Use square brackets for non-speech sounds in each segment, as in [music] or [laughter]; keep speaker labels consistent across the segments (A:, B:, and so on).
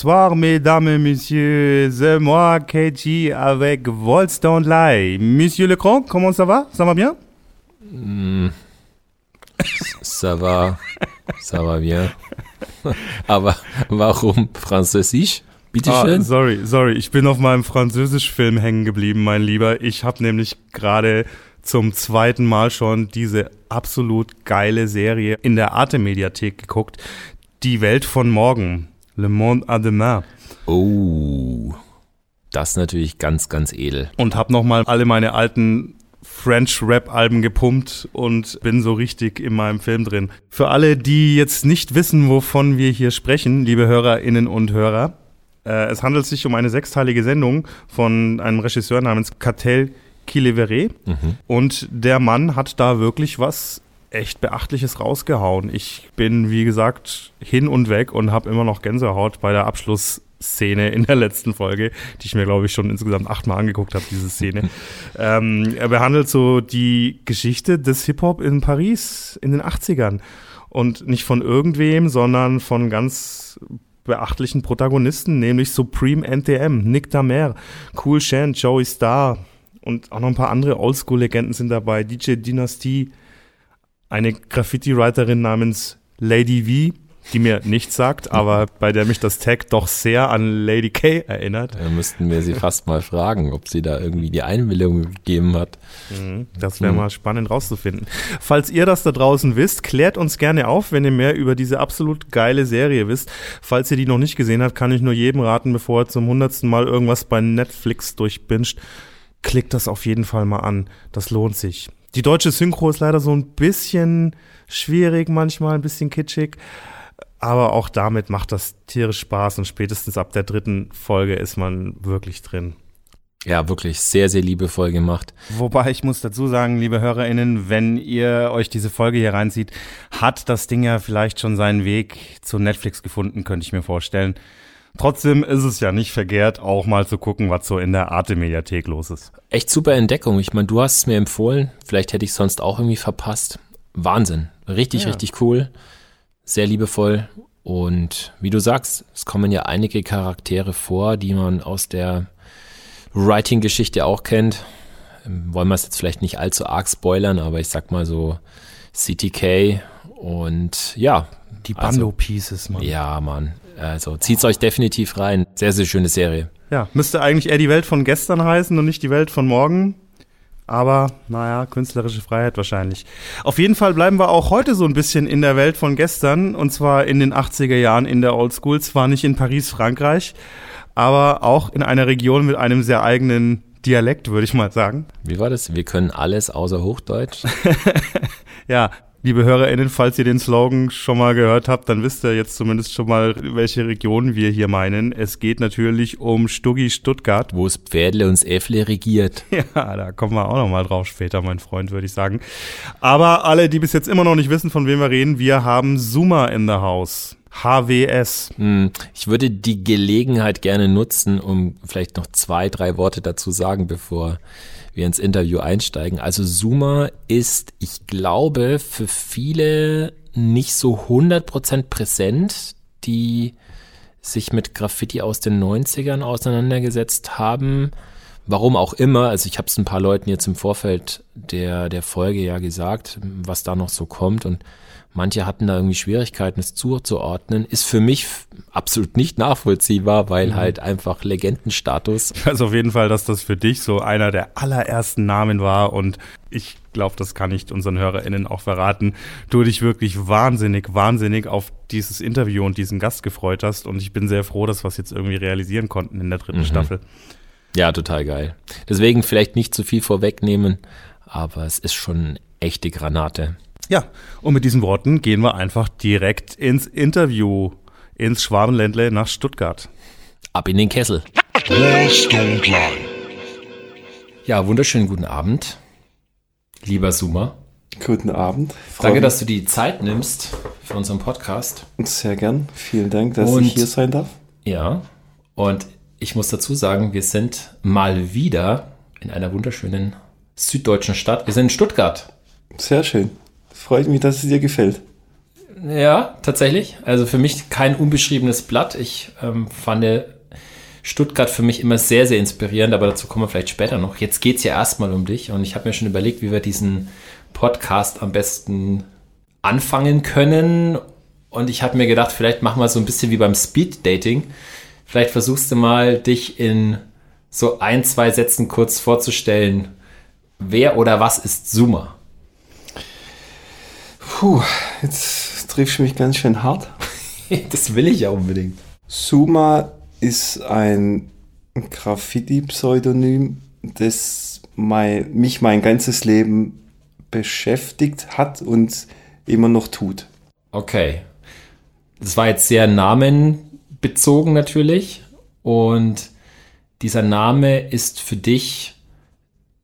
A: Bonsoir, mesdames et messieurs. C'est moi, KG, avec Volts Don't Lie. Monsieur Lecran, comment ça va? Ça va bien?
B: Mm, ça va, ça va bien. [laughs] Aber warum Französisch? Bitte
A: Ah,
B: schön.
A: sorry, sorry. Ich bin auf meinem Französisch-Film hängen geblieben, mein Lieber. Ich habe nämlich gerade zum zweiten Mal schon diese absolut geile Serie in der Arte-Mediathek geguckt. Die Welt von morgen. Le Monde à demain.
B: Oh, das ist natürlich ganz, ganz edel.
A: und habe nochmal alle meine alten French-Rap-Alben gepumpt und bin so richtig in meinem Film drin. Für alle, die jetzt nicht wissen, wovon wir hier sprechen, liebe Hörerinnen und Hörer, äh, es handelt sich um eine sechsteilige Sendung von einem Regisseur namens Catel Kilevere und der Mann hat da wirklich was echt Beachtliches rausgehauen. Ich bin, wie gesagt, hin und weg und habe immer noch Gänsehaut bei der Abschlussszene in der letzten Folge, die ich mir, glaube ich, schon insgesamt achtmal angeguckt habe, diese Szene. [laughs] ähm, er behandelt so die Geschichte des Hip-Hop in Paris in den 80ern. Und nicht von irgendwem, sondern von ganz beachtlichen Protagonisten, nämlich Supreme NTM, Nick Damer, Cool Shan, Joey Star und auch noch ein paar andere Oldschool-Legenden sind dabei, DJ Dynasty, eine Graffiti-Writerin namens Lady V, die mir nichts sagt, aber bei der mich das Tag doch sehr an Lady K erinnert.
B: Da müssten wir sie fast mal fragen, ob sie da irgendwie die Einwilligung gegeben hat.
A: Das wäre mal spannend rauszufinden. Falls ihr das da draußen wisst, klärt uns gerne auf, wenn ihr mehr über diese absolut geile Serie wisst. Falls ihr die noch nicht gesehen habt, kann ich nur jedem raten, bevor er zum hundertsten Mal irgendwas bei Netflix durchbinscht, klickt das auf jeden Fall mal an. Das lohnt sich. Die deutsche Synchro ist leider so ein bisschen schwierig manchmal, ein bisschen kitschig. Aber auch damit macht das tierisch Spaß und spätestens ab der dritten Folge ist man wirklich drin.
B: Ja, wirklich sehr, sehr liebevoll gemacht.
A: Wobei ich muss dazu sagen, liebe HörerInnen, wenn ihr euch diese Folge hier reinzieht, hat das Ding ja vielleicht schon seinen Weg zu Netflix gefunden, könnte ich mir vorstellen. Trotzdem ist es ja nicht verkehrt, auch mal zu gucken, was so in der Arte-Mediathek los ist.
B: Echt super Entdeckung. Ich meine, du hast es mir empfohlen. Vielleicht hätte ich es sonst auch irgendwie verpasst. Wahnsinn. Richtig,
A: Ja.
B: richtig cool. Sehr liebevoll. Und wie du sagst, es kommen ja einige Charaktere vor, die man aus der Writing-Geschichte auch kennt. Ähm, Wollen wir es jetzt vielleicht nicht allzu arg spoilern, aber ich sag mal so CTK und ja.
A: Die
B: Also-
A: Bando-Pieces, Mann.
B: Ja, Mann. Also zieht's euch definitiv rein. Sehr, sehr schöne Serie.
A: Ja, müsste eigentlich eher die Welt von gestern heißen und nicht die Welt von morgen. Aber, naja, künstlerische Freiheit wahrscheinlich. Auf jeden Fall bleiben wir auch heute so ein bisschen in der Welt von gestern. Und zwar in den 80er Jahren in der Oldschool. Zwar nicht in Paris, Frankreich, aber auch in einer Region mit einem sehr eigenen Dialekt, würde ich mal sagen.
B: Wie war das? Wir können alles außer Hochdeutsch. [laughs]
A: Ja, liebe HörerInnen, falls ihr den Slogan schon mal gehört habt, dann wisst ihr jetzt zumindest schon mal, welche Region wir hier meinen. Es geht natürlich um Stuggi Stuttgart.
B: wo es Pferdle und Äffle regiert. [laughs]
A: Ja, da kommen wir auch noch mal drauf später, mein Freund, würde ich sagen. Aber alle, die bis jetzt immer noch nicht wissen, von wem wir reden, wir haben Zoomer in the House. HWS.
B: Hm, Ich würde die Gelegenheit gerne nutzen, um vielleicht noch zwei, drei Worte dazu sagen, bevor wir ins Interview einsteigen. Also Zoomer ist, ich glaube, für viele nicht so 100% präsent, die sich mit Graffiti aus den 90ern auseinandergesetzt haben. Warum auch immer, also ich habe es ein paar Leuten jetzt im Vorfeld der, der Folge ja gesagt, was da noch so kommt und manche hatten da irgendwie Schwierigkeiten, es zuzuordnen, ist für mich absolut nicht nachvollziehbar, weil halt einfach Legendenstatus.
A: Ich weiß auf jeden Fall, dass das für dich so einer der allerersten Namen war und ich glaube, das kann ich unseren HörerInnen auch verraten. Du dich wirklich wahnsinnig, wahnsinnig auf dieses Interview und diesen Gast gefreut hast und ich bin sehr froh, dass wir es jetzt irgendwie realisieren konnten in der dritten Staffel.
B: Ja, total geil. Deswegen vielleicht nicht zu viel vorwegnehmen, aber es ist schon echte Granate.
A: Ja, und mit diesen Worten gehen wir einfach direkt ins Interview, ins Schwabenländle nach Stuttgart.
B: Ab in den Kessel. Ja, wunderschönen guten Abend, lieber Zoomer.
C: Guten Abend.
B: Danke, dass du die Zeit nimmst für unseren Podcast.
C: Sehr gern. Vielen Dank, dass
B: Und-
C: ich hier sein darf.
B: Ja, und ich muss dazu sagen, wir sind mal wieder in einer wunderschönen süddeutschen Stadt. Wir sind in Stuttgart.
C: Sehr schön. Freut mich, dass es dir gefällt.
B: Ja, tatsächlich. Also für mich kein unbeschriebenes Blatt. Ich ähm, fand Stuttgart für mich immer sehr, sehr inspirierend, aber dazu kommen wir vielleicht später noch. Jetzt geht es ja erstmal um dich und ich habe mir schon überlegt, wie wir diesen Podcast am besten anfangen können. Und ich habe mir gedacht, vielleicht machen wir so ein bisschen wie beim Speed Dating. Vielleicht versuchst du mal, dich in so ein, zwei Sätzen kurz vorzustellen. Wer oder was ist Zoomer?
C: Puh, jetzt triffst du mich ganz schön hart. [laughs]
B: das will ich ja unbedingt.
C: Suma ist ein Graffiti-Pseudonym, das mein, mich mein ganzes Leben beschäftigt hat und immer noch tut.
B: Okay. Das war jetzt sehr namenbezogen natürlich. Und dieser Name ist für dich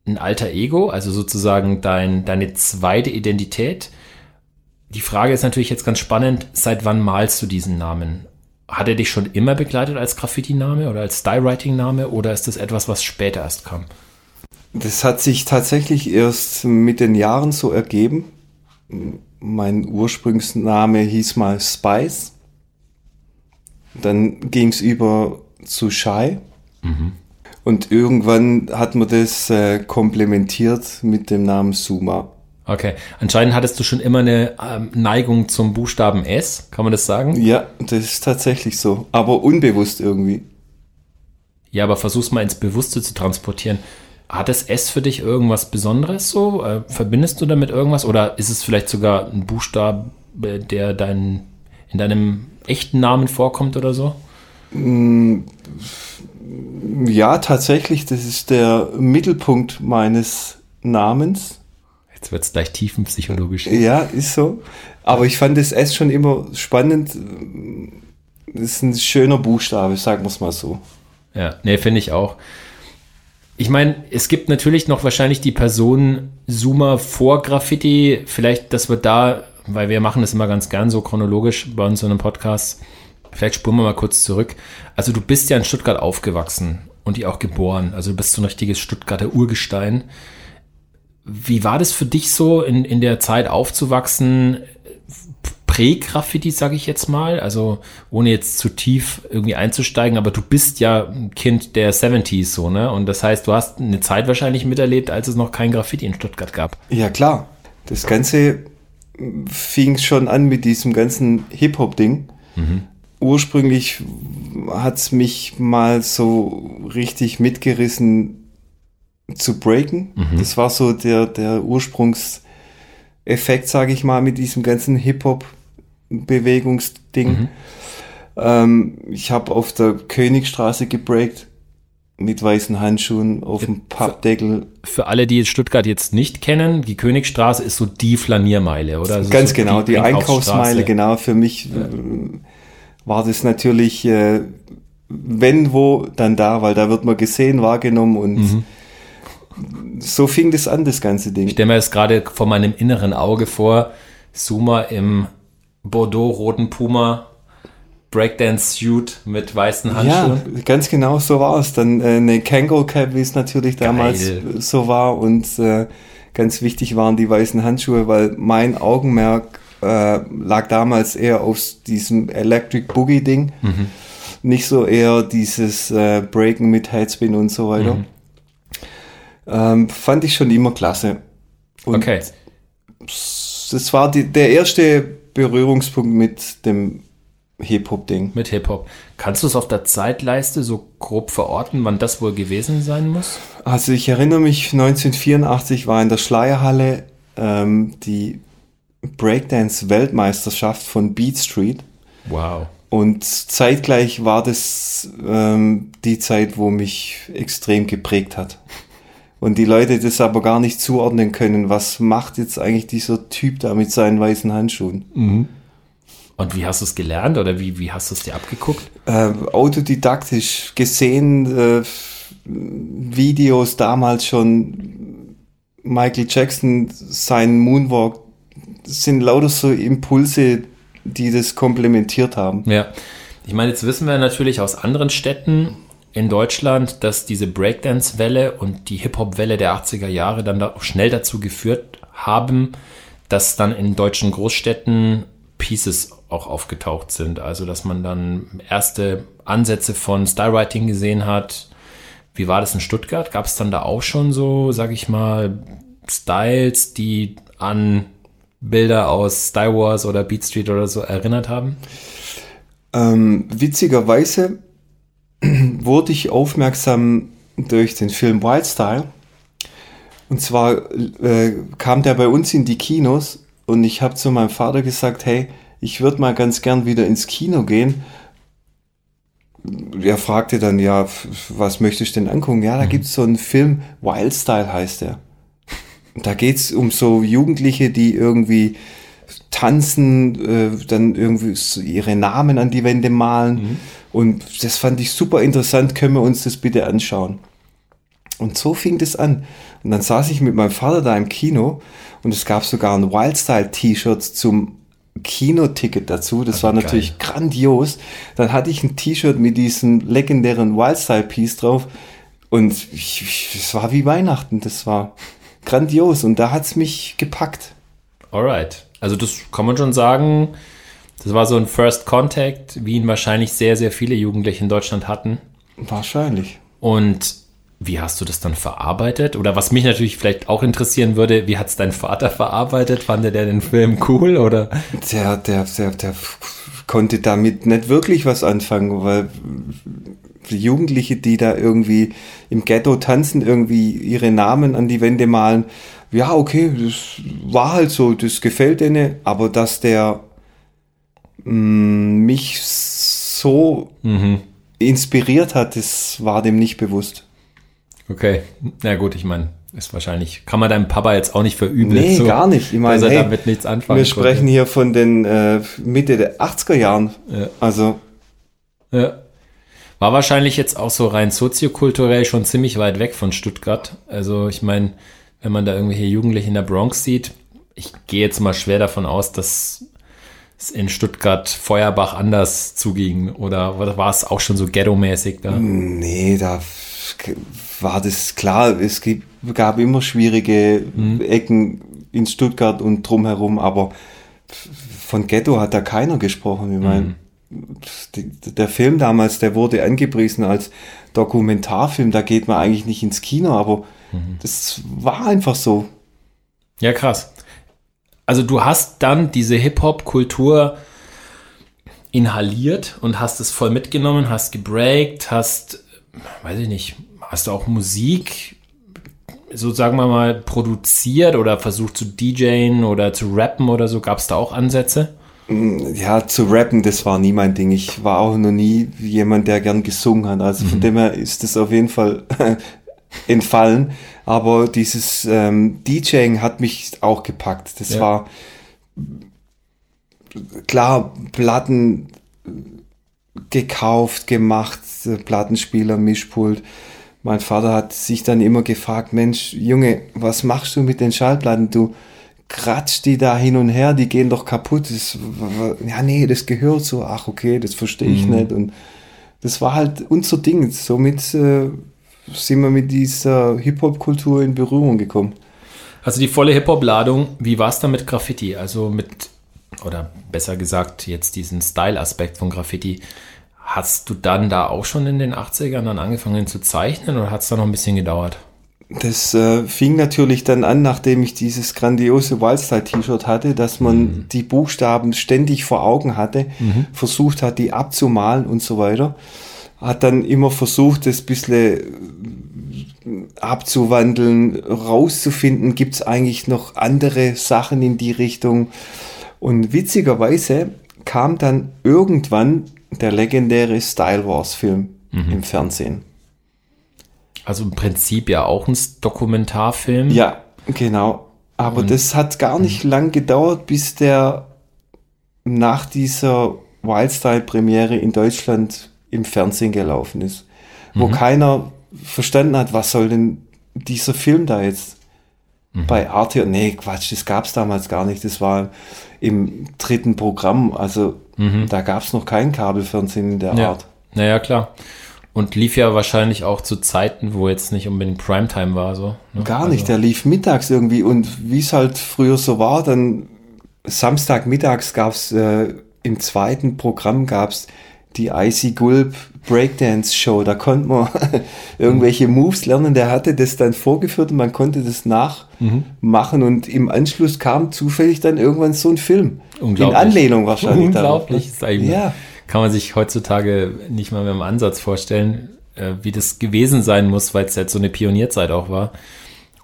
B: ein alter Ego, also sozusagen dein, deine zweite Identität. Die Frage ist natürlich jetzt ganz spannend, seit wann malst du diesen Namen? Hat er dich schon immer begleitet als Graffiti-Name oder als Style-Writing-Name oder ist das etwas, was später erst kam?
C: Das hat sich tatsächlich erst mit den Jahren so ergeben. Mein Ursprungsname hieß mal Spice. Dann ging es über zu Shy. Mhm. Und irgendwann hat man das äh, komplementiert mit dem Namen Suma.
B: Okay. Anscheinend hattest du schon immer eine ähm, Neigung zum Buchstaben S, kann man das sagen?
C: Ja, das ist tatsächlich so. Aber unbewusst irgendwie.
B: Ja, aber versuch's mal ins Bewusste zu transportieren. Hat das S für dich irgendwas Besonderes so? Äh, verbindest du damit irgendwas? Oder ist es vielleicht sogar ein Buchstabe, der dein, in deinem echten Namen vorkommt oder so?
C: Mm, ja, tatsächlich. Das ist der Mittelpunkt meines Namens.
B: Jetzt wird es gleich tiefenpsychologisch.
C: Ja, ist so. Aber ich fand das S schon immer spannend. Das ist ein schöner Buchstabe, sagen wir es mal so.
B: Ja, nee, finde ich auch. Ich meine, es gibt natürlich noch wahrscheinlich die Person Zoomer vor Graffiti. Vielleicht, dass wir da, weil wir machen das immer ganz gern so chronologisch bei uns in einem Podcast. Vielleicht spuren wir mal kurz zurück. Also du bist ja in Stuttgart aufgewachsen und die auch geboren. Also du bist so ein richtiges Stuttgarter Urgestein. Wie war das für dich so, in, in der Zeit aufzuwachsen? Prä-Graffiti, sage ich jetzt mal. Also ohne jetzt zu tief irgendwie einzusteigen, aber du bist ja ein Kind der 70s so, ne? Und das heißt, du hast eine Zeit wahrscheinlich miterlebt, als es noch kein Graffiti in Stuttgart gab.
C: Ja, klar. Das Ganze fing schon an mit diesem ganzen Hip-Hop-Ding. Mhm. Ursprünglich hat es mich mal so richtig mitgerissen zu breaken. Mhm. Das war so der, der Ursprungseffekt, sage ich mal, mit diesem ganzen Hip-Hop Bewegungsding. Mhm. Ähm, ich habe auf der Königstraße gebreakt mit weißen Handschuhen auf dem Pappdeckel.
B: Für alle, die Stuttgart jetzt nicht kennen, die Königstraße ist so die Flaniermeile, oder? Also
C: Ganz so genau, die, die Einkaufsmeile, genau. Für mich ja. Äh, war das natürlich, äh, wenn wo, dann da, weil da wird man gesehen, wahrgenommen und mhm. So fing das an, das ganze Ding.
B: Ich stelle mir das gerade vor meinem inneren Auge vor, Suma im Bordeaux-roten Puma Breakdance-Suit mit weißen Handschuhen.
C: Ja, ganz genau so war es. Dann äh, eine Kangol Cap, wie es natürlich damals Geil. so war. Und äh, ganz wichtig waren die weißen Handschuhe, weil mein Augenmerk äh, lag damals eher auf diesem Electric Boogie Ding. Mhm. Nicht so eher dieses äh, Breaken mit Headspin und so weiter. Mhm. Ähm, fand ich schon immer klasse.
B: Und okay.
C: Das war die, der erste Berührungspunkt mit dem Hip-Hop-Ding.
B: Mit Hip-Hop. Kannst du es auf der Zeitleiste so grob verorten, wann das wohl gewesen sein muss?
C: Also ich erinnere mich, 1984 war in der Schleierhalle ähm, die Breakdance-Weltmeisterschaft von Beat Street.
B: Wow.
C: Und zeitgleich war das ähm, die Zeit, wo mich extrem geprägt hat und die Leute das aber gar nicht zuordnen können, was macht jetzt eigentlich dieser Typ da mit seinen weißen Handschuhen. Mhm.
B: Und wie hast du es gelernt oder wie, wie hast du es dir abgeguckt?
C: Äh, autodidaktisch gesehen, äh, Videos damals schon, Michael Jackson, sein Moonwalk, sind lauter so Impulse, die das komplementiert haben.
B: Ja. Ich meine, jetzt wissen wir natürlich aus anderen Städten, in Deutschland, dass diese Breakdance-Welle und die Hip-Hop-Welle der 80er Jahre dann da schnell dazu geführt haben, dass dann in deutschen Großstädten Pieces auch aufgetaucht sind. Also, dass man dann erste Ansätze von Stylewriting gesehen hat. Wie war das in Stuttgart? Gab es dann da auch schon so, sag ich mal, Styles, die an Bilder aus Star Wars oder Beat Street oder so erinnert haben?
C: Ähm, witzigerweise [clears throat] wurde ich aufmerksam durch den Film Wildstyle. Und zwar äh, kam der bei uns in die Kinos und ich habe zu meinem Vater gesagt, hey, ich würde mal ganz gern wieder ins Kino gehen. Er fragte dann, ja, was möchtest du denn angucken? Ja, da mhm. gibt es so einen Film, Wildstyle heißt der. Da geht es um so Jugendliche, die irgendwie tanzen, äh, dann irgendwie ihre Namen an die Wände malen. Mhm. Und das fand ich super interessant. Können wir uns das bitte anschauen? Und so fing das an. Und dann saß ich mit meinem Vater da im Kino und es gab sogar ein Wildstyle-T-Shirt zum Kinoticket dazu. Das war natürlich geil. grandios. Dann hatte ich ein T-Shirt mit diesem legendären Wildstyle-Piece drauf und es war wie Weihnachten. Das war grandios und da hat es mich gepackt.
B: Alright. Also das kann man schon sagen, das war so ein First Contact, wie ihn wahrscheinlich sehr, sehr viele Jugendliche in Deutschland hatten.
C: Wahrscheinlich.
B: Und wie hast du das dann verarbeitet? Oder was mich natürlich vielleicht auch interessieren würde, wie hat es dein Vater verarbeitet? Fand der den Film cool oder?
C: Der, der, der, der konnte damit nicht wirklich was anfangen, weil die Jugendliche, die da irgendwie im Ghetto tanzen, irgendwie ihre Namen an die Wände malen. Ja, okay, das war halt so, das gefällt denen, aber dass der mh, mm, mich so mhm. inspiriert hat, das war dem nicht bewusst.
B: Okay, na gut, ich meine, ist wahrscheinlich, kann man deinem Papa jetzt auch nicht verübeln.
C: Nee, so, gar nicht. Ich meine,
B: hey, damit nichts anfangen
C: Wir sprechen konnte. hier von den äh, Mitte der 80er Jahren. Ja. Also.
B: Ja. War wahrscheinlich jetzt auch so rein soziokulturell schon ziemlich weit weg von Stuttgart. Also ich meine, wenn man da irgendwelche Jugendliche in der Bronx sieht, ich gehe jetzt mal schwer davon aus, dass es in Stuttgart Feuerbach anders zuging. Oder war es auch schon so ghetto-mäßig da?
C: Nee, da war das klar. Es gab immer schwierige mhm. Ecken in Stuttgart und drumherum, aber von Ghetto hat da keiner gesprochen. Ich meine, mhm der Film damals, der wurde angepriesen als Dokumentarfilm, da geht man eigentlich nicht ins Kino, aber mhm. das war einfach so.
B: Ja, krass. Also du hast dann diese Hip-Hop-Kultur inhaliert und hast es voll mitgenommen, hast gebreakt, hast, weiß ich nicht, hast du auch Musik, so sagen wir mal, produziert oder versucht zu DJen oder zu rappen oder so? Gab es da auch Ansätze?
C: Mm, ja, zu rappen, das war nie mein Ding. Ich war auch noch nie jemand, der gern gesungen hat. Also von mhm. dem her ist das auf jeden Fall entfallen. Aber dieses ähm, DJing hat mich auch gepackt. Das ja. war klar, Platten gekauft, gemacht, Plattenspieler, Mischpult. Mein Vater hat sich dann immer gefragt, Mensch, Junge, was machst du mit den Schallplatten? Du, kratzt die da hin und her, die gehen doch kaputt. Das, ja, nee, das gehört so. Ach, okay, das verstehe ich mhm. nicht. Und das war halt unser Ding. Somit äh, sind wir mit dieser Hip-Hop-Kultur in Berührung gekommen.
B: Also die volle Hip-Hop-Ladung, wie war es da mit Graffiti? Also mit, oder besser gesagt, jetzt diesen Style-Aspekt von Graffiti. Hast du dann da auch schon in den 80ern dann angefangen zu zeichnen oder hat es da noch ein bisschen gedauert?
C: Das äh, fing natürlich dann an, nachdem ich dieses grandiose Wildstyle-T-Shirt hatte, dass man mhm. die Buchstaben ständig vor Augen hatte, mhm. versucht hat, die abzumalen und so weiter. Hat dann immer versucht, das bisschen äh, abzuwandeln, rauszufinden, gibt es eigentlich noch andere Sachen in die Richtung. Und witzigerweise kam dann irgendwann der legendäre Style Wars-Film mhm. im Fernsehen.
B: Also im Prinzip ja auch ein Dokumentarfilm.
C: Ja, genau. Aber Und, das hat gar nicht mh. lang gedauert, bis der nach dieser Wildstyle-Premiere in Deutschland im Fernsehen gelaufen ist. Wo mhm. keiner verstanden hat, was soll denn dieser Film da jetzt mhm. bei Arte? Nee, Quatsch, das gab es damals gar nicht. Das war im dritten Programm. Also mhm. da gab es noch kein Kabelfernsehen in der
B: ja.
C: Art.
B: Naja, klar. Und lief ja wahrscheinlich auch zu Zeiten, wo jetzt nicht unbedingt Primetime war, so.
C: Ne? Gar nicht, also. der lief mittags irgendwie und wie es halt früher so war, dann Samstagmittags gab es äh, im zweiten Programm gab es die Icy Gulp Breakdance Show. Da konnte man [laughs] irgendwelche Moves lernen. Der hatte das dann vorgeführt und man konnte das nachmachen. Mhm. Und im Anschluss kam zufällig dann irgendwann so ein Film.
B: In
C: Anlehnung wahrscheinlich.
B: Unglaublich. Darauf. Ja. Kann man sich heutzutage nicht mal mehr im Ansatz vorstellen, äh, wie das gewesen sein muss, weil es jetzt so eine Pionierzeit auch war.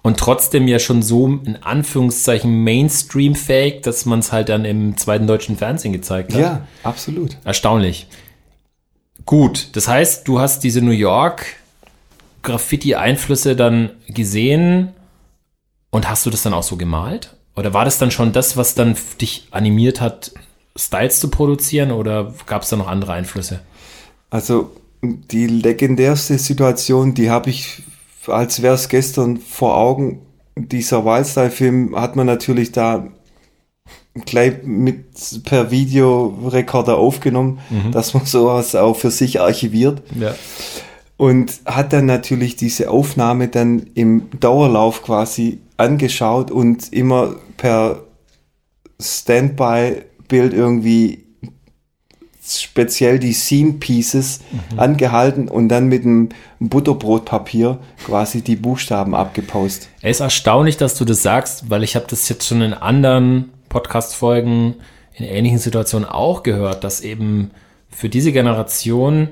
B: Und trotzdem ja schon so in Anführungszeichen Mainstream-fähig, dass man es halt dann im zweiten deutschen Fernsehen gezeigt hat.
C: Ja, absolut.
B: Erstaunlich. Gut, das heißt, du hast diese New York Graffiti-Einflüsse dann gesehen und hast du das dann auch so gemalt? Oder war das dann schon das, was dann dich animiert hat, Styles zu produzieren oder gab es da noch andere Einflüsse?
C: Also die legendärste Situation, die habe ich, als wäre es gestern vor Augen. Dieser Wildstyle-Film hat man natürlich da gleich mit per Videorekorder aufgenommen, mhm. dass man sowas auch für sich archiviert. Ja. Und hat dann natürlich diese Aufnahme dann im Dauerlauf quasi angeschaut und immer per Standby-Bild irgendwie speziell die Scene Pieces mhm. angehalten und dann mit einem Butterbrotpapier quasi die Buchstaben abgepost.
B: Es ist erstaunlich, dass du das sagst, weil ich habe das jetzt schon in anderen Podcast-Folgen in ähnlichen Situationen auch gehört, dass eben für diese Generation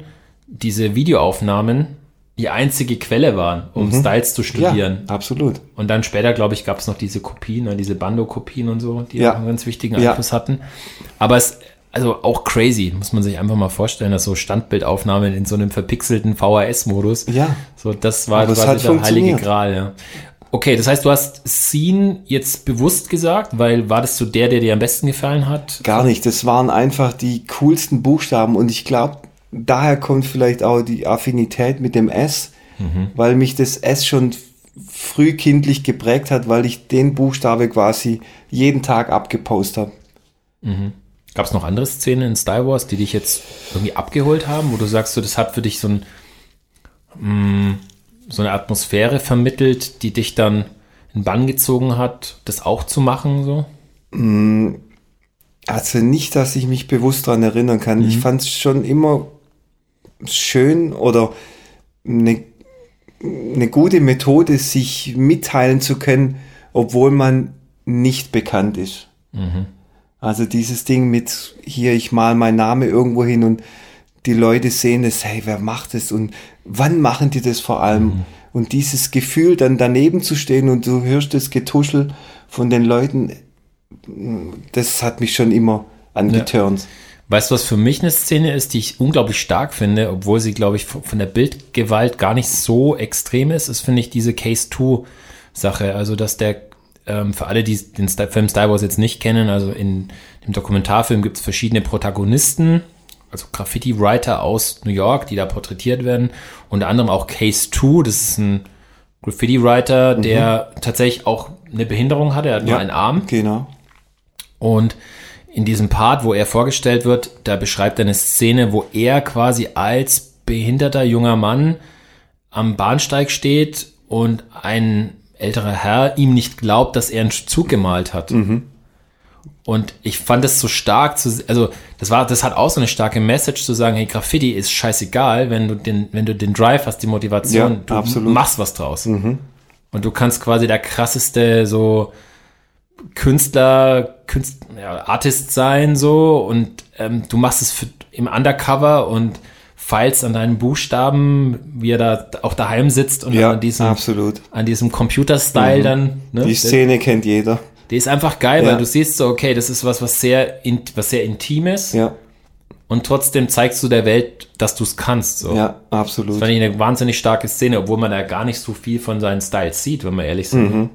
B: diese Videoaufnahmen die einzige Quelle waren, um mhm. Styles zu studieren.
C: Ja, absolut.
B: Und dann später, glaube ich, gab es noch diese Kopien, ne, diese Bando-Kopien und so, die ja. einen ganz wichtigen Einfluss ja. hatten. Aber es, also auch crazy, muss man sich einfach mal vorstellen, dass so Standbildaufnahmen in so einem verpixelten VHS-Modus.
C: Ja.
B: So, das war quasi der heilige Gral, ja. Okay, das heißt, du hast Scene jetzt bewusst gesagt, weil war das so der, der dir am besten gefallen hat?
C: Gar nicht. Das waren einfach die coolsten Buchstaben und ich glaube, daher kommt vielleicht auch die Affinität mit dem S, mhm. weil mich das S schon frühkindlich geprägt hat, weil ich den Buchstabe quasi jeden Tag abgepost habe.
B: Mhm. Gab es noch andere Szenen in Star Wars, die dich jetzt irgendwie abgeholt haben, wo du sagst, so, das hat für dich so ein mh, mm, so eine Atmosphäre vermittelt, die dich dann in Bann gezogen hat, das auch zu machen, so?
C: Mm, also nicht, dass ich mich bewusst daran erinnern kann. Mhm. Ich fand es schon immer schön oder eine, eine gute Methode, sich mitteilen zu können, obwohl man nicht bekannt ist. Mhm. Also dieses Ding mit hier, ich mal meinen Namen irgendwo hin und die Leute sehen es, hey, wer macht es und wann machen die das vor allem? Mhm. Und dieses Gefühl, dann daneben zu stehen und du hörst das Getuschel von den Leuten, das hat mich schon immer angeturnt. Ja.
B: Weißt du, was für mich eine Szene ist, die ich unglaublich stark finde, obwohl sie, glaube ich, von der Bildgewalt gar nicht so extrem ist, ist, finde ich, diese Case 2 Sache. Also, dass der, ähm, für alle, die den Film Star Wars jetzt nicht kennen, also in dem Dokumentarfilm gibt es verschiedene Protagonisten, also Graffiti-Writer aus New York, die da porträtiert werden. Unter anderem auch Case 2, das ist ein Graffiti-Writer, mhm. der tatsächlich auch eine Behinderung hatte, er hat ja, nur einen Arm.
C: Genau.
B: Und in diesem Part, wo er vorgestellt wird, da beschreibt er eine Szene, wo er quasi als behinderter junger Mann am Bahnsteig steht und ein älterer Herr ihm nicht glaubt, dass er einen Zug gemalt hat. Mhm. Und ich fand es so stark zu, also das war, das hat auch so eine starke Message zu sagen, hey, Graffiti ist scheißegal, wenn du den, wenn du den Drive hast, die Motivation, ja, du absolut. machst was draus. Mhm. Und du kannst quasi der krasseste so Künstler, Künstler, ja, Artist sein so und ähm, du machst es für, im Undercover und feilst an deinen Buchstaben, wie er da auch daheim sitzt und
C: ja,
B: an diesem,
C: absolut.
B: an diesem Computer-Style mhm. dann.
C: Ne? Die Szene kennt jeder.
B: Die ist einfach geil, ja. weil du siehst so, okay, das ist was, was sehr, in, was sehr Intimes.
C: Ja.
B: Und trotzdem zeigst du der Welt, dass du es kannst. So.
C: Ja, absolut.
B: Das fand ich eine wahnsinnig starke Szene, obwohl man da gar nicht so viel von seinen Styles sieht, wenn wir ehrlich sind. Mhm.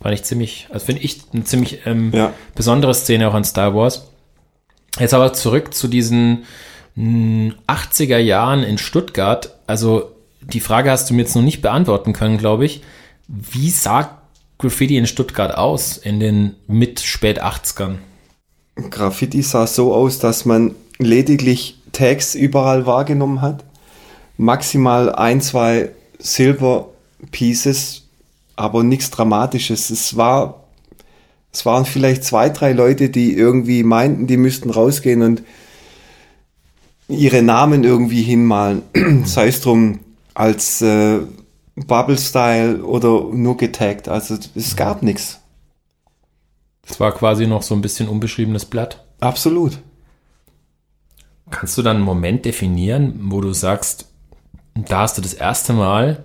B: Fand ich ziemlich, also finde ich eine ziemlich ähm, ja. besondere Szene auch an Star Wars. Jetzt aber zurück zu diesen 80er hm, Jahren in Stuttgart. Also die Frage hast du mir jetzt noch nicht beantworten können, glaube ich. Wie sah Graffiti in Stuttgart aus in den mit spät 80ern?
C: Graffiti sah so aus, dass man lediglich Tags überall wahrgenommen hat. Maximal ein, zwei Silver Pieces, aber nichts Dramatisches. Es war Es waren vielleicht zwei, drei Leute, die irgendwie meinten, die müssten rausgehen und ihre Namen irgendwie hinmalen. [clears throat] Sei es drum als äh, Bubble Style oder nur getaggt. Also es gab nichts.
B: Es war quasi noch so ein bisschen unbeschriebenes Blatt.
C: Absolut.
B: Kannst du dann einen Moment definieren, wo du sagst, da hast du das erste Mal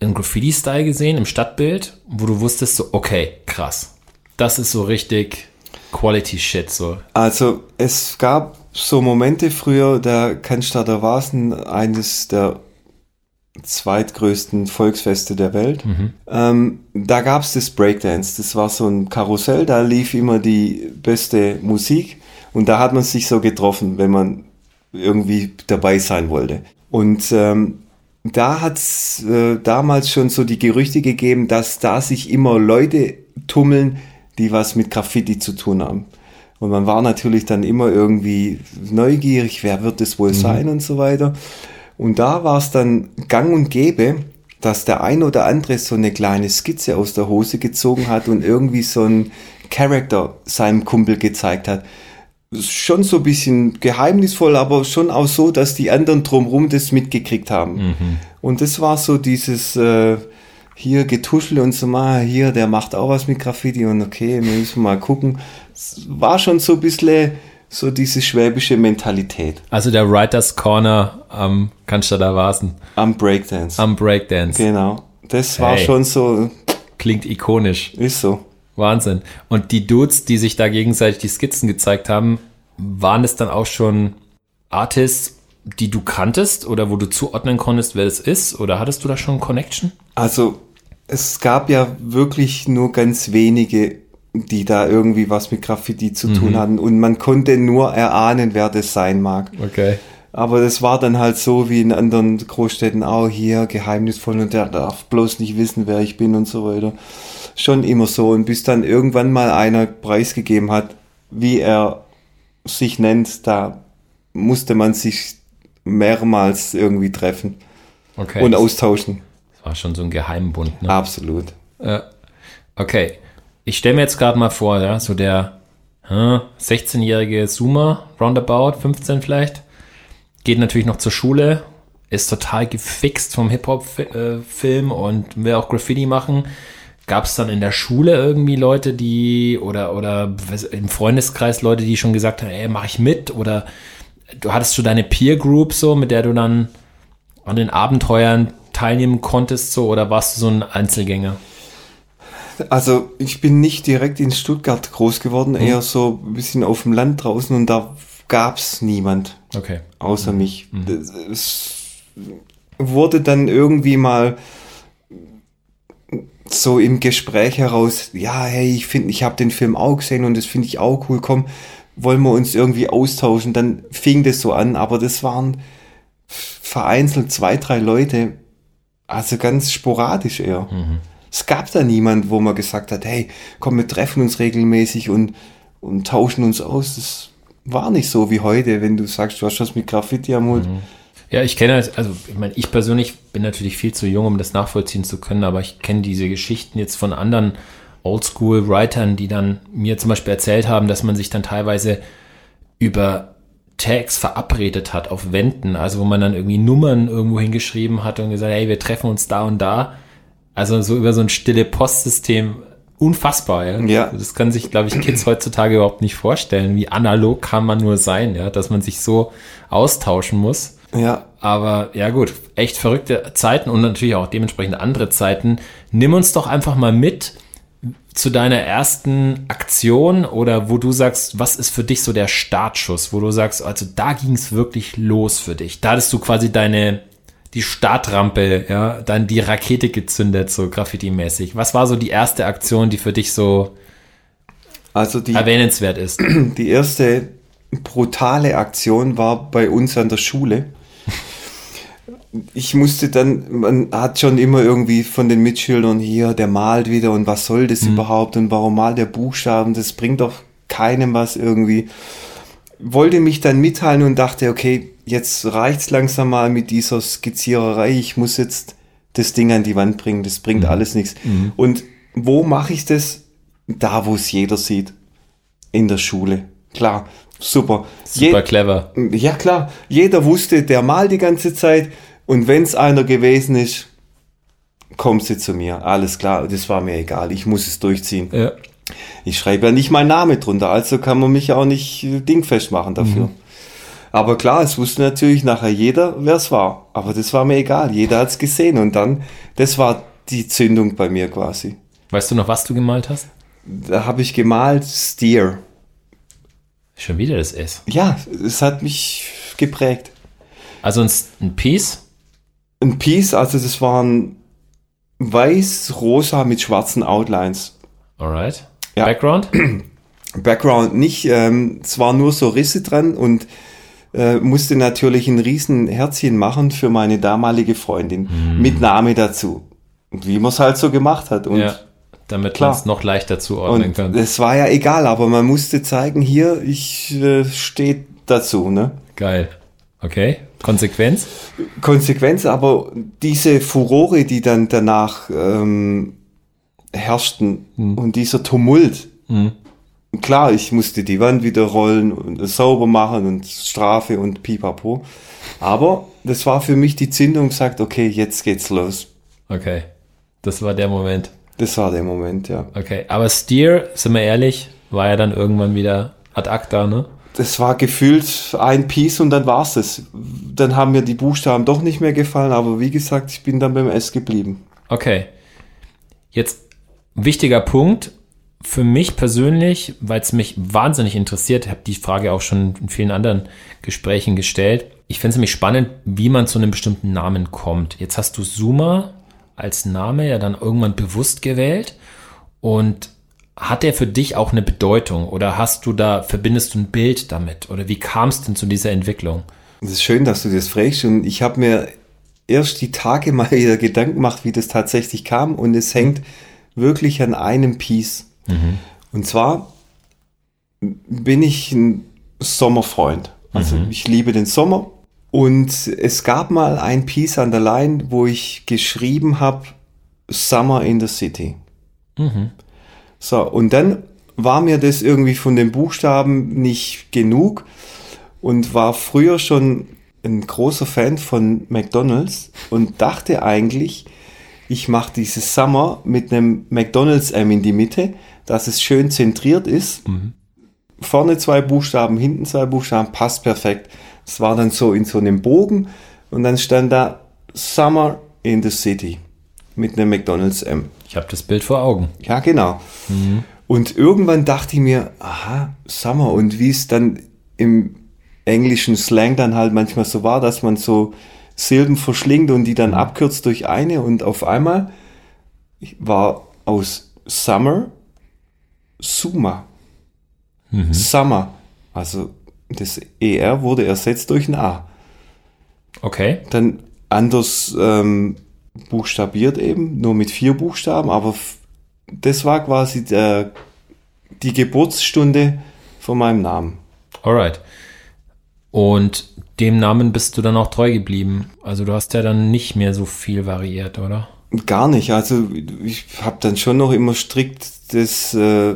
B: einen Graffiti-Style gesehen im Stadtbild, wo du wusstest so, okay, krass. Das ist so richtig Quality Shit so.
C: Also es gab so Momente früher, der Cannstatter Vasen, eines der zweitgrößten Volksfeste der Welt.
B: Mhm.
C: Ähm, da gab es das Breakdance. Das war so ein Karussell, da lief immer die beste Musik und da hat man sich so getroffen, wenn man irgendwie dabei sein wollte. Und ähm, da hat es äh, damals schon so die Gerüchte gegeben, dass da sich immer Leute tummeln, die was mit Graffiti zu tun haben. Und man war natürlich dann immer irgendwie neugierig, wer wird es wohl sein und so weiter. Und da war es dann gang und gäbe, dass der ein oder andere so eine kleine Skizze aus der Hose gezogen hat und irgendwie so ein Charakter seinem Kumpel gezeigt hat. Schon so ein bisschen geheimnisvoll, aber schon auch so, dass die anderen drumherum das mitgekriegt haben. Und das war so dieses äh, hier Getuschel und so mal, hier, der macht auch was mit Graffiti und okay, wir müssen mal gucken. Es war schon so ein bisschen so diese schwäbische Mentalität
B: Also der Writers Corner am Cannstatter Vasen,
C: am Breakdance.
B: am Breakdance.
C: Genau. Das war
B: Hey.
C: schon so,
B: Klingt ikonisch.
C: ist so.
B: Wahnsinn. Und die Dudes, die sich da gegenseitig die Skizzen gezeigt haben, waren es dann auch schon Artists, die du kanntest oder wo du zuordnen konntest, wer es ist? Oder hattest du da schon Connection?
C: Also es gab ja wirklich nur ganz wenige, die da irgendwie was mit Graffiti zu tun hatten und man konnte nur erahnen, wer das sein mag.
B: Okay.
C: Aber das war dann halt so wie in anderen Großstädten auch hier geheimnisvoll und der darf bloß nicht wissen, wer ich bin und so weiter. Schon immer so und bis dann irgendwann mal einer preisgegeben hat, wie er sich nennt, da musste man sich mehrmals irgendwie treffen
B: Okay.
C: und austauschen.
B: das war schon so ein Geheimbund. Ne?
C: Absolut.
B: Äh, okay. Ich stelle mir jetzt gerade mal vor, ja, so der hm, 16-jährige Zoomer, roundabout, 15 vielleicht, geht natürlich noch zur Schule, ist total gefixt vom Hip-Hop-Film und will auch Graffiti machen. Gab es dann in der Schule irgendwie Leute, die oder oder im Freundeskreis Leute, die schon gesagt haben, ey, mach ich mit? Oder du hattest schon deine Peer Group so, mit der du dann an den Abenteuern teilnehmen konntest so oder warst du so ein Einzelgänger?
C: Also ich bin nicht direkt in Stuttgart groß geworden, eher so ein bisschen auf dem Land draußen und da gab's niemand
B: Okay.
C: außer mich. Das- Es wurde dann irgendwie mal so im Gespräch heraus, ja, hey, ich finde, ich habe den Film auch gesehen und das finde ich auch cool, komm, wollen wir uns irgendwie austauschen. Dann fing das so an, aber das waren vereinzelt zwei, drei Leute, also ganz sporadisch eher. Es gab da niemand, wo man gesagt hat, hey, komm, wir treffen uns regelmäßig und, und tauschen uns aus. Das war nicht so wie heute, wenn du sagst, du hast was mit Graffiti am Hut.
B: Ja, ich kenne, das- also ich meine, ich persönlich bin natürlich viel zu jung, um das nachvollziehen zu können, aber ich kenne diese Geschichten jetzt von anderen Oldschool-Writern, die dann mir zum Beispiel erzählt haben, dass man sich dann teilweise über Tags verabredet hat auf Wänden, also wo man dann irgendwie Nummern irgendwo hingeschrieben hat und gesagt, hey, wir treffen uns da und da. Also so über so ein stille Postsystem unfassbar, ja.
C: Ja.
B: Das kann sich, glaube ich, Kids heutzutage überhaupt nicht vorstellen. Wie analog kann man nur sein, ja, dass man sich so austauschen muss.
C: Ja,
B: Aber ja gut, echt verrückte Zeiten und natürlich auch dementsprechend andere Zeiten. Nimm uns doch einfach mal mit zu deiner ersten Aktion oder wo du sagst, was ist für dich so der Startschuss, wo du sagst, also da ging es wirklich los für dich. Da hattest du quasi deine die Startrampe, ja, dann die Rakete gezündet, so Graffiti-mäßig. Was war so die erste Aktion, die für dich so
C: also die,
B: erwähnenswert ist? [clears throat]
C: die erste brutale Aktion war bei uns an der Schule. Ich musste dann, man hat schon immer irgendwie von den Mitschülern hier, der malt wieder und was soll das überhaupt und warum malt der Buchstaben, das bringt doch keinem was irgendwie. Wollte mich dann mitteilen und dachte, okay, jetzt reicht's langsam mal mit dieser Skizziererei, ich muss jetzt das Ding an die Wand bringen, das bringt alles nichts. Und wo mache ich das? da, wo es jeder sieht. In der Schule. Klar, super.
B: Super Je clever.
C: Ja, klar. Jeder wusste, der malt die ganze Zeit. Und wenn es einer gewesen ist, kommt sie zu mir. Alles klar, das war mir egal. Ich muss es durchziehen. Ja. Ich schreibe ja nicht meinen Namen drunter, also kann man mich auch nicht äh, dingfest machen dafür. Mhm. Aber klar, es wusste natürlich nachher jeder, wer es war. Aber das war mir egal. Jeder hat es gesehen. Und dann, das war die Zündung bei mir quasi.
B: Weißt du noch, was du gemalt hast?
C: Da habe ich gemalt Steer.
B: Schon wieder das S.
C: Ja, es hat mich geprägt.
B: Also ein, ein Piece?
C: Ein Piece, also das waren weiß-rosa mit schwarzen Outlines.
B: Alright. Ja. Background? [clears throat]
C: Background nicht. Ähm, es waren nur so Risse dran und äh, musste natürlich ein riesen Herzchen machen für meine damalige Freundin hm. mit Name dazu. Wie man es halt so gemacht hat. Und
B: ja, damit man es noch leichter zuordnen kann.
C: Es war ja egal, aber man musste zeigen, hier, ich äh, stehe dazu. Ne?
B: Geil. Okay. Konsequenz?
C: Konsequenz, aber diese Furore, die dann danach ähm, herrschten hm. und dieser Tumult. Hm. Klar, ich musste die Wand wieder rollen und sauber machen und Strafe und pipapo. Aber das war für mich die Zündung, sagt, okay, jetzt geht's los.
B: Okay. Das war der Moment.
C: Das war der Moment, ja.
B: Okay. Aber Steer, sind wir ehrlich, war ja dann irgendwann wieder ad acta, ne?
C: Das war gefühlt ein Piece und dann war's es. Dann haben mir die Buchstaben doch nicht mehr gefallen, aber wie gesagt, ich bin dann beim S geblieben.
B: Okay. Jetzt wichtiger Punkt für mich persönlich, weil es mich wahnsinnig interessiert, habe die Frage auch schon in vielen anderen Gesprächen gestellt. Ich finde es nämlich spannend, wie man zu einem bestimmten Namen kommt. Jetzt hast du Suma als Name ja dann irgendwann bewusst gewählt und hat der für dich auch eine Bedeutung oder hast du da, verbindest du ein Bild damit oder wie kam es denn zu dieser Entwicklung?
C: Es ist schön, dass du das fragst und ich habe mir erst die Tage [laughs] mal wieder Gedanken gemacht, wie das tatsächlich kam und es hängt wirklich an einem Piece. Mhm. Und zwar bin ich ein Sommerfreund. Also mhm. ich liebe den Sommer. Und es gab mal ein Piece an der Line, wo ich geschrieben habe, Summer in the City. Mhm. So, und dann war mir das irgendwie von den Buchstaben nicht genug und war früher schon ein großer Fan von McDonald's und dachte eigentlich, ich mache dieses Summer mit einem McDonald's M in die Mitte, dass es schön zentriert ist. Mhm. Vorne zwei Buchstaben, hinten zwei Buchstaben, passt perfekt. Es war dann so in so einem Bogen und dann stand da Summer in the City mit einem McDonald's M.
B: Ich habe das Bild vor Augen.
C: Ja, genau. Mhm. Und irgendwann dachte ich mir, aha, Summer und wie es dann im englischen Slang dann halt manchmal so war, dass man so Silben verschlingt und die dann abkürzt durch eine und auf einmal war aus Summer Suma. Mhm. Summer. Also das ER wurde ersetzt durch ein A.
B: Okay.
C: Dann anders ähm, buchstabiert eben, nur mit vier Buchstaben, aber das war quasi der, die Geburtsstunde von meinem Namen.
B: Alright. Und dem Namen bist du dann auch treu geblieben. Also du hast ja dann nicht mehr so viel variiert, oder?
C: Gar nicht. Also ich habe dann schon noch immer strikt das äh,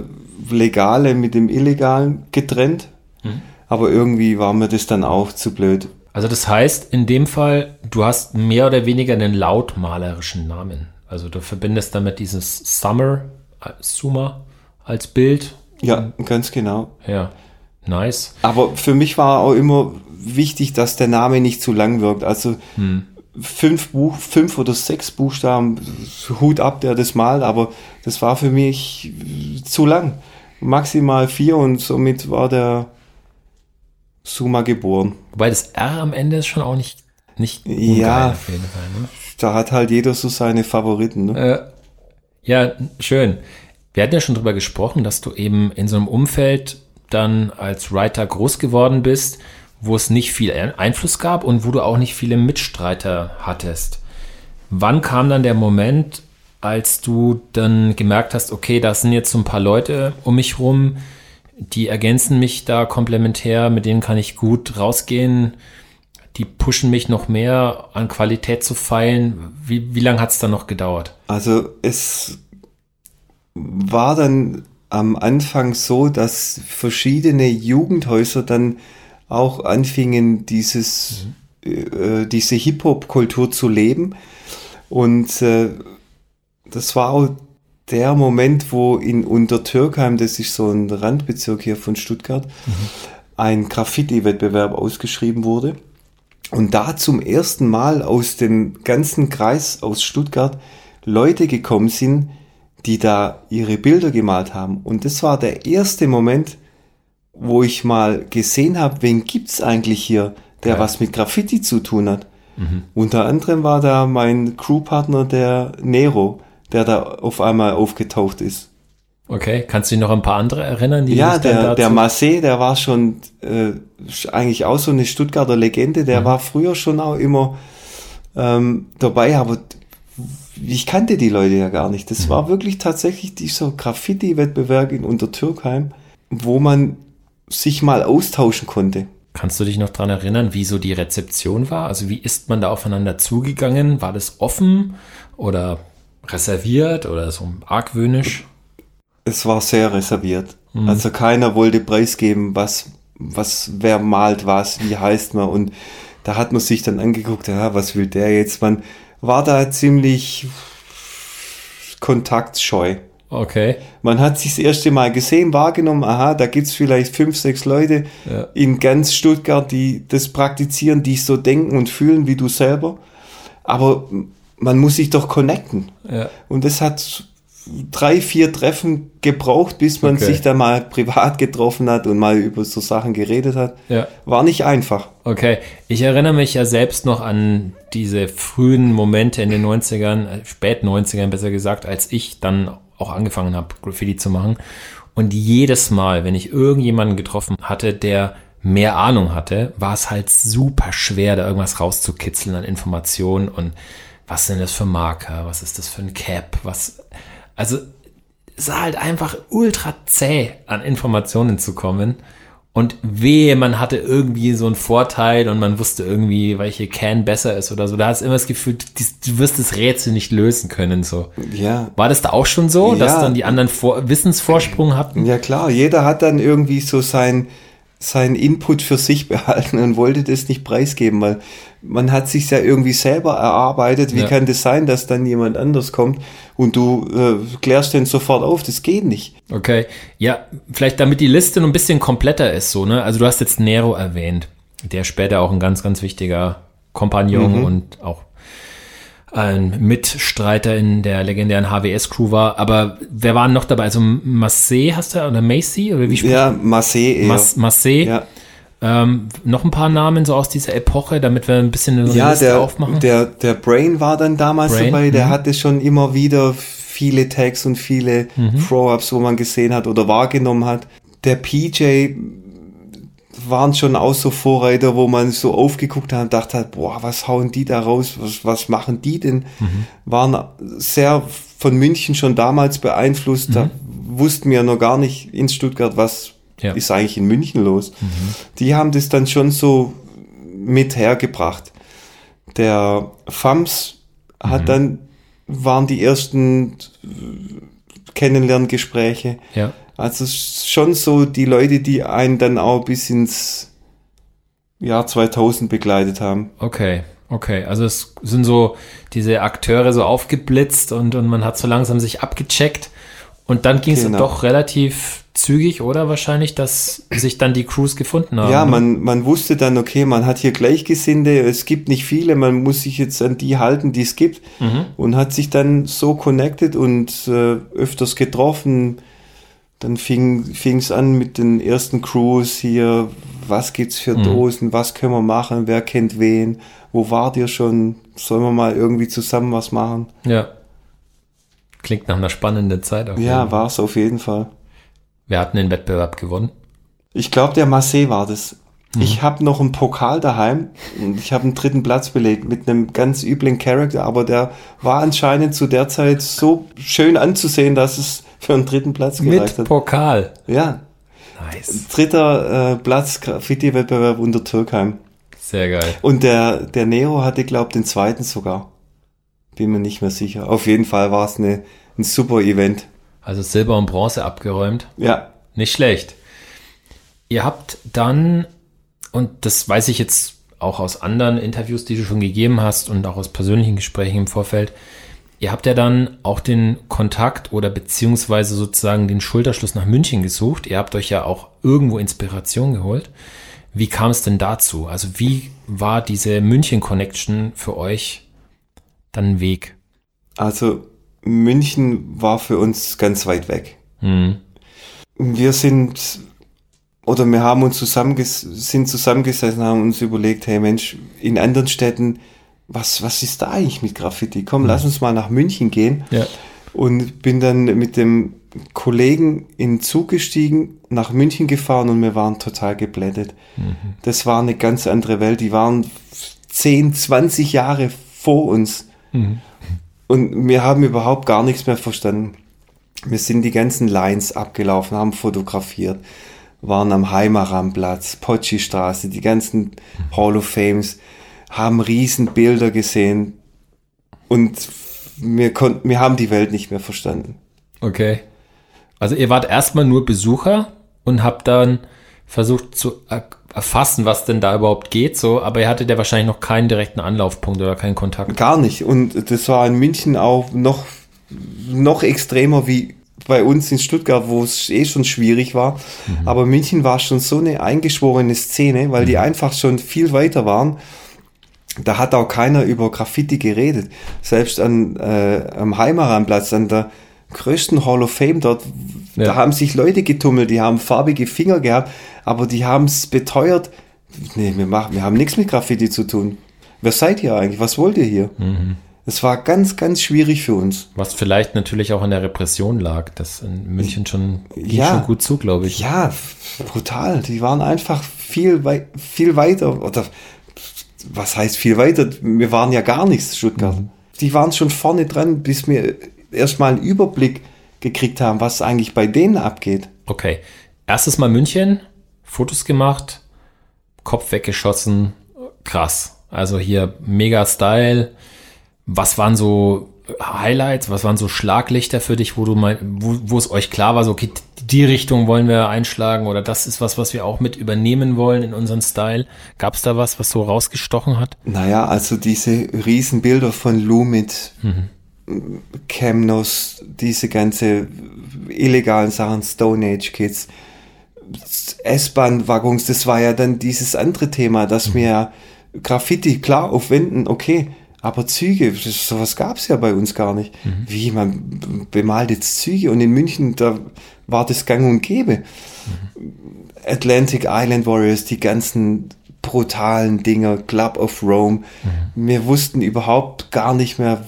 C: Legale mit dem Illegalen getrennt. Hm. Aber irgendwie war mir das dann auch zu blöd.
B: Also das heißt, in dem Fall, du hast mehr oder weniger einen lautmalerischen Namen. Also du verbindest damit dieses Summer, äh, Summer als Bild.
C: Ja, ganz genau.
B: Ja. Nice.
C: Aber für mich war auch immer wichtig, dass der Name nicht zu lang wirkt. Also hm. Fünf, Buch, fünf oder sechs Buchstaben, Hut ab, der das malt, aber das war für mich zu lang. Maximal vier und somit war der Suma geboren.
B: Wobei das R am Ende ist schon auch nicht, nicht
C: ja, auf jeden Fall. Ne? Da hat halt jeder so seine Favoriten. Ne?
B: Äh, ja, schön. Wir hatten ja schon drüber gesprochen, dass du eben in so einem Umfeld dann als Writer groß geworden bist, wo es nicht viel Einfluss gab und wo du auch nicht viele Mitstreiter hattest. Wann kam dann der Moment, als du dann gemerkt hast, okay, da sind jetzt so ein paar Leute um mich rum, die ergänzen mich da komplementär, mit denen kann ich gut rausgehen, die pushen mich noch mehr an Qualität zu feilen. Wie, wie lange hat es dann noch gedauert?
C: Also es war dann am Anfang so, dass verschiedene Jugendhäuser dann auch anfingen, dieses, mhm. äh, diese Hip-Hop-Kultur zu leben. Und äh, das war auch der Moment, wo in Untertürkheim, das ist so ein Randbezirk hier von Stuttgart, mhm. ein Graffiti-Wettbewerb ausgeschrieben wurde. Und da zum ersten Mal aus dem ganzen Kreis aus Stuttgart Leute gekommen sind, die da ihre Bilder gemalt haben. Und das war der erste Moment, wo ich mal gesehen habe, wen gibt's eigentlich hier, der ja. was mit Graffiti zu tun hat. Mhm. Unter anderem war da mein Crewpartner, der Nero, der da auf einmal aufgetaucht ist.
B: Okay, kannst du dich noch ein paar andere erinnern?
C: Die ja, der, der Massé, der war schon äh, eigentlich auch so eine Stuttgarter Legende, der mhm. war früher schon auch immer ähm, dabei, aber ich kannte die Leute ja gar nicht. Das mhm. war wirklich tatsächlich dieser Graffiti-Wettbewerb in Untertürkheim, wo man sich mal austauschen konnte.
B: Kannst du dich noch dran erinnern, wie so die Rezeption war? Also wie ist man da aufeinander zugegangen? War das offen oder reserviert oder so argwöhnisch?
C: Es war sehr reserviert. Mhm. Also keiner wollte preisgeben, was, was, wer malt was, wie heißt man und da hat man sich dann angeguckt, ja, was will der jetzt? Man war da ziemlich kontaktscheu.
B: Okay.
C: Man hat sich das erste Mal gesehen, wahrgenommen, aha, da gibt's vielleicht fünf, sechs Leute ja. in ganz Stuttgart, die das praktizieren, die so denken und fühlen wie du selber. Aber man muss sich doch connecten. Ja. Und das hat drei, vier Treffen gebraucht, bis man okay. sich da mal privat getroffen hat und mal über so Sachen geredet hat. Ja. War nicht einfach.
B: Okay, ich erinnere mich ja selbst noch an diese frühen Momente in den 90ern, äh, spät 90ern besser gesagt, als ich dann auch angefangen habe, Graffiti zu machen. Und jedes Mal, wenn ich irgendjemanden getroffen hatte, der mehr Ahnung hatte, war es halt super schwer, da irgendwas rauszukitzeln an Informationen und was sind das für Marker, was ist das für ein Cap, was, also es war halt einfach ultra zäh an Informationen zu kommen. Und wehe, man hatte irgendwie so einen Vorteil und man wusste irgendwie, welche Can besser ist oder so. Da hast du immer das Gefühl, du wirst das Rätsel nicht lösen können. So.
C: Ja.
B: War das da auch schon so, ja. dass dann die anderen Vor Wissensvorsprung hatten?
C: Ja klar, jeder hat dann irgendwie so sein, sein Input für sich behalten und wollte das nicht preisgeben, weil man hat sich ja irgendwie selber erarbeitet. Wie ja. kann das sein, dass dann jemand anders kommt und du äh, klärst den sofort auf? Das geht nicht.
B: Okay, ja, vielleicht damit die Liste noch ein bisschen kompletter ist, so ne. Also du hast jetzt Nero erwähnt, der später auch ein ganz, ganz wichtiger Kompagnon mhm. und auch ein Mitstreiter in der legendären HWS-Crew war. Aber wer waren noch dabei? Also Massé hast du oder Macy oder wie
C: Ja, Massé.
B: Mas Massé. Ja. Ähm, noch ein paar Namen so aus dieser Epoche, damit wir ein bisschen eine
C: ja, Liste der, aufmachen. Der, der Brain war dann damals Brain, dabei, der mhm. hatte schon immer wieder viele Tags und viele mhm. Throw-Ups, wo man gesehen hat oder wahrgenommen hat. Der PJ waren schon auch so Vorreiter, wo man so aufgeguckt hat und dachte hat, boah, was hauen die da raus, was, was machen die denn? Mhm. Waren sehr von München schon damals beeinflusst, mhm. da wussten wir noch gar nicht in Stuttgart, was ja. ist eigentlich in München los? Mhm. Die haben das dann schon so mit hergebracht. Der FAMS hat mhm. dann, waren die ersten Kennenlerngespräche. Ja. Also schon so die Leute, die einen dann auch bis ins Jahr 2000 begleitet haben.
B: Okay, okay. Also es sind so diese Akteure so aufgeblitzt und, und man hat so langsam sich abgecheckt. Und dann ging es genau. doch relativ zügig, oder wahrscheinlich, dass sich dann die Crews gefunden haben.
C: Ja, ne? man, man wusste dann, okay, man hat hier Gleichgesinnte, es gibt nicht viele, man muss sich jetzt an die halten, die es gibt mhm. und hat sich dann so connected und äh, öfters getroffen. Dann fing es an mit den ersten Crews hier, was gibt's für mhm. Dosen, was können wir machen, wer kennt wen, wo wart ihr schon, sollen wir mal irgendwie zusammen was machen?
B: Ja. Klingt nach einer spannenden Zeit.
C: ja, war es auf jeden Fall.
B: Wer hat den Wettbewerb gewonnen?
C: Ich glaube, der Marseille war das. Mhm. Ich habe noch einen Pokal daheim und ich habe einen dritten Platz belegt mit einem ganz üblen Charakter, aber der war anscheinend zu der Zeit so schön anzusehen, dass es für einen dritten Platz gereicht mit
B: hat. Pokal?
C: Ja. Nice. Dritter äh, Platz Graffiti-Wettbewerb unter Türkheim.
B: Sehr geil.
C: Und der, der Nero hatte, glaube ich, den zweiten sogar. Bin mir nicht mehr sicher. Auf jeden Fall war es eine, ein super Event.
B: Also Silber und Bronze abgeräumt.
C: Ja.
B: Nicht schlecht. Ihr habt dann, und das weiß ich jetzt auch aus anderen Interviews, die du schon gegeben hast und auch aus persönlichen Gesprächen im Vorfeld, ihr habt ja dann auch den Kontakt oder beziehungsweise sozusagen den Schulterschluss nach München gesucht. Ihr habt euch ja auch irgendwo Inspiration geholt. Wie kam es denn dazu? Also wie war diese München-Connection für euch dann Weg?
C: Also München war für uns ganz weit weg.
B: Hm.
C: Wir sind oder wir haben uns zusammenges sind zusammengesessen, haben uns überlegt, hey Mensch, in anderen Städten, was, was ist da eigentlich mit Graffiti? Komm, lass uns mal nach München gehen.
B: Ja.
C: Und bin dann mit dem Kollegen in den Zug gestiegen, nach München gefahren und wir waren total geblättet. Das war eine ganz andere Welt. Die waren 10, 20 Jahre vor uns. Und wir haben überhaupt gar nichts mehr verstanden. Wir sind die ganzen Lines abgelaufen, haben fotografiert, waren am Heimaranplatz, Potschi-Straße, die ganzen Hall of Fames, haben riesen Bilder gesehen und wir konnten, wir haben die Welt nicht mehr verstanden.
B: Okay. Also ihr wart erstmal nur Besucher und habt dann versucht zu erfassen, was denn da überhaupt geht, so, aber ihr hattet ja wahrscheinlich noch keinen direkten Anlaufpunkt oder keinen Kontakt.
C: Gar nicht. Und das war in München auch noch, noch extremer wie bei uns in Stuttgart, wo es eh schon schwierig war. Aber München war schon so eine eingeschworene Szene, weil die einfach schon viel weiter waren. Da hat auch keiner über Graffiti geredet. Selbst an, äh, am Heimaranplatz, an der größten Hall of Fame dort,
B: Ja.
C: da haben sich Leute getummelt, die haben farbige Finger gehabt, aber die haben es beteuert, nee, wir, machen, wir haben nichts mit Graffiti zu tun. Wer seid ihr eigentlich? Was wollt ihr hier? Es war ganz, ganz schwierig für uns.
B: Was vielleicht natürlich auch an der Repression lag, das in München schon, ging
C: Ja.
B: schon gut zu, glaube ich.
C: Ja, brutal. Die waren einfach viel, wei viel weiter. Oder was heißt viel weiter? Wir waren ja gar nichts, Stuttgart. Die waren schon vorne dran, bis wir erstmal einen Überblick gekriegt haben, was eigentlich bei denen abgeht.
B: Okay. Erstes Mal München, Fotos gemacht, Kopf weggeschossen, krass. Also hier mega Style. Was waren so Highlights, was waren so Schlaglichter für dich, wo du mein, wo, wo es euch klar war, so okay, die Richtung wollen wir einschlagen oder das ist was, was wir auch mit übernehmen wollen in unseren Style. Gab es da was, was so rausgestochen hat?
C: Naja, also diese Riesenbilder von Lou mit Chemnos, diese ganze illegalen Sachen, Stone Age Kids, S-Bahn-Waggons, das war ja dann dieses andere Thema, dass wir Graffiti klar aufwenden, okay, aber Züge, das, sowas gab's ja bei uns gar nicht. Wie, man bemalt jetzt Züge und in München, da war das gang und gäbe. Atlantic Island Warriors, die ganzen brutalen Dinger, Club of Rome. Wir wussten überhaupt gar nicht mehr,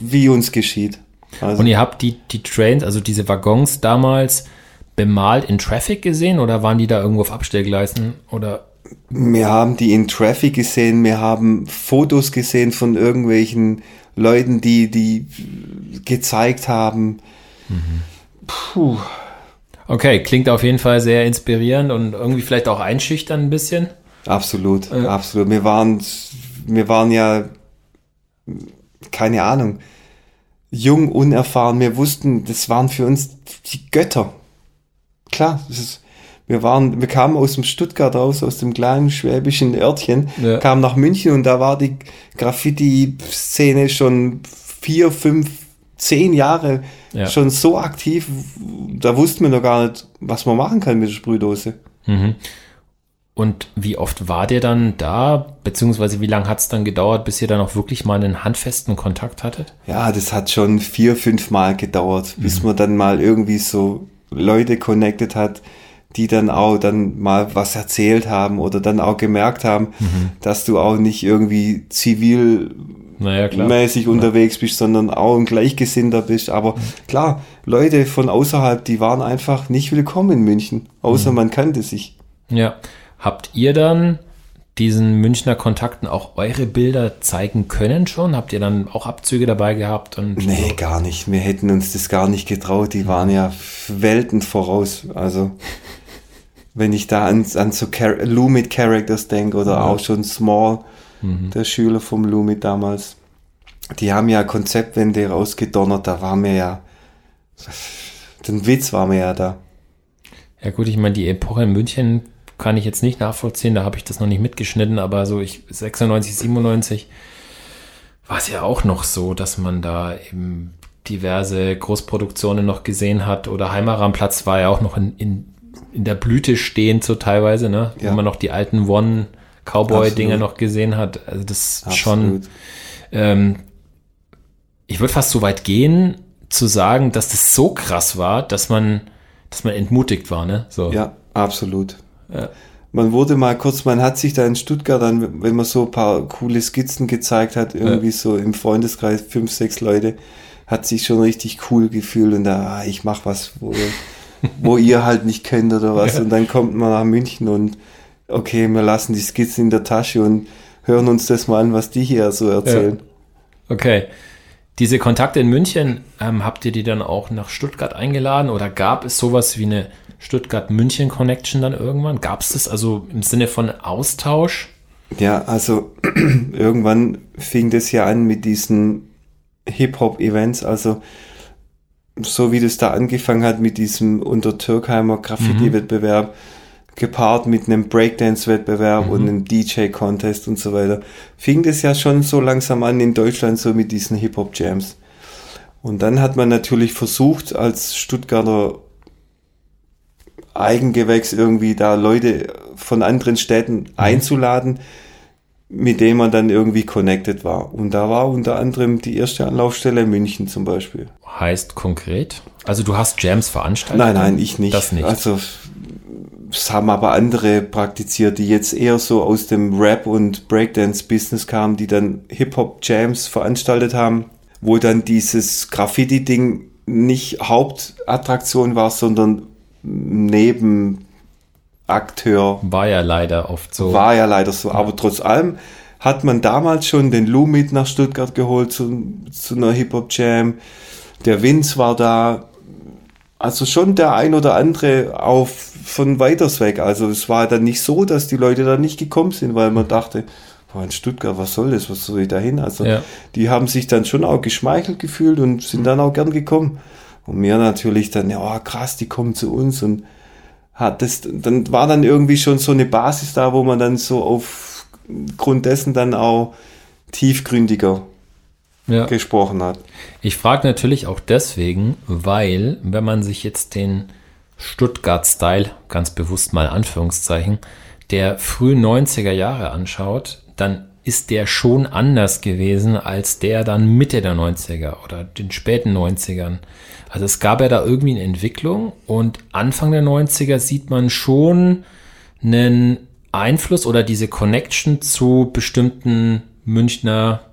C: wie uns geschieht. Also,
B: Und ihr habt die, die Trains, also diese Waggons damals bemalt in Traffic gesehen oder waren die da irgendwo auf Abstellgleisen oder
C: wir haben die in Traffic gesehen, wir haben Fotos gesehen von irgendwelchen Leuten, die die gezeigt haben. Puh.
B: Okay, klingt auf jeden Fall sehr inspirierend und irgendwie vielleicht auch einschüchtern ein bisschen.
C: Absolut, absolut. Wir waren, wir waren ja, keine Ahnung, jung, unerfahren. Wir wussten, das waren für uns die Götter. Klar, ist, wir waren, wir kamen aus dem Stuttgart raus, aus dem kleinen schwäbischen Örtchen,
B: Ja.
C: kamen nach München und da war die Graffiti-Szene schon vier, fünf, zehn Jahre
B: Ja.
C: schon so aktiv. Da wussten wir noch gar nicht, was man machen kann mit der Sprühdose.
B: Und wie oft war der dann da, beziehungsweise wie lange hat es dann gedauert, bis ihr dann auch wirklich mal einen handfesten Kontakt hattet?
C: Ja, das hat schon vier, fünf Mal gedauert, bis man dann mal irgendwie so Leute connected hat, die dann auch dann mal was erzählt haben oder dann auch gemerkt haben, dass du auch nicht irgendwie
B: Naja,
C: zivilmäßig unterwegs bist, sondern auch ein Gleichgesinnter bist. Aber klar, Leute von außerhalb, die waren einfach nicht willkommen in München, außer man kannte sich.
B: Ja. Habt ihr dann diesen Münchner Kontakten auch eure Bilder zeigen können schon? Habt ihr dann auch Abzüge dabei gehabt? Und
C: Nee, gar nicht. Wir hätten uns das gar nicht getraut. Die waren ja Welten voraus. Also, wenn ich da an, an so Char Lumit Characters denke oder auch schon Small, der Schüler vom Lumit damals, die haben ja Konzeptwände rausgedonnert. Da waren wir ja Den Witz war mir ja da.
B: Ja gut, ich meine, die Epoche in München kann ich jetzt nicht nachvollziehen, da habe ich das noch nicht mitgeschnitten, aber so ich 96, 97 war es ja auch noch so, dass man da eben diverse Großproduktionen noch gesehen hat oder Heimaranplatz war ja auch noch in, in, in der Blüte stehend so teilweise, ne? Ja. Wo man noch die alten One Cowboy-Dinger noch gesehen hat. Also das ist schon ähm, ich würde fast so weit gehen, zu sagen, dass das so krass war, dass man, dass man entmutigt war, ne? So.
C: Ja, absolut. Ja. Man wurde mal kurz, man hat sich da in Stuttgart dann, wenn man so ein paar coole Skizzen gezeigt hat, irgendwie ja. so im Freundeskreis, fünf, sechs Leute, hat sich schon richtig cool gefühlt und da, ah, ich mach was, wo, [laughs] wo ihr halt nicht kennt oder was. Ja. Und dann kommt man nach München und okay, wir lassen die Skizzen in der Tasche und hören uns das mal an, was die hier so erzählen.
B: Okay. Diese Kontakte in München, ähm, habt ihr die dann auch nach Stuttgart eingeladen oder gab es sowas wie eine Stuttgart-München-Connection dann irgendwann? Gab es das also im Sinne von Austausch?
C: Ja, also [clears throat] irgendwann fing das ja an mit diesen Hip-Hop-Events, also so wie das da angefangen hat mit diesem unter Türkheimer Graffiti-Wettbewerb, mhm gepaart mit einem Breakdance-Wettbewerb mhm. und einem DJ-Contest und so weiter, fing das ja schon so langsam an in Deutschland so mit diesen Hip-Hop-Jams. Und dann hat man natürlich versucht, als Stuttgarter Eigengewächs irgendwie da Leute von anderen Städten mhm. einzuladen, mit denen man dann irgendwie connected war. Und da war unter anderem die erste Anlaufstelle München zum Beispiel.
B: Heißt konkret? Also du hast Jams veranstaltet?
C: Nein, nein, ich nicht.
B: Das nicht.
C: Also das haben aber andere praktiziert, die jetzt eher so aus dem Rap- und Breakdance-Business kamen, die dann Hip-Hop-Jams veranstaltet haben, wo dann dieses Graffiti-Ding nicht Hauptattraktion war, sondern Nebenakteur.
B: War ja leider oft so.
C: War ja leider so. Aber trotz allem hat man damals schon den Lou mit nach Stuttgart geholt zu, zu einer Hip-Hop-Jam. Der Vince war da. Also schon der ein oder andere auf von weiters weg. Also es war dann nicht so, dass die Leute da nicht gekommen sind, weil man dachte, boah, in Stuttgart, was soll das, was soll ich da hin? Also ja. die haben sich dann schon auch geschmeichelt gefühlt und sind dann auch gern gekommen. Und mir natürlich dann, ja, oh, krass, die kommen zu uns und hat das, dann war dann irgendwie schon so eine Basis da, wo man dann so aufgrund dessen dann auch tiefgründiger ja. gesprochen hat.
B: Ich frage natürlich auch deswegen, weil, wenn man sich jetzt den Stuttgart-Style, ganz bewusst mal Anführungszeichen, der frühen 90er Jahre anschaut, dann ist der schon anders gewesen als der dann Mitte der 90er oder den späten 90ern. Also es gab ja da irgendwie eine Entwicklung und Anfang der 90er sieht man schon einen Einfluss oder diese Connection zu bestimmten Münchner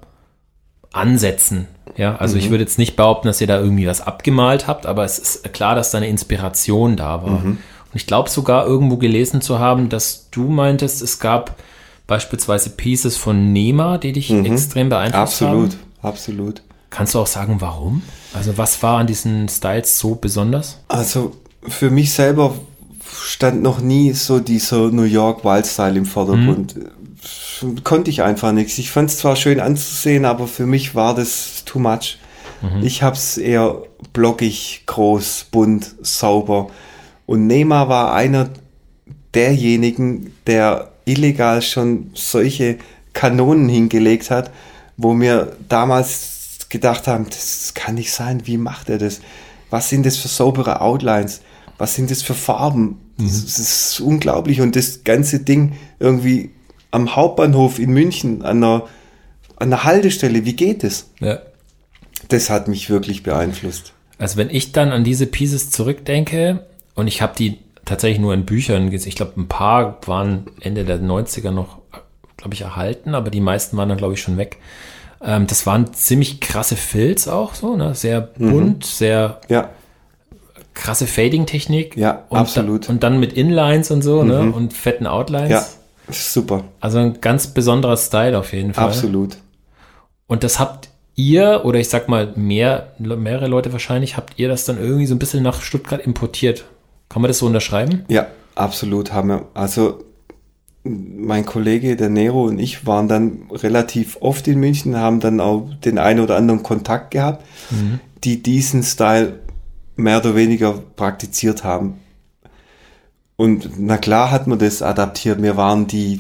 B: Ansätzen. Ja, also mhm. ich würde jetzt nicht behaupten, dass ihr da irgendwie was abgemalt habt, aber es ist klar, dass da eine Inspiration da war. Mhm. Und ich glaube sogar irgendwo gelesen zu haben, dass du meintest, es gab beispielsweise Pieces von Nehmer, die dich mhm. extrem beeinflusst
C: absolut,
B: haben.
C: Absolut, absolut.
B: Kannst du auch sagen, warum? Also was war an diesen Styles so besonders?
C: Also für mich selber stand noch nie so dieser New York Wild Style im Vordergrund. Mhm konnte ich einfach nichts. Ich fand es zwar schön anzusehen, aber für mich war das too much. Mhm. Ich es eher blockig, groß, bunt, sauber. Und Neymar war einer derjenigen, der illegal schon solche Kanonen hingelegt hat, wo wir damals gedacht haben, das kann nicht sein, wie macht er das? Was sind das für saubere Outlines? Was sind das für Farben? Mhm. Das, das ist unglaublich und das ganze Ding irgendwie am Hauptbahnhof in München an einer, an einer Haltestelle. Wie geht es? Ja. Das hat mich wirklich beeinflusst.
B: Also wenn ich dann an diese Pieces zurückdenke und ich habe die tatsächlich nur in Büchern gesehen, ich glaube ein paar waren Ende der 90er noch, glaube ich, erhalten, aber die meisten waren dann, glaube ich, schon weg. Ähm, das waren ziemlich krasse Filz auch so, ne? sehr mhm. bunt, mhm. sehr
C: ja.
B: krasse Fading-Technik.
C: Ja,
B: und
C: absolut.
B: Da, und dann mit Inlines und so ne? mhm. ne? und fetten Outlines. Ja.
C: Super.
B: Also ein ganz besonderer Style auf jeden Fall.
C: Absolut.
B: Und das habt ihr, oder ich sag mal mehr, mehrere Leute wahrscheinlich, habt ihr das dann irgendwie so ein bisschen nach Stuttgart importiert? Kann man das so unterschreiben?
C: Ja, absolut haben wir. Also mein Kollege, der Nero und ich waren dann relativ oft in München, haben dann auch den einen oder anderen Kontakt gehabt, mhm. die diesen Style mehr oder weniger praktiziert haben. Und na klar hat man das adaptiert. Wir waren die,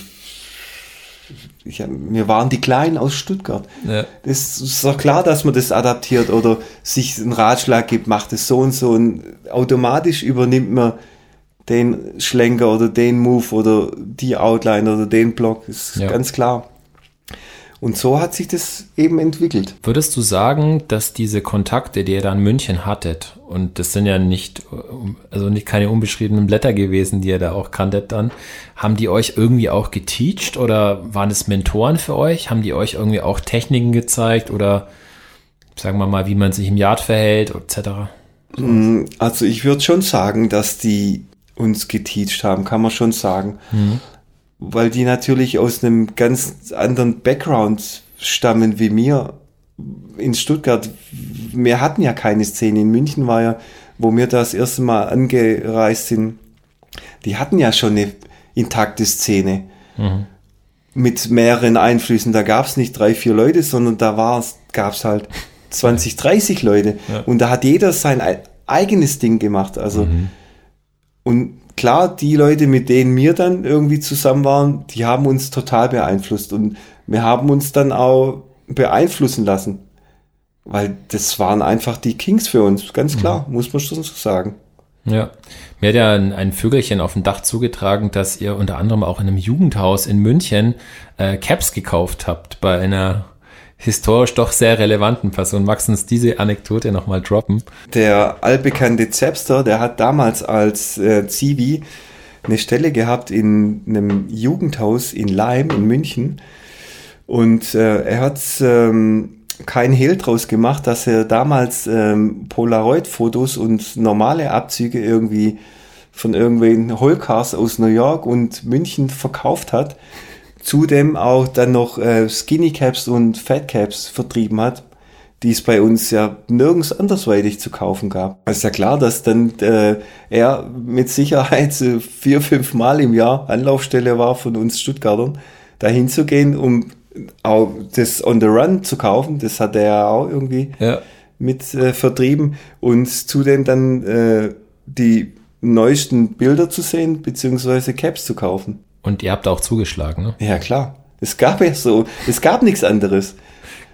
C: ich, wir waren die Kleinen aus Stuttgart. Ja. Das ist doch klar, dass man das adaptiert oder sich einen Ratschlag gibt, macht es so und so und automatisch übernimmt man den Schlenker oder den Move oder die Outline oder den Block. Ist ja. ganz klar. Und so hat sich das eben entwickelt.
B: Würdest du sagen, dass diese Kontakte, die ihr da in München hattet, und das sind ja nicht, also nicht keine unbeschriebenen Blätter gewesen, die ihr da auch kanntet dann, haben die euch irgendwie auch geteacht oder waren es Mentoren für euch? Haben die euch irgendwie auch Techniken gezeigt oder sagen wir mal, wie man sich im Yard verhält etc.?
C: Mm, also ich würde schon sagen, dass die uns geteacht haben, kann man schon sagen. Mhm weil die natürlich aus einem ganz anderen Background stammen wie mir in Stuttgart. Wir hatten ja keine Szene. In München war ja, wo wir das erste Mal angereist sind, die hatten ja schon eine intakte Szene. Mhm. Mit mehreren Einflüssen. Da gab es nicht drei, vier Leute, sondern da gab es halt [laughs] 20, 30 Leute. Ja. Und da hat jeder sein eigenes Ding gemacht. Also, mhm. und klar, die Leute, mit denen wir dann irgendwie zusammen waren, die haben uns total beeinflusst und wir haben uns dann auch beeinflussen lassen. Weil das waren einfach die Kings für uns, ganz klar, mhm. muss man schon so sagen.
B: Ja, mir hat ja ein, ein, Vögelchen auf dem Dach zugetragen, dass ihr unter anderem auch in einem Jugendhaus in München äh, Caps gekauft habt bei einer historisch doch sehr relevanten Person. Magst du uns diese Anekdote nochmal droppen?
C: Der allbekannte Zepster, der hat damals als äh, Zivi eine Stelle gehabt in einem Jugendhaus in Leim in München. Und äh, er hat ähm, kein Hehl draus gemacht, dass er damals ähm, Polaroid-Fotos und normale Abzüge irgendwie von irgendwelchen Holcars aus New York und München verkauft hat zudem auch dann noch äh, Skinny Caps und Fat Caps vertrieben hat, die es bei uns ja nirgends andersweitig zu kaufen gab. Es ist ja klar, dass dann äh, er mit Sicherheit so [laughs] vier, fünf Mal im Jahr Anlaufstelle war von uns Stuttgartern, dahin zu gehen, um auch das On the Run zu kaufen. Das hat er ja auch irgendwie ja. mit äh, vertrieben und zudem dann äh, die neuesten Bilder zu sehen, beziehungsweise Caps zu kaufen.
B: Und ihr habt auch zugeschlagen, ne?
C: Ja, klar. Es gab ja so, es gab nichts anderes.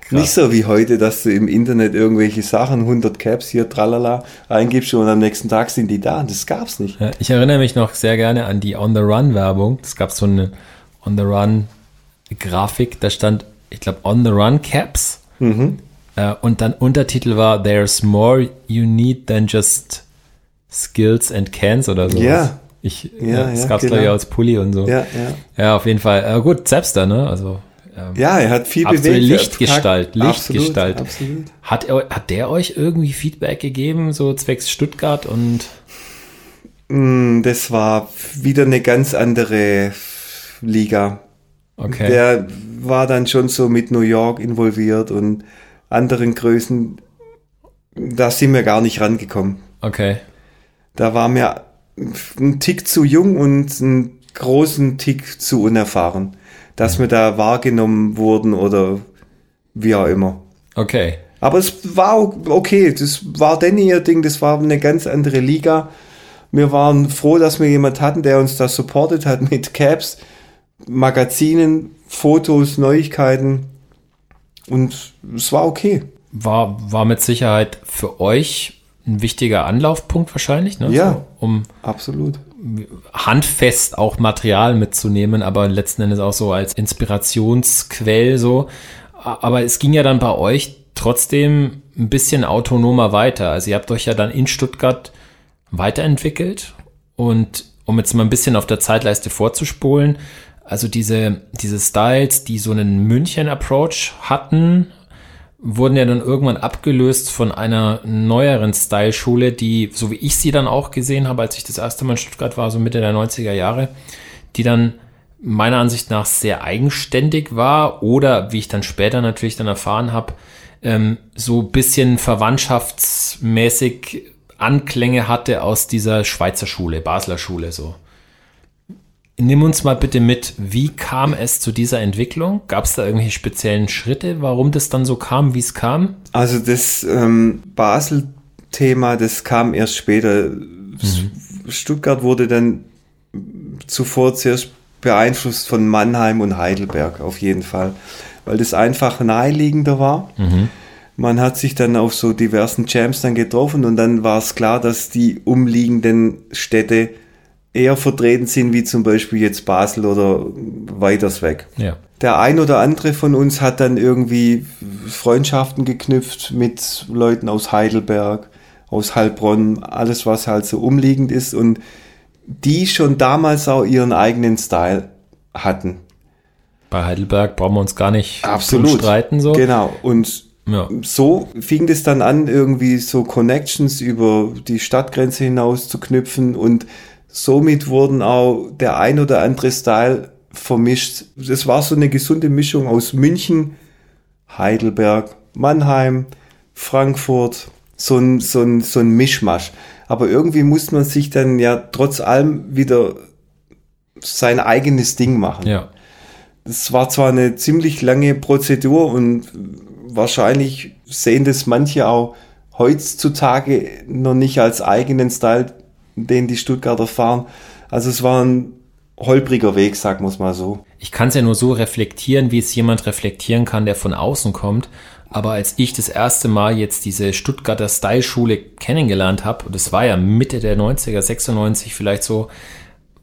C: Krass. Nicht so wie heute, dass du im Internet irgendwelche Sachen, 100 Caps hier, tralala, eingibst und am nächsten Tag sind die da. Das gab's nicht.
B: Ja, ich erinnere mich noch sehr gerne an die On-the-Run-Werbung. Es gab so eine On-the-Run-Grafik, da stand, ich glaube, On-the-Run Caps. Mhm. Äh, und dann Untertitel war There's more you need than just skills and cans oder so.
C: Ja.
B: Ich, ja, ja, gab's genau. gleich als Pulli und so. Ja, ja. Ja, auf jeden Fall. Äh, gut, Zapster, ne? Also.
C: Ähm, ja, er hat viel bewegt.
B: Lichtgestalt, Lichtgestalt. Absolut, absolut. Hat, er, hat der euch irgendwie Feedback gegeben, so zwecks Stuttgart und?
C: Mm, das war wieder eine ganz andere Liga. Okay. Der war dann schon so mit New York involviert und anderen Größen. Da sind wir gar nicht rangekommen.
B: Okay.
C: Da war mir ein Tick zu jung und einen großen Tick zu unerfahren, dass wir da wahrgenommen wurden oder wie auch immer.
B: Okay.
C: Aber es war okay, das war denn ihr Ding, das war eine ganz andere Liga. Wir waren froh, dass wir jemand hatten, der uns da supportet hat mit Caps, Magazinen, Fotos, Neuigkeiten und es war okay.
B: War, war mit Sicherheit für euch ein wichtiger Anlaufpunkt wahrscheinlich, ne?
C: Ja,
B: so, um
C: absolut.
B: Handfest auch Material mitzunehmen, aber letzten Endes auch so als Inspirationsquell so. Aber es ging ja dann bei euch trotzdem ein bisschen autonomer weiter. Also ihr habt euch ja dann in Stuttgart weiterentwickelt und um jetzt mal ein bisschen auf der Zeitleiste vorzuspulen, also diese, diese Styles, die so einen München-Approach hatten, wurden ja dann irgendwann abgelöst von einer neueren Style-Schule, die, so wie ich sie dann auch gesehen habe, als ich das erste Mal in Stuttgart war, so Mitte der 90er Jahre, die dann meiner Ansicht nach sehr eigenständig war oder, wie ich dann später natürlich dann erfahren habe, ähm, so bisschen verwandtschaftsmäßig Anklänge hatte aus dieser Schweizer Schule, Basler Schule so. Nimm uns mal bitte mit, wie kam es zu dieser Entwicklung? Gab es da irgendwelche speziellen Schritte, warum das dann so kam, wie es kam?
C: Also das ähm, Basel Style-Thema, das kam erst später. Mhm. Stuttgart wurde dann zuvor zuerst beeinflusst von Mannheim und Heidelberg auf jeden Fall, weil das einfach naheliegender war. Mhm. Man hat sich dann auf so diversen Jams dann getroffen und dann war es klar, dass die umliegenden Städte eher vertreten sind, wie zum Beispiel jetzt Basel oder weiters weg.
B: Ja.
C: Der ein oder andere von uns hat dann irgendwie Freundschaften geknüpft mit Leuten aus Heidelberg, aus Heilbronn, alles was halt so umliegend ist und die schon damals auch ihren eigenen Style hatten.
B: Bei Heidelberg brauchen wir uns gar nicht
C: Absolut.
B: streiten so.
C: Genau und ja. so fing es dann an, irgendwie so Connections über die Stadtgrenze hinaus zu knüpfen und somit wurden auch der ein oder andere Style vermischt. Das war so eine gesunde Mischung aus München, Heidelberg, Mannheim, Frankfurt, so ein, so ein, so ein Mischmasch. Aber irgendwie muss man sich dann ja trotz allem wieder sein eigenes Ding machen.
B: Ja.
C: Das war zwar eine ziemlich lange Prozedur und wahrscheinlich sehen das manche auch heutzutage noch nicht als eigenen Style, den die Stuttgarter fahren. Also es war ein holpriger Weg, wir es mal so.
B: Ich kann es ja nur so reflektieren, wie es jemand reflektieren kann, der von außen kommt. Aber als ich das erste Mal jetzt diese Stuttgarter Style-Schule kennengelernt habe, und das war ja Mitte der 90er, 96 vielleicht so,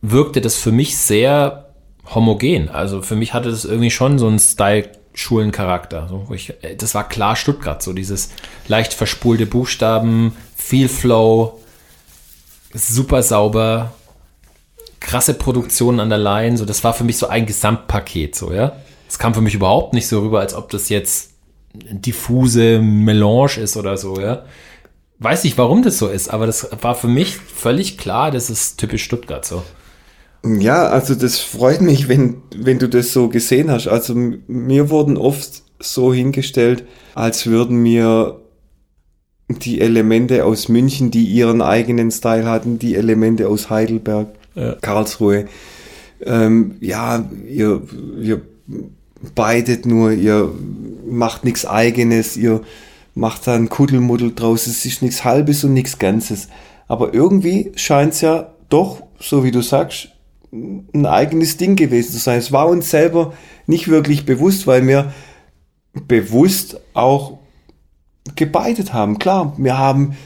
B: wirkte das für mich sehr homogen. Also für mich hatte das irgendwie schon so einen Style-Schulencharakter. Äh, das war klar Stuttgart, so dieses leicht verspulte Buchstaben, viel Flow, super sauber, krasse Produktionen an der Line. So, das war für mich so ein Gesamtpaket, so, ja. Es kam für mich überhaupt nicht so rüber, als ob das jetzt diffuse Melange ist oder so, ja. Weiß nicht, warum das so ist, aber das war für mich völlig klar, das ist typisch Stuttgart so.
C: Ja, also das freut mich, wenn, wenn du das so gesehen hast. Also mir wurden oft so hingestellt, als würden mir die Elemente aus München, die ihren eigenen Style hatten, die Elemente aus Heidelberg, ja. Karlsruhe, ähm, ja, ihr, ihr beidet nur, ihr macht nichts eigenes, ihr macht da ein Kuddelmuddel draus, es ist nichts Halbes und nichts Ganzes. Aber irgendwie scheint es ja doch, so wie du sagst, ein eigenes Ding gewesen zu sein. Es war uns selber nicht wirklich bewusst, weil wir bewusst auch gebeitet haben. Klar, wir haben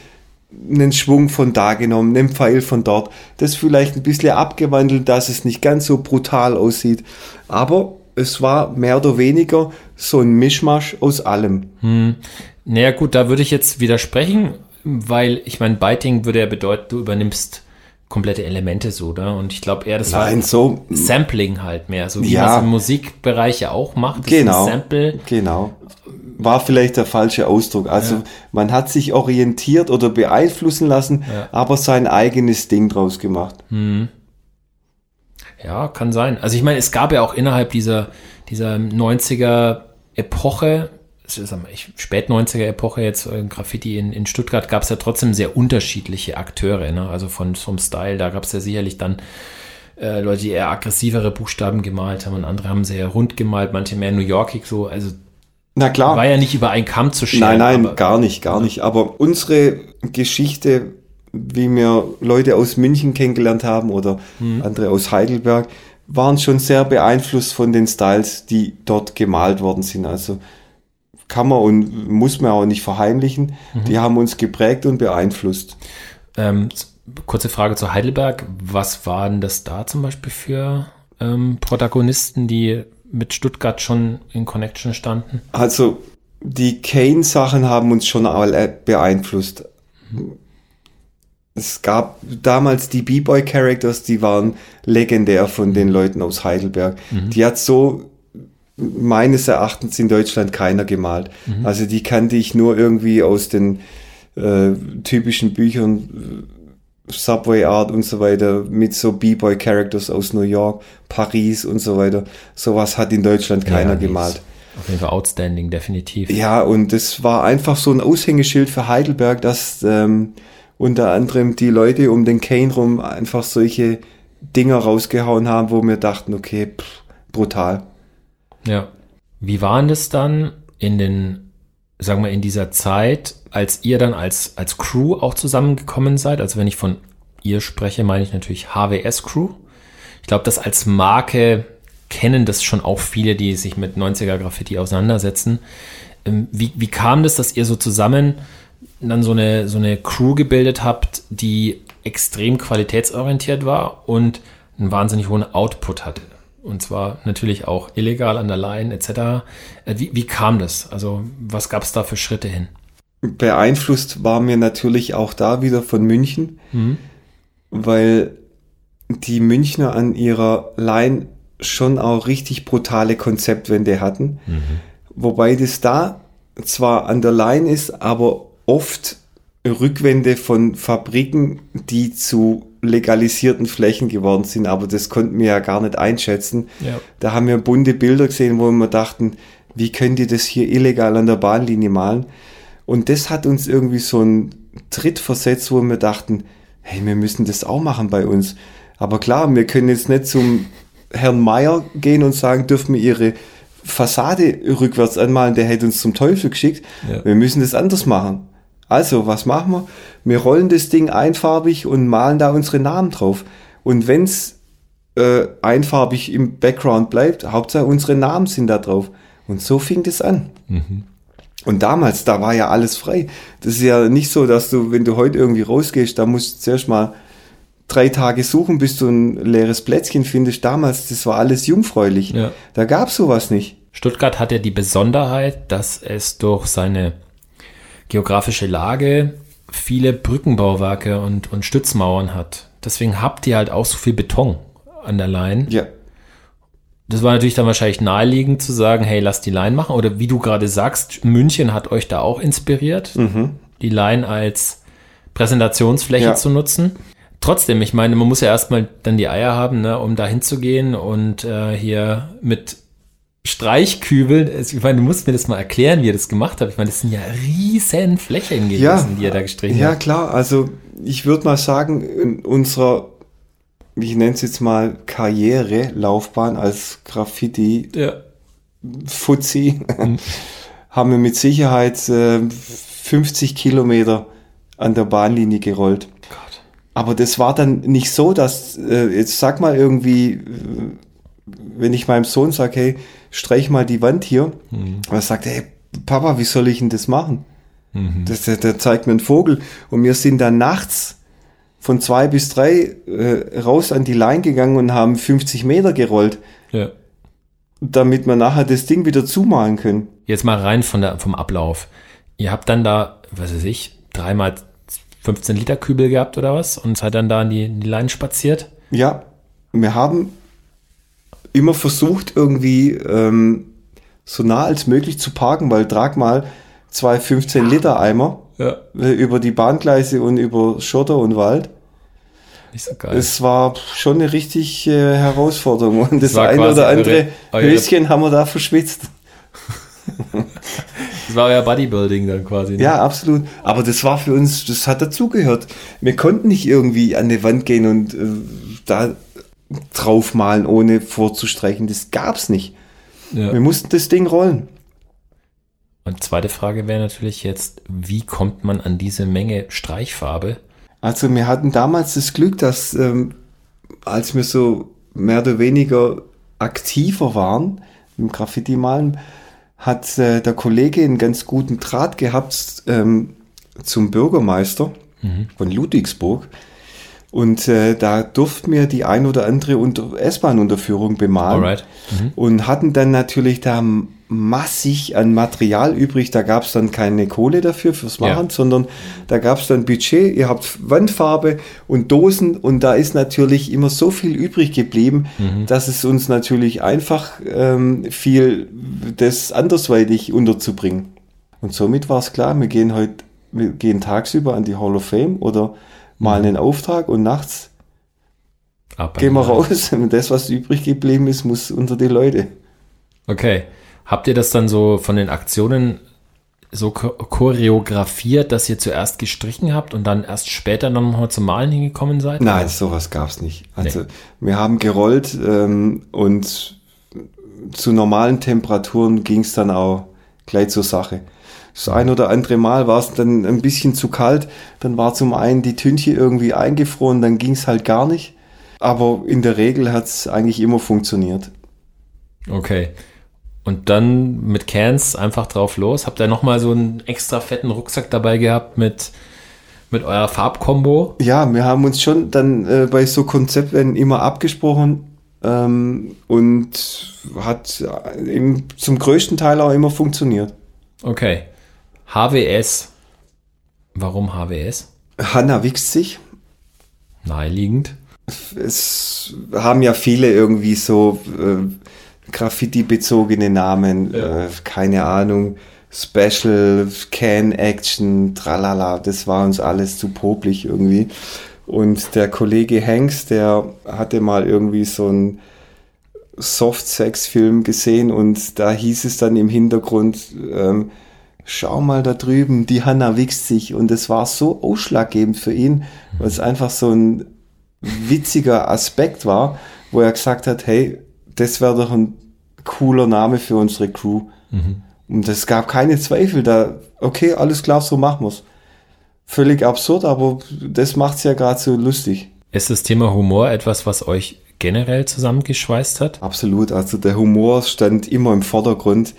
C: einen Schwung von da genommen, einen Pfeil von dort, das vielleicht ein bisschen abgewandelt, dass es nicht ganz so brutal aussieht. Aber es war mehr oder weniger so ein Mischmasch aus allem.
B: Hm. Naja gut, da würde ich jetzt widersprechen, weil ich meine, Biting würde ja bedeuten, du übernimmst komplette Elemente so, oder? Und ich glaube eher, das
C: Nein, war so,
B: Sampling halt mehr, so wie
C: ja,
B: man es im Musikbereich ja auch macht.
C: Das genau, Sample. Genau. War vielleicht der falsche Ausdruck. Also ja. man hat sich orientiert oder beeinflussen lassen, ja. aber sein eigenes Ding draus gemacht.
B: Hm. Ja, kann sein. Also ich meine, es gab ja auch innerhalb dieser, dieser 90er Epoche, spät 90er Epoche jetzt äh, Graffiti in, in Stuttgart gab es ja trotzdem sehr unterschiedliche Akteure, ne? also von vom Style, da gab es ja sicherlich dann äh, Leute, die eher aggressivere Buchstaben gemalt haben und andere haben sehr rund gemalt, manche mehr New Yorkig so, also
C: na klar.
B: War ja nicht über einen Kamm zu scheren.
C: Nein, nein, gar nicht, gar nicht. Aber unsere Geschichte wie wir Leute aus München kennengelernt haben oder mhm. andere aus Heidelberg, waren schon sehr beeinflusst von den Styles, die dort gemalt worden sind. Also kann man und muss man auch nicht verheimlichen. Mhm. Die haben uns geprägt und beeinflusst.
B: Ähm, kurze Frage zu Heidelberg. Was waren das da zum Beispiel für ähm, Protagonisten, die mit Stuttgart schon in Connection standen?
C: Also die Kane-Sachen haben uns schon alle beeinflusst. Mhm es gab damals die B-Boy-Characters, die waren legendär von den Leuten aus Heidelberg. Mhm. Die hat so meines Erachtens in Deutschland keiner gemalt. Mhm. Also die kannte ich nur irgendwie aus den äh, typischen Büchern, Subway Art und so weiter, mit so B-Boy-Characters aus New York, Paris und so weiter. Sowas hat in Deutschland keiner ja, gemalt.
B: Auf jeden Fall outstanding, definitiv.
C: Ja, und das war einfach so ein Aushängeschild für Heidelberg, dass ähm, unter anderem die Leute um den Kane rum einfach solche Dinger rausgehauen haben, wo wir dachten, okay, pff, brutal.
B: Ja. Wie waren das dann in den sagen wir, in dieser Zeit, als ihr dann als, als Crew auch zusammengekommen seid, also wenn ich von ihr spreche, meine ich natürlich HWS Crew. Ich glaube, das als Marke kennen das schon auch viele, die sich mit 90er Graffiti auseinandersetzen. Ähm, wie, wie kam das, dass ihr so zusammen dann so eine, so eine Crew gebildet habt, die extrem qualitätsorientiert war und einen wahnsinnig hohen Output hatte? Und zwar natürlich auch illegal an der Line etc. Äh, wie, wie kam das? Also was gab es da für Schritte hin?
C: Beeinflusst war mir natürlich auch da wieder von München, mhm. weil die Münchner an ihrer Line schon auch richtig brutale Konzeptwende hatten. Mhm. Wobei das da zwar an der Line ist, aber oft Rückwände von Fabriken, die zu legalisierten Flächen geworden sind, aber das konnten wir ja gar nicht einschätzen. Ja. Da haben wir bunte Bilder gesehen, wo wir dachten, wie können die das hier illegal an der Bahnlinie malen? Und das hat uns irgendwie so einen Tritt versetzt, wo wir dachten, hey, wir müssen das auch machen bei uns. Aber klar, wir können jetzt nicht zum Herrn Meier gehen und sagen, dürfen wir ihre Fassade rückwärts anmalen, der hätte uns zum Teufel geschickt. Ja. Wir müssen das anders machen. Also, was machen wir? Wir rollen das Ding einfarbig und malen da unsere Namen drauf. Und wenn's äh, einfarbig im Background bleibt, Hauptsache unsere Namen sind da drauf. Und so fing das an. Mhm. Und damals, da war ja alles frei. Das ist ja nicht so, dass du, wenn du heute irgendwie rausgehst, da musst du zuerst mal drei Tage suchen, bis du ein leeres Plätzchen findest. Damals, das war alles jungfräulich. Ja. Da gab's sowas nicht.
B: Stuttgart hat ja die Besonderheit, dass es durch seine geografische Lage viele Brückenbauwerke und, und Stützmauern hat. Deswegen habt ihr halt auch so viel Beton an der Line. Ja. Das war natürlich dann wahrscheinlich naheliegend zu sagen, hey, lass die Line machen. Oder wie du gerade sagst, München hat euch da auch inspiriert, mhm. die Line als Präsentationsfläche ja. zu nutzen. Trotzdem, ich meine, man muss ja erstmal dann die Eier haben, ne, um da hinzugehen und äh, hier mit Streichkübel, ich meine, du musst mir das mal erklären, wie ihr das gemacht habt. Ich meine, das sind ja riesen Flächen gewesen, ja, die ihr da gestrichen
C: ja, habt. Ja, klar. Also ich würde mal sagen, in unserer, ich nenne es jetzt mal Karriere, Laufbahn als Graffiti, ja. Fuzzi, mhm. [laughs] haben wir mit Sicherheit äh, 50 Kilometer an der Bahnlinie gerollt. Gott. Aber das war dann nicht so, dass, äh, jetzt sag mal irgendwie, wenn ich meinem Sohn sage, hey, streich mal die Wand hier. Mhm. Und er sagt, hey, Papa, wie soll ich denn das machen? Mhm. Das, der, der zeigt mir einen Vogel. Und wir sind dann nachts von zwei bis drei äh, raus an die Line gegangen und haben 50 Meter gerollt. Ja. Damit wir nachher das Ding wieder zumalen können.
B: Jetzt mal rein von der, vom Ablauf. Ihr habt dann da, was weiß ich, dreimal 15 Liter Kübel gehabt oder was und seid dann da an die, in die Line spaziert?
C: Ja, wir haben immer versucht, irgendwie ähm, so nah als möglich zu parken, weil trag mal zwei 15 Liter Eimer ja. Über die Bahngleise und über Schotter und Wald. Nicht so geil. Es war schon eine richtig äh, Herausforderung und das, das ein oder andere eure, Höschen haben wir da verschwitzt. [laughs]
B: das war ja Bodybuilding dann quasi.
C: Ne? Ja, absolut. Aber das war für uns, das hat dazugehört. Wir konnten nicht irgendwie an die Wand gehen und äh, da draufmalen, ohne vorzustreichen. Das gab's nicht. Ja. Wir mussten das Ding rollen.
B: Und zweite Frage wäre natürlich jetzt, wie kommt man an diese Menge Streichfarbe?
C: Also wir hatten damals das Glück, dass ähm, als wir so mehr oder weniger aktiver waren im Graffiti-Malen, hat äh, der Kollege einen ganz guten Draht gehabt ähm, zum Bürgermeister mhm. von Ludwigsburg. Und äh, da durften wir die ein oder andere S-Bahn-Unterführung bemalen Alright. Mhm. und hatten dann natürlich da massig an Material übrig. Da gab es dann keine Kohle dafür fürs Machen, ja. sondern da gab es dann Budget. Ihr habt Wandfarbe und Dosen und da ist natürlich immer so viel übrig geblieben, mhm. dass es uns natürlich einfach ähm, fiel, das andersweitig unterzubringen. Und somit war es klar, wir gehen heute, wir gehen tagsüber an die Hall of Fame oder mal einen Auftrag und nachts Ab gehen wir raus [laughs] und das, was übrig geblieben ist, muss unter die Leute.
B: Okay. Habt ihr das dann so von den Aktionen so choreografiert, dass ihr zuerst gestrichen habt und dann erst später nochmal zum Malen hingekommen seid?
C: Nein, sowas gab's nicht. Also nee. wir haben gerollt ähm, und zu normalen Temperaturen ging's dann auch gleich zur Sache. Das ein oder andere Mal war es dann ein bisschen zu kalt. Dann war zum einen die Tünche irgendwie eingefroren, dann ging es halt gar nicht. Aber in der Regel hat es eigentlich immer funktioniert.
B: Okay. Und dann mit Cans einfach drauf los. Habt ihr nochmal so einen extra fetten Rucksack dabei gehabt mit, mit eurer Farbkombo?
C: Ja, wir haben uns schon dann äh, bei so Konzepten immer abgesprochen ähm, und hat im, zum größten Teil auch immer funktioniert.
B: Okay. HWS. Warum HWS?
C: Hanna wichst sich.
B: Naheliegend.
C: Es haben ja viele irgendwie so äh, Graffiti-bezogene Namen, ja. äh, keine Ahnung, Special, Can Action, tralala, das war uns alles zu popelig irgendwie. Und der Kollege Hanks, der hatte mal irgendwie so einen Soft-Sex-Film gesehen und da hieß es dann im Hintergrund, ähm, schau mal da drüben, die Hanna wichst sich. Und es war so ausschlaggebend für ihn, weil es einfach so ein witziger Aspekt war, wo er gesagt hat, hey, das wäre doch ein cooler Name für unsere Crew. Mhm. Und es gab keine Zweifel da, okay, alles klar, so machen wir's. Völlig absurd, aber das macht's ja gerade so lustig.
B: Ist das Thema Humor etwas, was euch generell zusammengeschweißt hat?
C: Absolut, also der Humor stand immer im Vordergrund.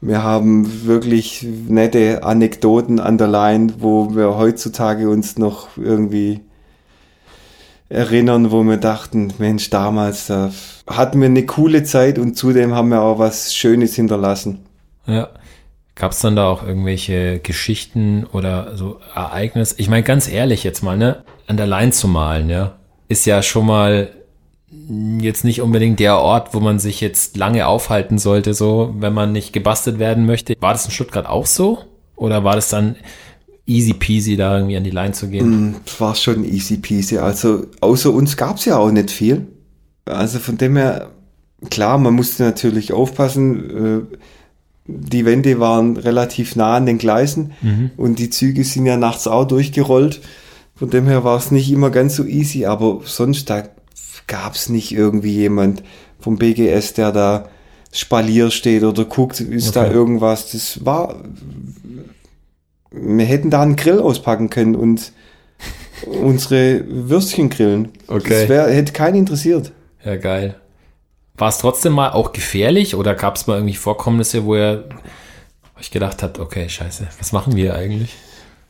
C: Wir haben wirklich nette Anekdoten an der Line, wo wir heutzutage uns noch irgendwie erinnern, wo wir dachten, Mensch, damals da hatten wir eine coole Zeit und zudem haben wir auch was Schönes hinterlassen.
B: Ja. Gab es dann da auch irgendwelche Geschichten oder so Ereignisse? Ich meine, ganz ehrlich jetzt mal, ne, an der Line zu malen, ja, ist ja schon mal jetzt nicht unbedingt der Ort, wo man sich jetzt lange aufhalten sollte, so, wenn man nicht gebastelt werden möchte. War das in Stuttgart auch so? Oder war das dann easy peasy, da irgendwie an die Line zu gehen?
C: Mm, war schon easy peasy. Also, außer uns gab's ja auch nicht viel. Also von dem her, klar, man musste natürlich aufpassen. Äh, die Wände waren relativ nah an den Gleisen mhm. und die Züge sind ja nachts auch durchgerollt. Von dem her war es nicht immer ganz so easy, aber sonst da gab's nicht irgendwie jemand vom BGS, der da Spalier steht oder guckt, ist okay. da irgendwas. Das war, wir hätten da einen Grill auspacken können und unsere Würstchen grillen. Okay. Das wär, hätte keinen interessiert.
B: Ja, geil. War es trotzdem mal auch gefährlich oder gab es mal irgendwie Vorkommnisse, wo er euch gedacht hat, okay, scheiße, was machen wir eigentlich?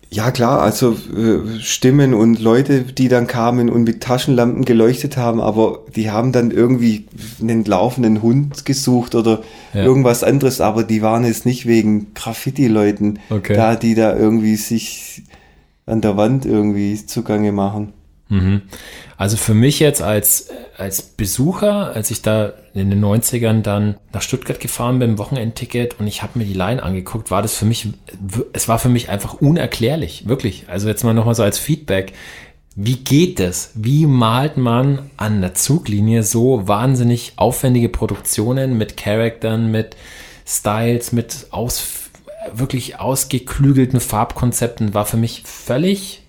C: Ja klar, also äh, Stimmen und Leute, die dann kamen und mit Taschenlampen geleuchtet haben, aber die haben dann irgendwie einen laufenden Hund gesucht oder ja. irgendwas anderes, aber die waren jetzt nicht wegen Graffiti-Leuten okay. da, die da irgendwie sich an der Wand irgendwie zugange machen.
B: Mhm. Also für mich jetzt als, als Besucher, als ich da in den 90ern dann nach Stuttgart gefahren bin, Wochenendticket und ich habe mir die Line angeguckt, war das für mich, es war für mich einfach unerklärlich, wirklich. Also jetzt mal nochmal so als Feedback. Wie geht das? Wie malt man an der Zuglinie so wahnsinnig aufwendige Produktionen mit Charaktern, mit Styles, mit aus, wirklich ausgeklügelten Farbkonzepten? War für mich völlig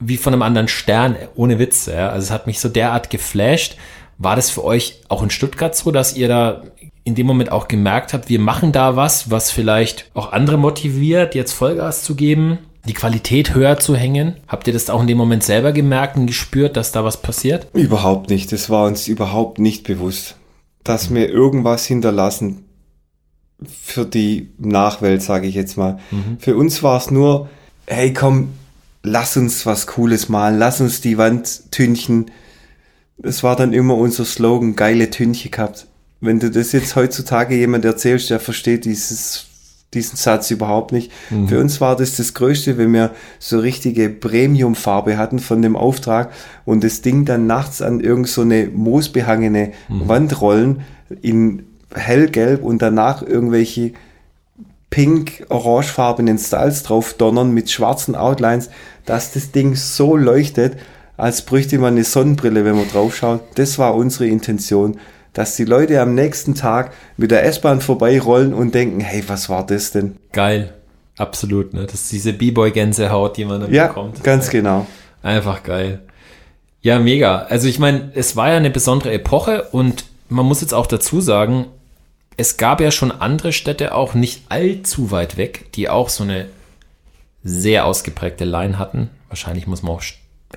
B: wie von einem anderen Stern, ohne Witz. Ja. Also es hat mich so derart geflasht. War das für euch auch in Stuttgart so, dass ihr da in dem Moment auch gemerkt habt, wir machen da was, was vielleicht auch andere motiviert, jetzt Vollgas zu geben, die Qualität höher zu hängen? Habt ihr das auch in dem Moment selber gemerkt und gespürt, dass da was passiert?
C: Überhaupt nicht. Das war uns überhaupt nicht bewusst, dass wir irgendwas hinterlassen für die Nachwelt, sage ich jetzt mal. Mhm. Für uns war es nur, hey komm, lass uns was Cooles malen, lass uns die Wand tünchen. Das war dann immer unser Slogan, geile Tünche gehabt. Wenn du das jetzt heutzutage jemand erzählst, der versteht dieses, diesen Satz überhaupt nicht. Mhm. Für uns war das das Größte, wenn wir so richtige Premium-Farbe hatten von dem Auftrag und das Ding dann nachts an irgend so eine moosbehangene mhm. Wand rollen in hellgelb und danach irgendwelche pink-orangefarbenen Styles drauf donnern mit schwarzen Outlines, dass das Ding so leuchtet, als bräuchte man eine Sonnenbrille, wenn man drauf schaut. Das war unsere Intention, dass die Leute am nächsten Tag mit der S-Bahn vorbeirollen und denken, hey, was war das denn?
B: Geil. Absolut, ne? Das ist diese B-Boy-Gänsehaut, die man dann
C: ja, bekommt. ganz genau.
B: Einfach geil. Ja, mega. Also ich meine, es war ja eine besondere Epoche und man muss jetzt auch dazu sagen, es gab ja schon andere Städte auch nicht allzu weit weg, die auch so eine sehr ausgeprägte Line hatten. Wahrscheinlich muss man auch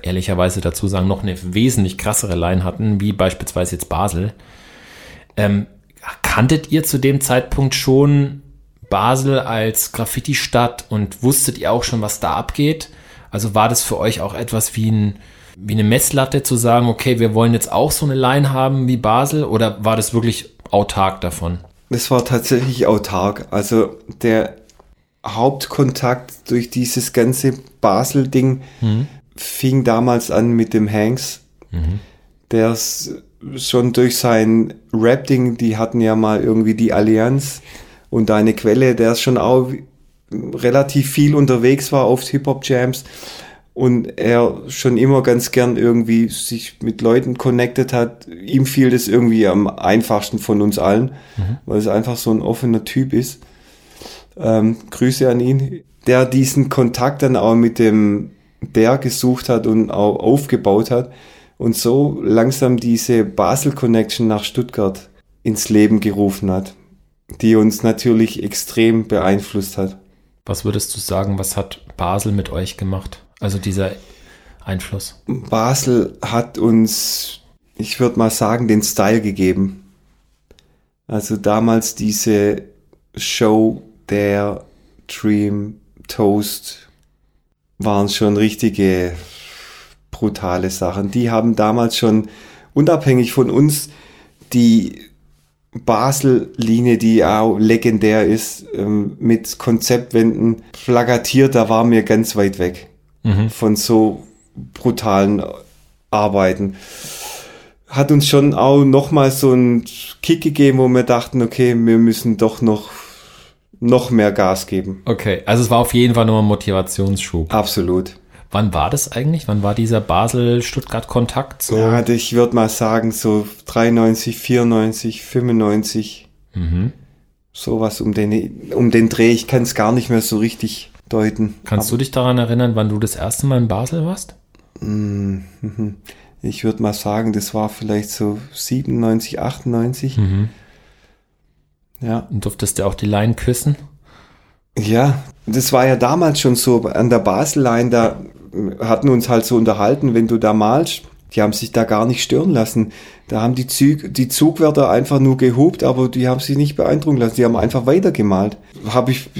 B: ehrlicherweise dazu sagen, noch eine wesentlich krassere Line hatten, wie beispielsweise jetzt Basel. Ähm, kanntet ihr zu dem Zeitpunkt schon Basel als Graffiti-Stadt und wusstet ihr auch schon, was da abgeht? Also war das für euch auch etwas wie, ein, wie eine Messlatte zu sagen, okay, wir wollen jetzt auch so eine Line haben wie Basel oder war das wirklich autark davon?
C: Es war tatsächlich autark. Also der Hauptkontakt durch dieses ganze Basel-Ding mhm. fing damals an mit dem Hanks, mhm. der schon durch sein Rap-Ding, die hatten ja mal irgendwie die Allianz und eine Quelle, der schon auch relativ viel unterwegs war auf Hip-Hop-Jams und er schon immer ganz gern irgendwie sich mit Leuten connected hat. Ihm fiel das irgendwie am einfachsten von uns allen, mhm. weil es einfach so ein offener Typ ist. Ähm, Grüße an ihn, der diesen Kontakt dann auch mit dem Bär gesucht hat und auch aufgebaut hat und so langsam diese Basel Connection nach Stuttgart ins Leben gerufen hat, die uns natürlich extrem beeinflusst hat.
B: Was würdest du sagen, was hat Basel mit euch gemacht? Also dieser Einfluss.
C: Basel hat uns, ich würde mal sagen, den Style gegeben. Also damals diese Show der Dream Toast waren schon richtige brutale Sachen. Die haben damals schon unabhängig von uns die Basel-Linie, die auch legendär ist, ähm, mit Konzeptwänden flagatiert, da war mir ganz weit weg mhm. von so brutalen Arbeiten. Hat uns schon auch nochmal so einen Kick gegeben, wo wir dachten, okay, wir müssen doch noch, noch mehr Gas geben.
B: Okay, also es war auf jeden Fall nur ein Motivationsschub.
C: Absolut.
B: Wann war das eigentlich? Wann war dieser Basel-Stuttgart-Kontakt?
C: So? Ja, ich würde mal sagen, so 93, 94, 95. Mhm. Sowas um den, um den Dreh. Ich kann es gar nicht mehr so richtig deuten.
B: Kannst Aber, du dich daran erinnern, wann du das erste Mal in Basel warst?
C: Mhm. [laughs] Ich würde mal sagen, das war vielleicht so 97, 98. Mhm.
B: Ja. Und durftest du auch die Line küssen?
C: Ja, das war ja damals schon so an der Basel-Line, da hatten uns halt so unterhalten, wenn du da malst, die haben sich da gar nicht stören lassen. Da haben die, Zug, die Zugwärter einfach nur gehupt, aber die haben sich nicht beeindrucken lassen. Die haben einfach weitergemalt. Habe ich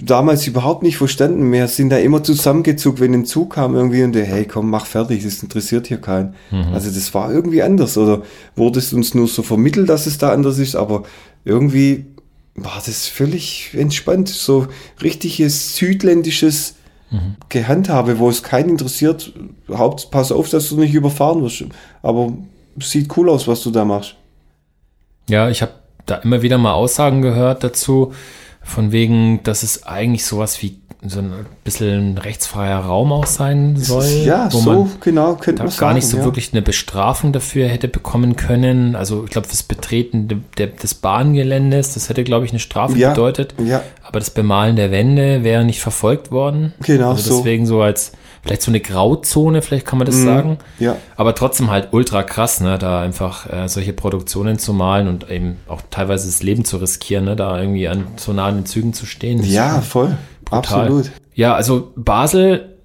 C: damals überhaupt nicht verstanden. Wir sind da immer zusammengezuckt, wenn ein Zug kam irgendwie und der, hey, komm, mach fertig, das interessiert hier keinen. Mhm. Also das war irgendwie anders. Oder wurde es uns nur so vermittelt, dass es da anders ist, aber irgendwie war das völlig entspannt. So richtiges südländisches mhm. Gehandhabe, wo es keinen interessiert. Haupt, pass auf, dass du nicht überfahren wirst. Aber sieht cool aus, was du da machst.
B: Ja, ich habe da immer wieder mal Aussagen gehört dazu, von wegen, dass es eigentlich sowas wie so ein bisschen ein rechtsfreier Raum auch sein soll.
C: Ja, wo so man genau
B: könnte man gar sagen, nicht so ja. wirklich eine Bestrafung dafür hätte bekommen können. Also ich glaube, fürs Betreten de, de, des Bahngeländes, das hätte, glaube ich, eine Strafe ja, bedeutet. Ja. Aber das Bemalen der Wände wäre nicht verfolgt worden. Genau. Also deswegen so, so als vielleicht so eine Grauzone, vielleicht kann man das mhm, sagen. Ja. Aber trotzdem halt ultra krass, ne, da einfach äh, solche Produktionen zu malen und eben auch teilweise das Leben zu riskieren, ne, da irgendwie an so nah an den Zügen zu stehen.
C: Ja, voll. Brutal. Absolut.
B: Ja, also Basel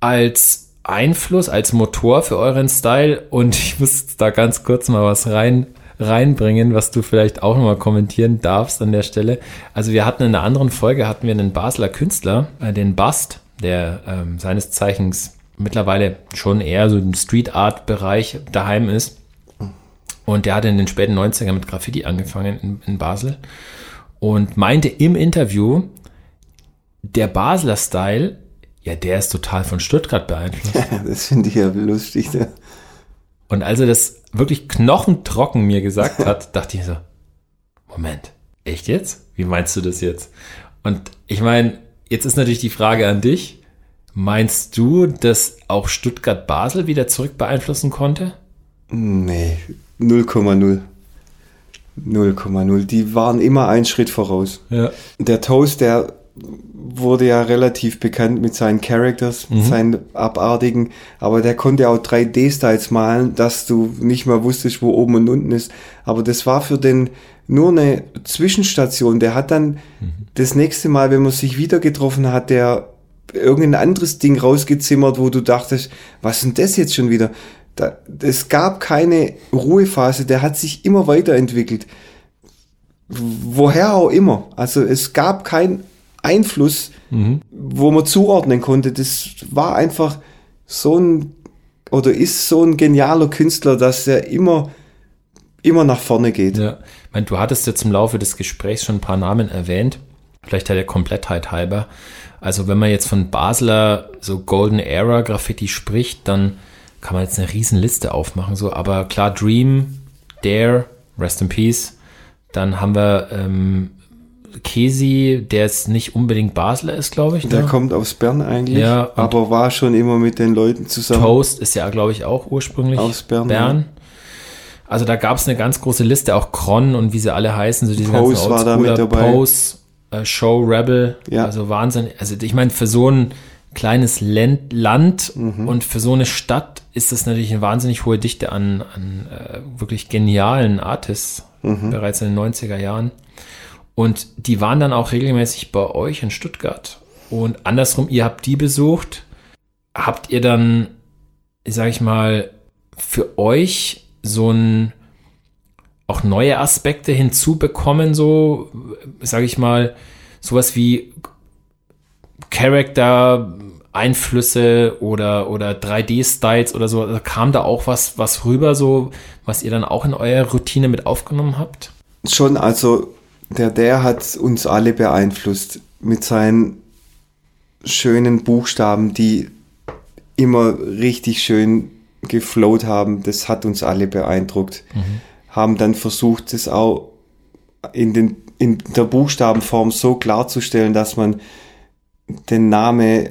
B: als Einfluss, als Motor für euren Style und [laughs] ich muss da ganz kurz mal was rein reinbringen, was du vielleicht auch nochmal kommentieren darfst an der Stelle. Also wir hatten in einer anderen Folge hatten wir einen Basler Künstler, äh, den Bast, der ähm, seines Zeichens mittlerweile schon eher so im Street Art Bereich daheim ist. Und der hat in den späten 90ern mit Graffiti angefangen in, in Basel und meinte im Interview, der Basler Style, ja, der ist total von Stuttgart beeinflusst. [laughs]
C: das finde ich ja lustig. Ne?
B: Und als er das wirklich knochentrocken mir gesagt hat, [laughs] dachte ich so, Moment, echt jetzt? Wie meinst du das jetzt? Und ich meine, jetzt ist natürlich die Frage an dich. Meinst du, dass auch Stuttgart-Basel wieder zurück beeinflussen konnte?
C: Nee, 0,0. 0,0. Die waren immer einen Schritt voraus. Ja. Der Toast, der wurde ja relativ bekannt mit seinen Characters, mhm. seinen abartigen, aber der konnte auch 3D-Styles malen, dass du nicht mehr wusstest, wo oben und unten ist. Aber das war für den nur eine Zwischenstation. Der hat dann mhm. das nächste Mal, wenn man sich wieder getroffen hat, der irgendein anderes Ding rausgezimmert, wo du dachtest, was ist denn das jetzt schon wieder? Da, es gab keine Ruhephase, der hat sich immer weiterentwickelt. Woher auch immer. Also es gab keinen Einfluss, mhm. wo man zuordnen konnte. Das war einfach so ein oder ist so ein genialer Künstler, dass er immer immer nach vorne geht.
B: Ja, ich meine, du hattest jetzt im Laufe des Gesprächs schon ein paar Namen erwähnt. Vielleicht hat der Komplettheit halber. Also wenn man jetzt von Basler so Golden Era Graffiti spricht, dann kann man jetzt eine riesen Liste aufmachen. So, aber klar, Dream, Dare, Rest in Peace. Dann haben wir ähm, Kesi, der jetzt nicht unbedingt Basler ist, glaube ich.
C: Der ne? kommt aus Bern eigentlich, ja, aber war schon immer mit den Leuten zusammen.
B: Toast ist ja, glaube ich, auch ursprünglich
C: aus Bern.
B: Bern. Also da gab es eine ganz große Liste, auch Kron und wie sie alle heißen, so diese
C: Pose ganzen war da mit dabei.
B: Pose, äh, Show Rebel, ja. also Wahnsinn. Also ich meine, für so ein kleines Land, Land mhm. und für so eine Stadt ist das natürlich eine wahnsinnig hohe Dichte an, an äh, wirklich genialen Artists, mhm. bereits in den 90er Jahren. Und die waren dann auch regelmäßig bei euch in Stuttgart. Und andersrum, ihr habt die besucht. Habt ihr dann, sag ich mal, für euch so ein auch neue Aspekte hinzubekommen, so, sag ich mal, sowas wie Character, Einflüsse oder, oder 3D-Styles oder so, da kam da auch was, was rüber, so, was ihr dann auch in eure Routine mit aufgenommen habt?
C: Schon, also der der hat uns alle beeinflusst mit seinen schönen Buchstaben, die immer richtig schön geflowt haben. Das hat uns alle beeindruckt. Mhm. Haben dann versucht, das auch in, den, in der Buchstabenform so klarzustellen, dass man den Namen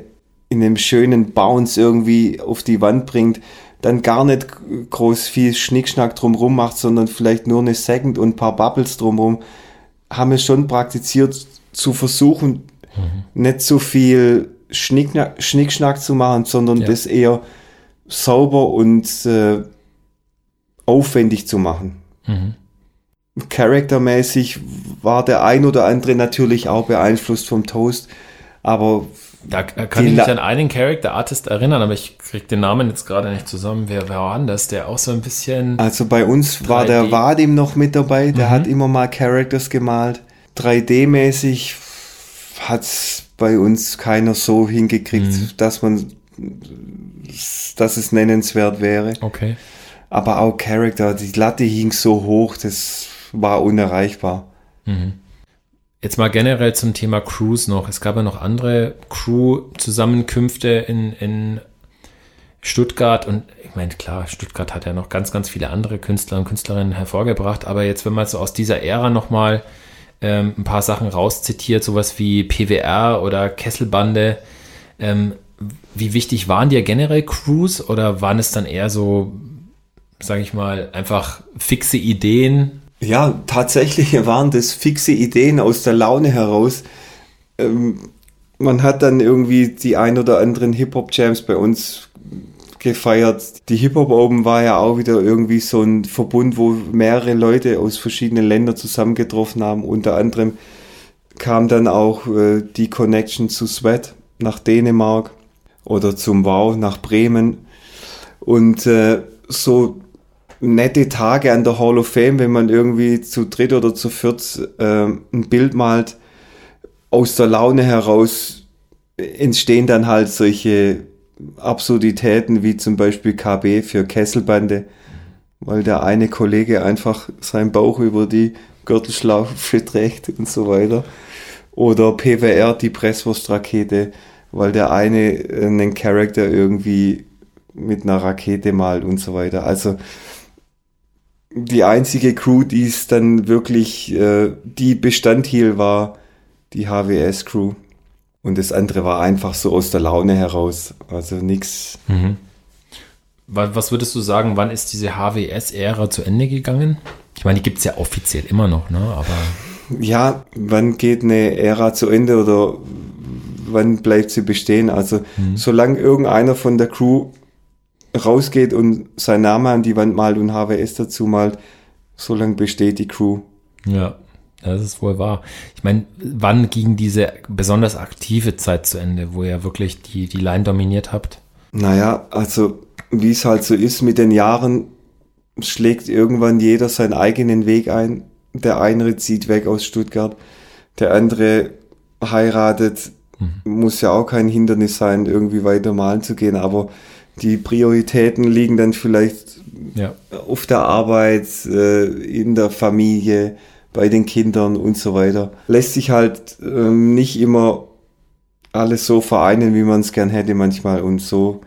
C: in einem schönen Bounce irgendwie auf die Wand bringt, dann gar nicht groß viel Schnickschnack drumrum macht, sondern vielleicht nur eine Second und ein paar Bubbles drumrum, haben wir schon praktiziert zu versuchen, mhm. nicht so viel Schnickschnack, Schnickschnack zu machen, sondern ja. das eher sauber und äh, aufwendig zu machen. Mhm. Charaktermäßig war der ein oder andere natürlich auch beeinflusst vom Toast, aber
B: da kann ich mich an einen Character Artist erinnern, aber ich krieg den Namen jetzt gerade nicht zusammen. Wer, war anders? Der auch so ein bisschen.
C: Also bei uns 3D. war der Vadim noch mit dabei, der mhm. hat immer mal Characters gemalt. 3D-mäßig hat's bei uns keiner so hingekriegt, mhm. dass man, dass es nennenswert wäre.
B: Okay.
C: Aber auch Character, die Latte hing so hoch, das war unerreichbar. Mhm.
B: Jetzt mal generell zum Thema Crews noch. Es gab ja noch andere Crew-Zusammenkünfte in, in Stuttgart und ich meine, klar, Stuttgart hat ja noch ganz, ganz viele andere Künstler und Künstlerinnen hervorgebracht, aber jetzt, wenn man so aus dieser Ära nochmal ähm, ein paar Sachen rauszitiert, sowas wie PWR oder Kesselbande, ähm, wie wichtig waren dir generell Crews oder waren es dann eher so, sage ich mal, einfach fixe Ideen,
C: ja, tatsächlich [laughs] waren das fixe Ideen aus der Laune heraus. Ähm, man hat dann irgendwie die ein oder anderen Hip-Hop-Jams bei uns gefeiert. Die Hip-Hop oben war ja auch wieder irgendwie so ein Verbund, wo mehrere Leute aus verschiedenen Ländern zusammengetroffen haben. Unter anderem kam dann auch äh, die Connection zu Sweat nach Dänemark oder zum Wow nach Bremen. Und äh, so nette Tage an der Hall of Fame, wenn man irgendwie zu dritt oder zu viert äh, ein Bild malt. Aus der Laune heraus entstehen dann halt solche Absurditäten wie zum Beispiel KB für Kesselbande, weil der eine Kollege einfach seinen Bauch über die Gürtelschlaufe [laughs] trägt und so weiter. Oder PWR, die Presswurstrakete, weil der eine einen Charakter irgendwie mit einer Rakete malt und so weiter. Also die einzige Crew, die es dann wirklich, äh, die Bestand hielt, war die HWS-Crew. Und das andere war einfach so aus der Laune heraus. Also nix. Mhm.
B: Was würdest du sagen, wann ist diese HWS-Ära zu Ende gegangen? Ich meine, die gibt es ja offiziell immer noch, ne? Aber.
C: ja, wann geht eine Ära zu Ende oder wann bleibt sie bestehen? Also, mhm. solange irgendeiner von der Crew rausgeht und sein Name an die Wand malt und HWS dazu malt, solange besteht die Crew.
B: Ja, das ist wohl wahr. Ich meine, wann ging diese besonders aktive Zeit zu Ende, wo ihr wirklich die, die Line dominiert habt?
C: Naja, also wie es halt so ist, mit den Jahren schlägt irgendwann jeder seinen eigenen Weg ein. Der eine zieht weg aus Stuttgart, der andere heiratet. Mhm. Muss ja auch kein Hindernis sein, irgendwie weiter malen zu gehen, aber die Prioritäten liegen dann vielleicht ja. auf der Arbeit, äh, in der Familie, bei den Kindern und so weiter. Lässt sich halt ähm, nicht immer alles so vereinen, wie man es gern hätte manchmal und so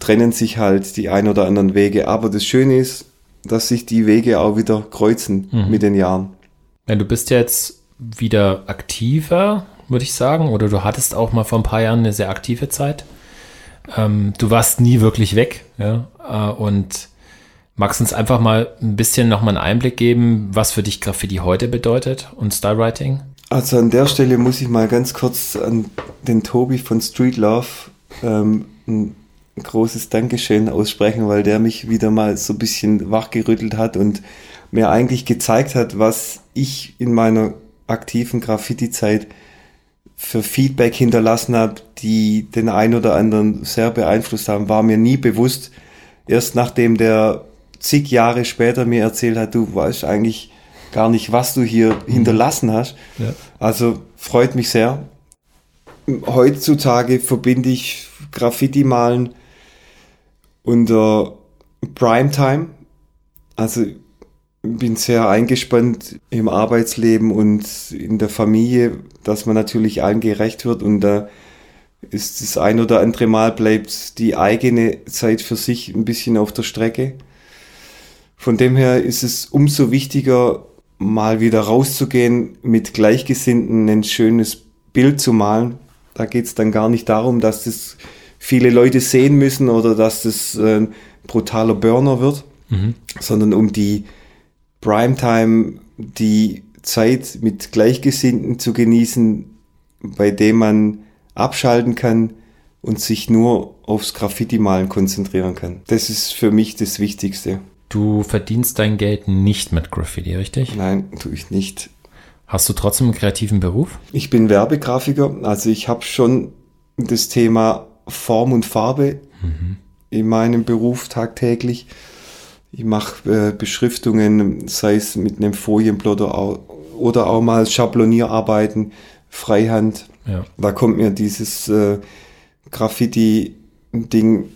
C: trennen sich halt die ein oder anderen Wege. Aber das Schöne ist, dass sich die Wege auch wieder kreuzen mhm. mit den Jahren.
B: Ja, du bist jetzt wieder aktiver, würde ich sagen, oder du hattest auch mal vor ein paar Jahren eine sehr aktive Zeit. Ähm, du warst nie wirklich weg, ja, äh, und magst uns einfach mal ein bisschen nochmal einen Einblick geben, was für dich Graffiti heute bedeutet und Stylewriting?
C: Also an der Stelle muss ich mal ganz kurz an den Tobi von Street Love ähm, ein großes Dankeschön aussprechen, weil der mich wieder mal so ein bisschen wachgerüttelt hat und mir eigentlich gezeigt hat, was ich in meiner aktiven Graffiti-Zeit für Feedback hinterlassen habe, die den einen oder anderen sehr beeinflusst haben, war mir nie bewusst. Erst nachdem der zig Jahre später mir erzählt hat, du weißt eigentlich gar nicht, was du hier mhm. hinterlassen hast. Ja. Also freut mich sehr. Heutzutage verbinde ich Graffiti-Malen unter Primetime. Also bin sehr eingespannt im Arbeitsleben und in der Familie, dass man natürlich allen gerecht wird und da ist das ein oder andere Mal bleibt die eigene Zeit für sich ein bisschen auf der Strecke. Von dem her ist es umso wichtiger, mal wieder rauszugehen, mit Gleichgesinnten ein schönes Bild zu malen. Da geht es dann gar nicht darum, dass das viele Leute sehen müssen oder dass das äh, ein brutaler Burner wird, mhm. sondern um die Primetime die Zeit mit Gleichgesinnten zu genießen, bei dem man abschalten kann und sich nur aufs Graffiti-Malen konzentrieren kann. Das ist für mich das Wichtigste.
B: Du verdienst dein Geld nicht mit Graffiti, richtig?
C: Nein, tue ich nicht.
B: Hast du trotzdem einen kreativen Beruf?
C: Ich bin Werbegrafiker, also ich habe schon das Thema Form und Farbe mhm. in meinem Beruf tagtäglich. Ich mache äh, Beschriftungen, sei es mit einem Folienplotter oder auch mal Schablonierarbeiten, Freihand. Ja. Da kommt mir dieses äh, Graffiti-Ding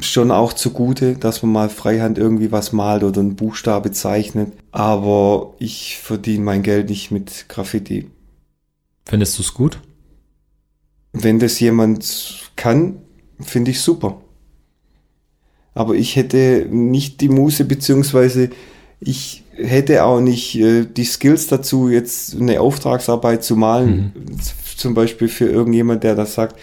C: schon auch zugute, dass man mal Freihand irgendwie was malt oder einen Buchstabe zeichnet. Aber ich verdiene mein Geld nicht mit Graffiti.
B: Findest du es gut?
C: Wenn das jemand kann, finde ich super aber ich hätte nicht die Muße, beziehungsweise ich hätte auch nicht äh, die Skills dazu, jetzt eine Auftragsarbeit zu malen. Mhm. Zum Beispiel für irgendjemand, der das sagt,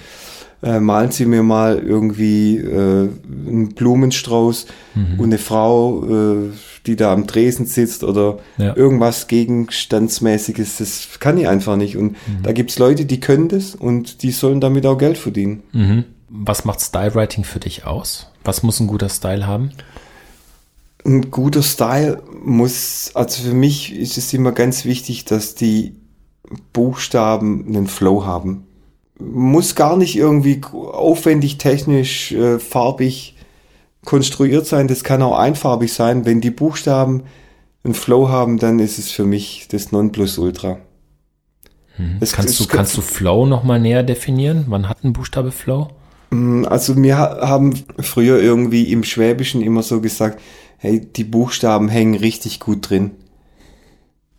C: äh, malen Sie mir mal irgendwie äh, einen Blumenstrauß mhm. und eine Frau, äh, die da am Tresen sitzt oder ja. irgendwas Gegenstandsmäßiges. Das kann ich einfach nicht. Und mhm. da gibt's Leute, die können das und die sollen damit auch Geld verdienen.
B: Mhm. Was macht Stylewriting für dich aus? Was muss ein guter Style haben?
C: Ein guter Style muss, also für mich ist es immer ganz wichtig, dass die Buchstaben einen Flow haben. Muss gar nicht irgendwie aufwendig, technisch, äh, farbig konstruiert sein. Das kann auch einfarbig sein. Wenn die Buchstaben einen Flow haben, dann ist es für mich das Nonplusultra.
B: Hm. kannst, du, kannst du Flow nochmal näher definieren? Wann hat ein Buchstabe Flow?
C: Mm, also wir haben früher irgendwie im Schwäbischen immer so gesagt, hey, die Buchstaben hängen richtig gut drin.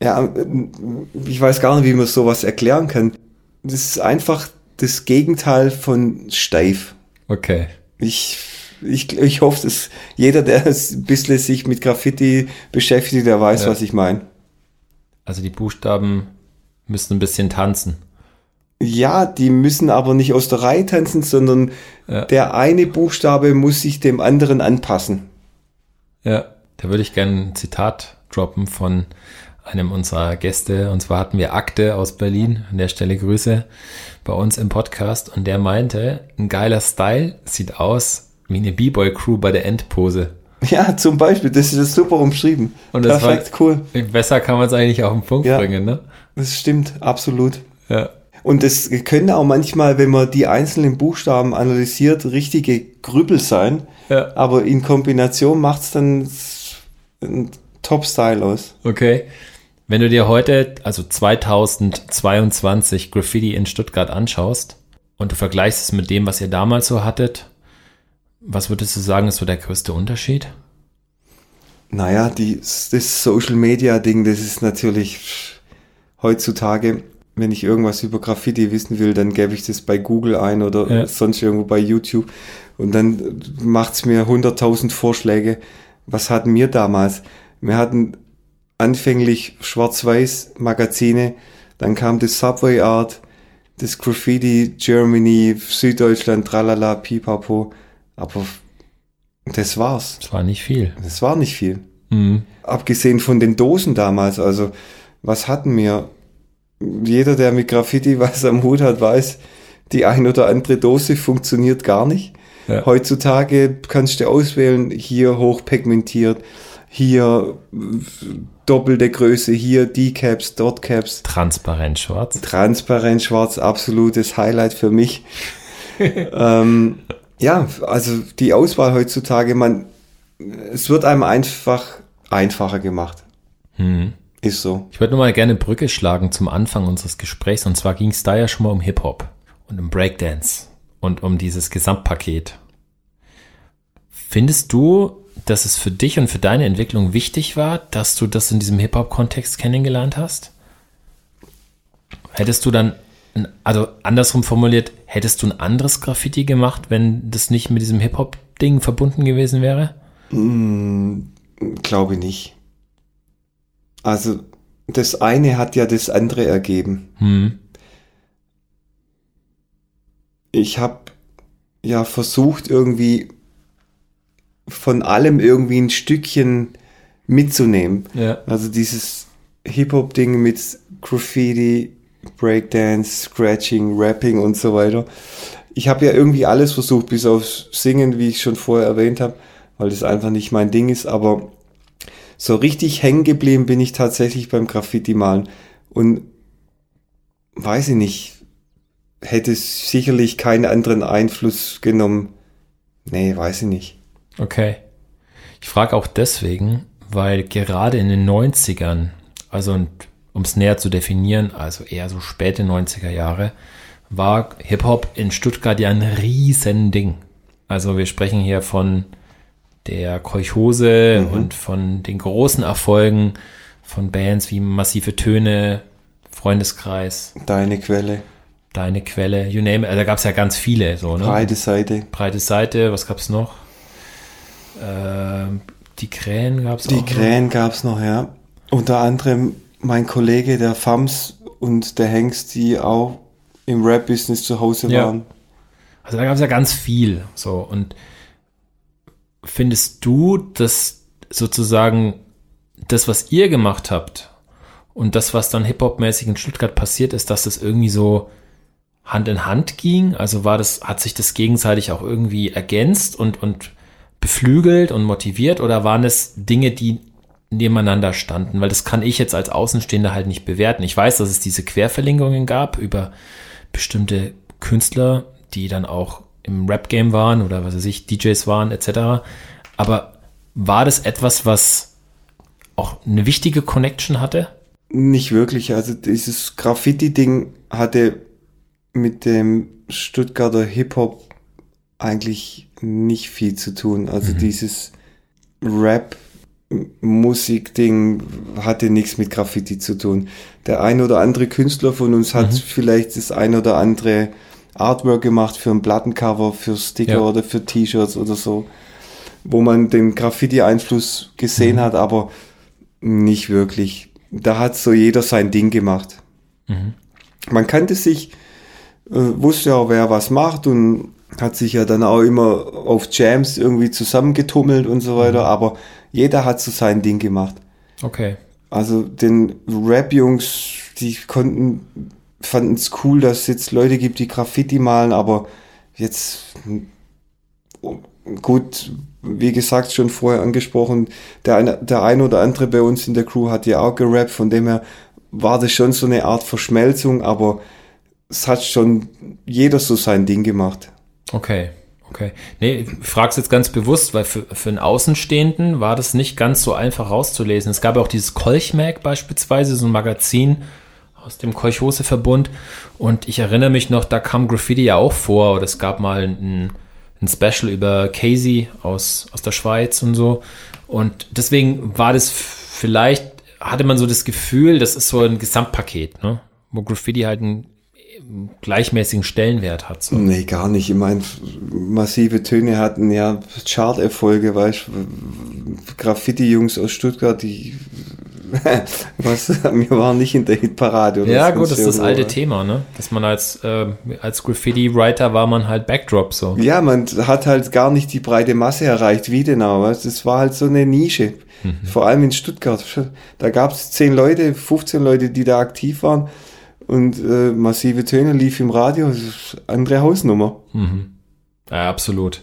C: Ja, äh, ich weiß gar nicht, wie man sowas erklären kann. Das ist einfach das Gegenteil von steif.
B: Okay.
C: Ich, ich, ich hoffe, dass jeder, der ein bisschen sich mit Graffiti beschäftigt, der weiß, ja. was ich meine.
B: Also die Buchstaben müssen ein bisschen tanzen.
C: Ja, die müssen aber nicht aus der Reihe tanzen, sondern ja. der eine Buchstabe muss sich dem anderen anpassen.
B: Ja, da würde ich gerne ein Zitat droppen von einem unserer Gäste. Und zwar hatten wir Akte aus Berlin. An der Stelle Grüße bei uns im Podcast. Und der meinte, ein geiler Style sieht aus wie eine B-Boy-Crew bei der Endpose.
C: Ja, zum Beispiel. Das ist super umschrieben.
B: Und das
C: Perfekt,
B: war,
C: cool.
B: Besser kann man es eigentlich auf den Punkt
C: Ja.
B: bringen, ne?
C: Das stimmt, absolut.
B: Ja.
C: Und das können auch manchmal, wenn man die einzelnen Buchstaben analysiert, richtige Grübel sein.
B: Ja.
C: Aber in Kombination macht's dann ein Top-Style aus.
B: Okay. Wenn du dir heute, also 2022, Graffiti in Stuttgart anschaust und du vergleichst es mit dem, was ihr damals so hattet, was würdest du sagen, ist so der größte Unterschied?
C: Naja, die, das Social-Media-Ding, das ist natürlich heutzutage, wenn ich irgendwas über Graffiti wissen will, dann gebe ich das bei Google ein oder
B: Ja.
C: sonst irgendwo bei YouTube und dann macht's mir 100.000 Vorschläge. Was hatten wir damals? Wir hatten anfänglich schwarz-weiß Magazine, dann kam das Subway Art, das Graffiti Germany, Süddeutschland, tralala, pipapo, aber das war's.
B: Das war nicht viel.
C: Das war nicht viel.
B: Mhm.
C: Abgesehen von den Dosen damals, also was hatten wir? Jeder, der mit Graffiti was am Hut hat, weiß, die ein oder andere Dose funktioniert gar nicht.
B: Ja.
C: Heutzutage kannst du auswählen, hier hochpigmentiert, hier doppelte Größe, hier die Caps, dort Caps.
B: Transparent schwarz.
C: Transparent schwarz, absolutes Highlight für mich. [laughs] ähm, ja, also die Auswahl heutzutage, man, es wird einem einfach einfacher gemacht.
B: Mhm.
C: Ist so.
B: Ich würde nur mal gerne Brücke schlagen zum Anfang unseres Gesprächs. Und zwar ging es da ja schon mal um Hip-Hop und um Breakdance und um dieses Gesamtpaket. Findest du, dass es für dich und für deine Entwicklung wichtig war, dass du das in diesem Hip-Hop-Kontext kennengelernt hast? Hättest du dann, also andersrum formuliert, hättest du ein anderes Graffiti gemacht, wenn das nicht mit diesem Hip-Hop-Ding verbunden gewesen wäre?
C: Glaube nicht. Also, das eine hat ja das andere ergeben.
B: Hm.
C: Ich habe ja versucht, irgendwie von allem irgendwie ein Stückchen mitzunehmen.
B: Ja.
C: Also dieses Hip-Hop-Ding mit Graffiti, Breakdance, Scratching, Rapping und so weiter. Ich habe ja irgendwie alles versucht, bis auf Singen, wie ich schon vorher erwähnt habe, weil das einfach nicht mein Ding ist. Aber so richtig hängen geblieben bin ich tatsächlich beim Graffiti-Malen. Und weiß ich nicht, hätte sicherlich keinen anderen Einfluss genommen. Nee, weiß ich nicht.
B: Okay. Ich frage auch deswegen, weil gerade in den 90ern, also um es näher zu definieren, also eher so späte 90er Jahre, war Hip-Hop in Stuttgart ja ein Riesending. Also wir sprechen hier von der Kolchose und von den großen Erfolgen von Bands wie Massive Töne, Freundeskreis,
C: Deine Quelle,
B: Deine Quelle, you name it. Also da gab es ja ganz viele. So, ne?
C: breite Seite.
B: breite Seite, was gab's noch? Ähm, die Krähen gab's
C: Die
B: auch. noch.
C: Krähen gab's noch, ja. Unter anderem mein Kollege, der Fams und der Hengst, die auch im Rap-Business zu Hause
B: Ja.
C: waren.
B: Also da gab's ja ganz viel. So und findest du, dass sozusagen das, was ihr gemacht habt und das, was dann Hip-Hop-mäßig in Stuttgart passiert ist, dass das irgendwie so Hand in Hand ging? Also war das, hat sich das gegenseitig auch irgendwie ergänzt und, und beflügelt und motiviert oder waren es Dinge, die nebeneinander standen? Weil das kann ich jetzt als Außenstehender halt nicht bewerten. Ich weiß, dass es diese Querverlinkungen gab über bestimmte Künstler, die dann auch im Rap-Game waren oder was weiß ich, DJs waren etc. Aber war das etwas, was auch eine wichtige Connection hatte?
C: Nicht wirklich. Also dieses Graffiti-Ding hatte mit dem Stuttgarter Hip-Hop eigentlich nicht viel zu tun. Also dieses Rap-Musik-Ding hatte nichts mit Graffiti zu tun. Der ein oder andere Künstler von uns hat vielleicht das ein oder andere Artwork gemacht für ein Plattencover, für Sticker
B: Ja.
C: oder für T-Shirts oder so, wo man den Graffiti-Einfluss gesehen hat, aber nicht wirklich. Da hat so jeder sein Ding gemacht. Man kannte sich, äh, wusste ja auch, wer was macht und hat sich ja dann auch immer auf Jams irgendwie zusammengetummelt und so weiter, aber jeder hat so sein Ding gemacht.
B: Okay.
C: Also den Rap-Jungs, die konnten, fanden es cool, dass es jetzt Leute gibt, die Graffiti malen, aber jetzt gut, wie gesagt, schon vorher angesprochen, der eine, der ein oder andere bei uns in der Crew hat ja auch gerappt, von dem her war das schon so eine Art Verschmelzung, aber es hat schon jeder so sein Ding gemacht.
B: Okay. Okay. Nee, ich frage es jetzt ganz bewusst, weil für, für einen Außenstehenden war das nicht ganz so einfach rauszulesen. Es gab ja auch dieses Kolchmag beispielsweise, so ein Magazin aus dem Kolchhose-Verbund. Und ich erinnere mich noch, da kam Graffiti ja auch vor. Oder es gab mal ein, ein Special über Casey aus, aus der Schweiz und so. Und deswegen war das vielleicht, hatte man so das Gefühl, das ist so ein Gesamtpaket, ne? wo Graffiti halt ein gleichmäßigen Stellenwert hat.
C: So. Nee, gar nicht. Ich meine, massive Töne hatten ja Chart-Erfolge, weißt Graffiti-Jungs aus Stuttgart, die [laughs] was, wir waren nicht in der Hitparade.
B: Oder ja, gut, das ist das alte Thema, ne? Dass man als, äh, als Graffiti-Writer war man halt Backdrop so.
C: Ja, man hat halt gar nicht die breite Masse erreicht, wie denn aber. Das war halt so eine Nische. Mhm. Vor allem in Stuttgart. Da gab es 10 Leute, 15 Leute, die da aktiv waren und äh, massive Töne lief im Radio. Das ist eine andere Hausnummer.
B: Mhm. Ja, absolut.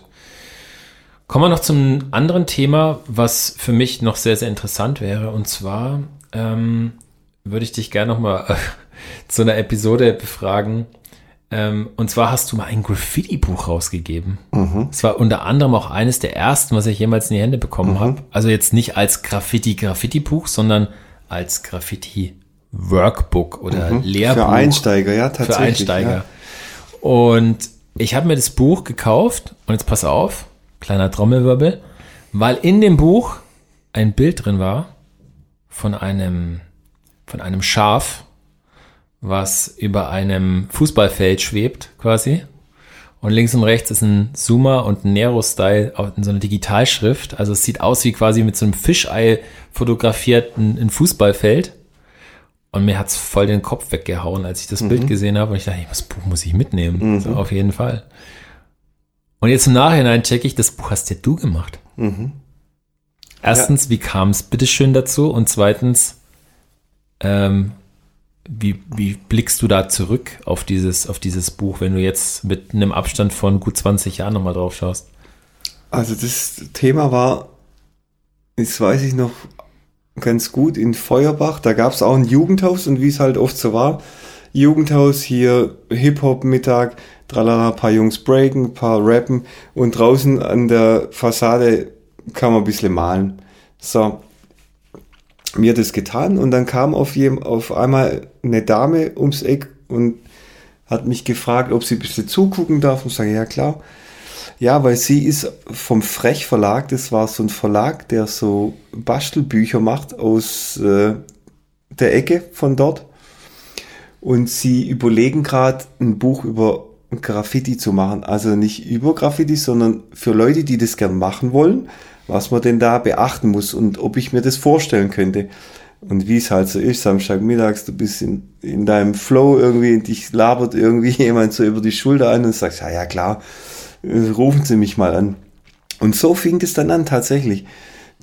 B: Kommen wir noch zum anderen Thema, was für mich noch sehr, sehr interessant wäre. Und zwar ähm, würde ich dich gerne noch mal äh, [laughs] zu einer Episode befragen. Ähm, und zwar hast du mal ein Graffiti-Buch rausgegeben. Mhm. Es war unter anderem auch eines der ersten, was ich jemals in die Hände bekommen mhm. habe. Also jetzt nicht als Graffiti-Graffiti-Buch, sondern als Graffiti Workbook oder mhm. Lehrbuch.
C: Für Einsteiger, ja, tatsächlich.
B: Für Einsteiger. Ja. Und ich habe mir das Buch gekauft und jetzt pass auf, kleiner Trommelwirbel, weil in dem Buch ein Bild drin war von einem, von einem Schaf, was über einem Fußballfeld schwebt, quasi. Und links und rechts ist ein Zoomer und ein Nero-Style in so einer Digitalschrift. Also es sieht aus wie quasi mit so einem Fischei fotografiert ein Fußballfeld. Und mir hat's voll den Kopf weggehauen, als ich das mhm. Bild gesehen habe. Und ich dachte, das Buch muss ich mitnehmen. Mhm. So, auf jeden Fall. Und jetzt im Nachhinein checke ich, das Buch hast ja du gemacht. Mhm. Erstens, ja. wie kam es bitteschön dazu? Und zweitens, ähm, wie, wie blickst du da zurück auf dieses, auf dieses Buch, wenn du jetzt mit einem Abstand von gut 20 Jahren nochmal drauf schaust?
C: Also das Thema war, das weiß ich noch, ganz gut in Feuerbach. Da gab es auch ein Jugendhaus und wie es halt oft so war, Jugendhaus hier Hip-Hop-Mittag, tralala, paar Jungs breaken, paar rappen und draußen an der Fassade kann man ein bisschen malen. So, mir das getan und dann kam auf, jedem, auf einmal eine Dame ums Eck und hat mich gefragt, ob sie ein bisschen zugucken darf und sage, ja klar. Ja, weil sie ist vom Frech Verlag, das war so ein Verlag, der so Bastelbücher macht aus äh, der Ecke von dort. Und sie überlegen gerade ein Buch über Graffiti zu machen. Also nicht über Graffiti, sondern für Leute, die das gern machen wollen, was man denn da beachten muss und ob ich mir das vorstellen könnte. Und wie es halt so ist, Samstagmittags, du bist in, in deinem Flow irgendwie, dich labert irgendwie [laughs] jemand so über die Schulter an und sagst, ja, ja klar, äh, rufen Sie mich mal an. Und so fing es dann an tatsächlich.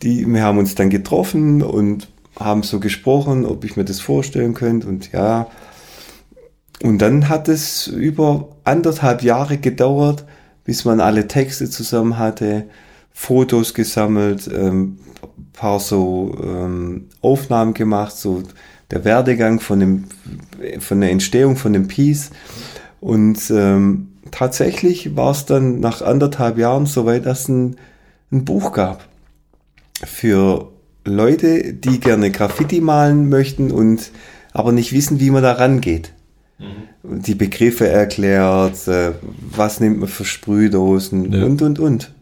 C: Die, wir haben uns dann getroffen und haben so gesprochen, ob ich mir das vorstellen könnte und ja. Und dann hat es über anderthalb Jahre gedauert, bis man alle Texte zusammen hatte, Fotos gesammelt, ähm, paar so ähm, Aufnahmen gemacht, so der Werdegang von dem, von der Entstehung von dem Piece und ähm, tatsächlich war es dann nach anderthalb Jahren soweit, dass ein, ein Buch gab für Leute, die gerne Graffiti malen möchten und aber nicht wissen, wie man da rangeht. Mhm. Die Begriffe erklärt, äh, was nimmt man für Sprühdosen ja. und, und, und.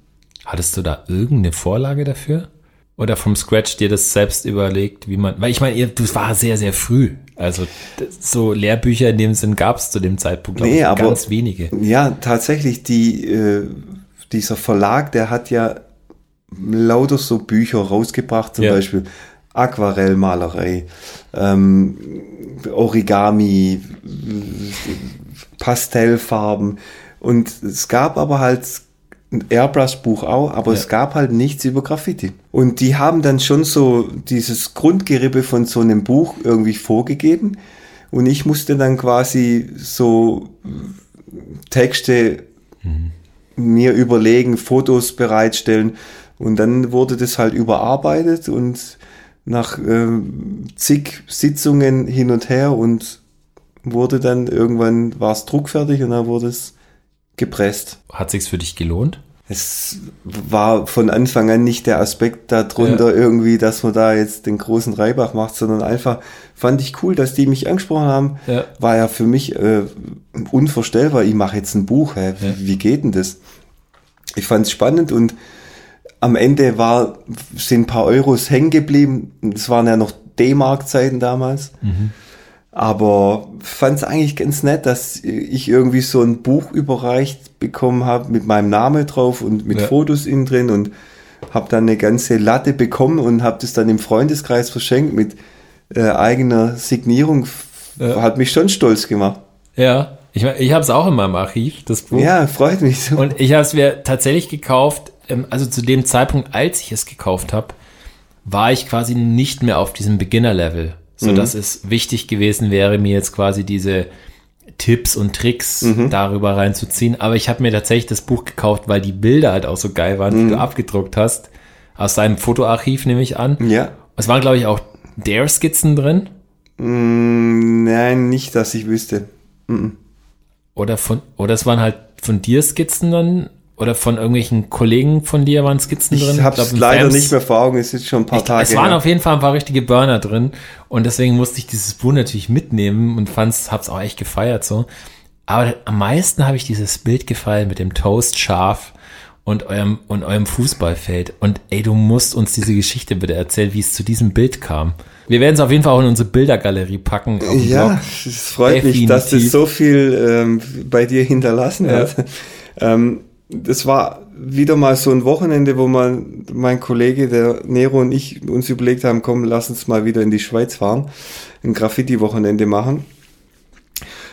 B: Hattest du da irgendeine Vorlage dafür? Oder vom Scratch dir das selbst überlegt, wie man, weil ich meine, das war sehr, sehr früh. Also so Lehrbücher in dem Sinn gab es zu dem Zeitpunkt,
C: glaube nee, ich, aber, ganz wenige. Ja, tatsächlich, die, äh, dieser Verlag, der hat ja lauter so Bücher rausgebracht, zum ja. Beispiel Aquarellmalerei, ähm, Origami, Pastellfarben. Und es gab aber halt ein Airbrush-Buch auch, aber ja. es gab halt nichts über Graffiti. Und die haben dann schon so dieses Grundgerippe von so einem Buch irgendwie vorgegeben. Und ich musste dann quasi so Texte mhm. mir überlegen, Fotos bereitstellen. Und dann wurde das halt überarbeitet und nach äh, zig Sitzungen hin und her und wurde dann irgendwann war es druckfertig und dann wurde es gepresst.
B: Hat sich's für dich gelohnt?
C: Es war von Anfang an nicht der Aspekt darunter ja. irgendwie, dass man da jetzt den großen Reibach macht, sondern einfach fand ich cool, dass die mich angesprochen haben. Ja. War ja für mich äh, unvorstellbar. Ich mache jetzt ein Buch. Hä? Ja. Wie geht denn das? Ich fand es spannend und am Ende war, sind ein paar Euros hängen geblieben. Das waren ja noch D-Mark-Zeiten damals. Mhm. Aber fand es eigentlich ganz nett, dass ich irgendwie so ein Buch überreicht bekommen habe mit meinem Namen drauf und mit ja. Fotos innen drin und habe dann eine ganze Latte bekommen und habe das dann im Freundeskreis verschenkt mit äh, eigener Signierung. Ja. Hat mich schon stolz gemacht.
B: Ja, ich, ich habe es auch in meinem Archiv, das Buch.
C: Ja, freut mich
B: so. Und ich habe es mir tatsächlich gekauft, also zu dem Zeitpunkt, als ich es gekauft habe, war ich quasi nicht mehr auf diesem Beginner-Level so dass mhm. es wichtig gewesen wäre, mir jetzt quasi diese Tipps und Tricks mhm. darüber reinzuziehen. Aber ich habe mir tatsächlich das Buch gekauft, weil die Bilder halt auch so geil waren, mhm. die du abgedruckt hast. Aus deinem Fotoarchiv nehme ich an.
C: Ja.
B: Es waren, glaube ich, auch Dare-Skizzen drin.
C: Mm, nein, nicht, dass ich wüsste.
B: Oder von, oder es waren halt von dir Skizzen dann oder von irgendwelchen Kollegen von dir waren Skizzen drin?
C: Ich habe es leider Fans. nicht mehr vor Augen, es ist schon ein paar ich, Tage
B: Es waren her. auf jeden Fall ein paar richtige Burner drin und deswegen musste ich dieses Buch natürlich mitnehmen und fand's, hab's auch echt gefeiert so. Aber am meisten habe ich dieses Bild gefallen mit dem Toast scharf und eurem, und eurem Fußballfeld. Und ey, du musst uns diese Geschichte bitte erzählen, wie es zu diesem Bild kam. Wir werden es auf jeden Fall auch in unsere Bildergalerie packen.
C: Ja, es freut Definitiv. mich, dass das so viel ähm, bei dir hinterlassen ja. hat. Ähm, das war wieder mal so ein Wochenende, wo man, mein Kollege, der Nero und ich uns überlegt haben, komm, lass uns mal wieder in die Schweiz fahren, ein Graffiti-Wochenende machen.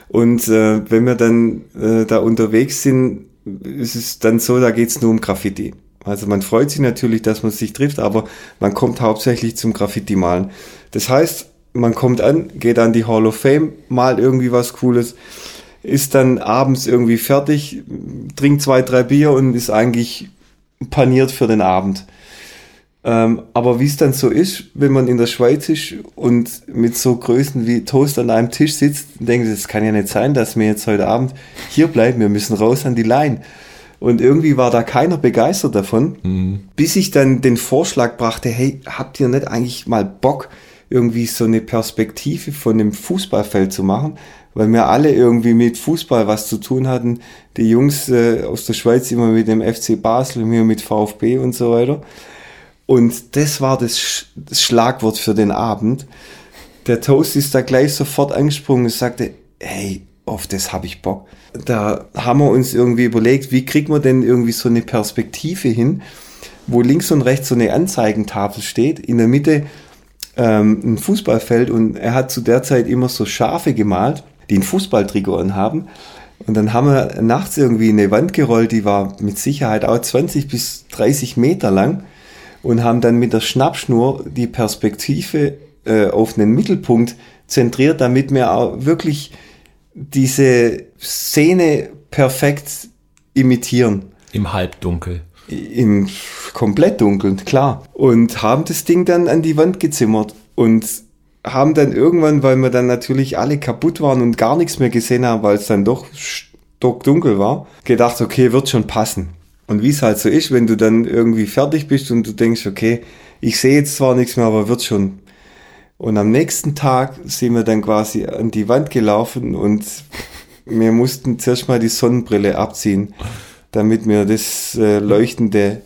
C: Und äh, wenn wir dann äh, da unterwegs sind, ist es dann so, da geht's nur um Graffiti. Also man freut sich natürlich, dass man sich trifft, aber man kommt hauptsächlich zum Graffiti malen. Das heißt, man kommt an, geht an die Hall of Fame, malt irgendwie was Cooles ist dann abends irgendwie fertig, trinkt zwei, drei Bier und ist eigentlich paniert für den Abend. Ähm, aber wie es dann so ist, wenn man in der Schweiz ist und mit so Größen wie Toast an einem Tisch sitzt, denkt, das kann ja nicht sein, dass wir jetzt heute Abend hier bleiben, wir müssen raus an die Line. Und irgendwie war da keiner begeistert davon, mhm. bis ich dann den Vorschlag brachte, hey, habt ihr nicht eigentlich mal Bock, irgendwie so eine Perspektive von dem Fußballfeld zu machen? Weil wir alle irgendwie mit Fußball was zu tun hatten. Die Jungs äh, aus der Schweiz immer mit dem FC Basel, wir mit VfB und so weiter. Und das war das, Sch das Schlagwort für den Abend. Der Toast ist da gleich sofort angesprungen und sagte, hey, auf das habe ich Bock. Da haben wir uns irgendwie überlegt, wie kriegt man denn irgendwie so eine Perspektive hin, wo links und rechts so eine Anzeigentafel steht, in der Mitte ähm, ein Fußballfeld und er hat zu der Zeit immer so Schafe gemalt die ein Fußballtrikot anhaben. Und dann haben wir nachts irgendwie eine Wand gerollt, die war mit Sicherheit auch 20 bis 30 Meter lang und haben dann mit der Schnappschnur die Perspektive äh, auf einen Mittelpunkt zentriert, damit wir auch wirklich diese Szene perfekt imitieren.
B: Im Halbdunkel.
C: Im komplett dunkeln, klar. Und haben das Ding dann an die Wand gezimmert. Und haben dann irgendwann, weil wir dann natürlich alle kaputt waren und gar nichts mehr gesehen haben, weil es dann doch stockdunkel war, gedacht, okay, wird schon passen. Und wie es halt so ist, wenn du dann irgendwie fertig bist und du denkst, okay, ich sehe jetzt zwar nichts mehr, aber wird schon. Und am nächsten Tag sind wir dann quasi an die Wand gelaufen und wir mussten zuerst mal die Sonnenbrille abziehen, damit wir das äh, leuchtende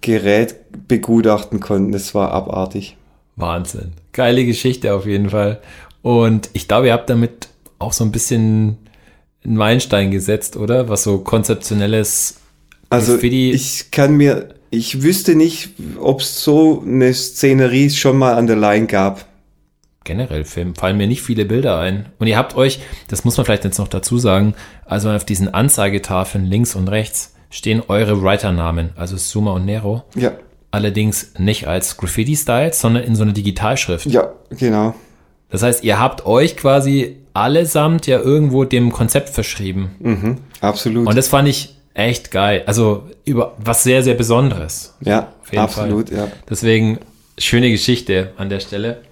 C: Gerät begutachten konnten. Das war abartig.
B: Wahnsinn. Geile Geschichte auf jeden Fall. Und ich glaube, ihr habt damit auch so ein bisschen einen Meilenstein gesetzt, oder? Was so konzeptionelles
C: also ich kann mir, ich wüsste nicht, ob es so eine Szenerie schon mal an der Line gab.
B: Generell fallen mir nicht viele Bilder ein. Und ihr habt euch, das muss man vielleicht jetzt noch dazu sagen, also auf diesen Anzeigetafeln links und rechts stehen eure Writer-Namen, also Suma und Nero.
C: Ja.
B: Allerdings nicht als Graffiti-Style, sondern in so einer Digitalschrift.
C: Ja, genau.
B: Das heißt, ihr habt euch quasi allesamt ja irgendwo dem Konzept verschrieben.
C: Mhm, absolut.
B: Und das fand ich echt geil. Also über was sehr, sehr Besonderes.
C: Ja, absolut, Fall. ja.
B: Deswegen schöne Geschichte an der Stelle.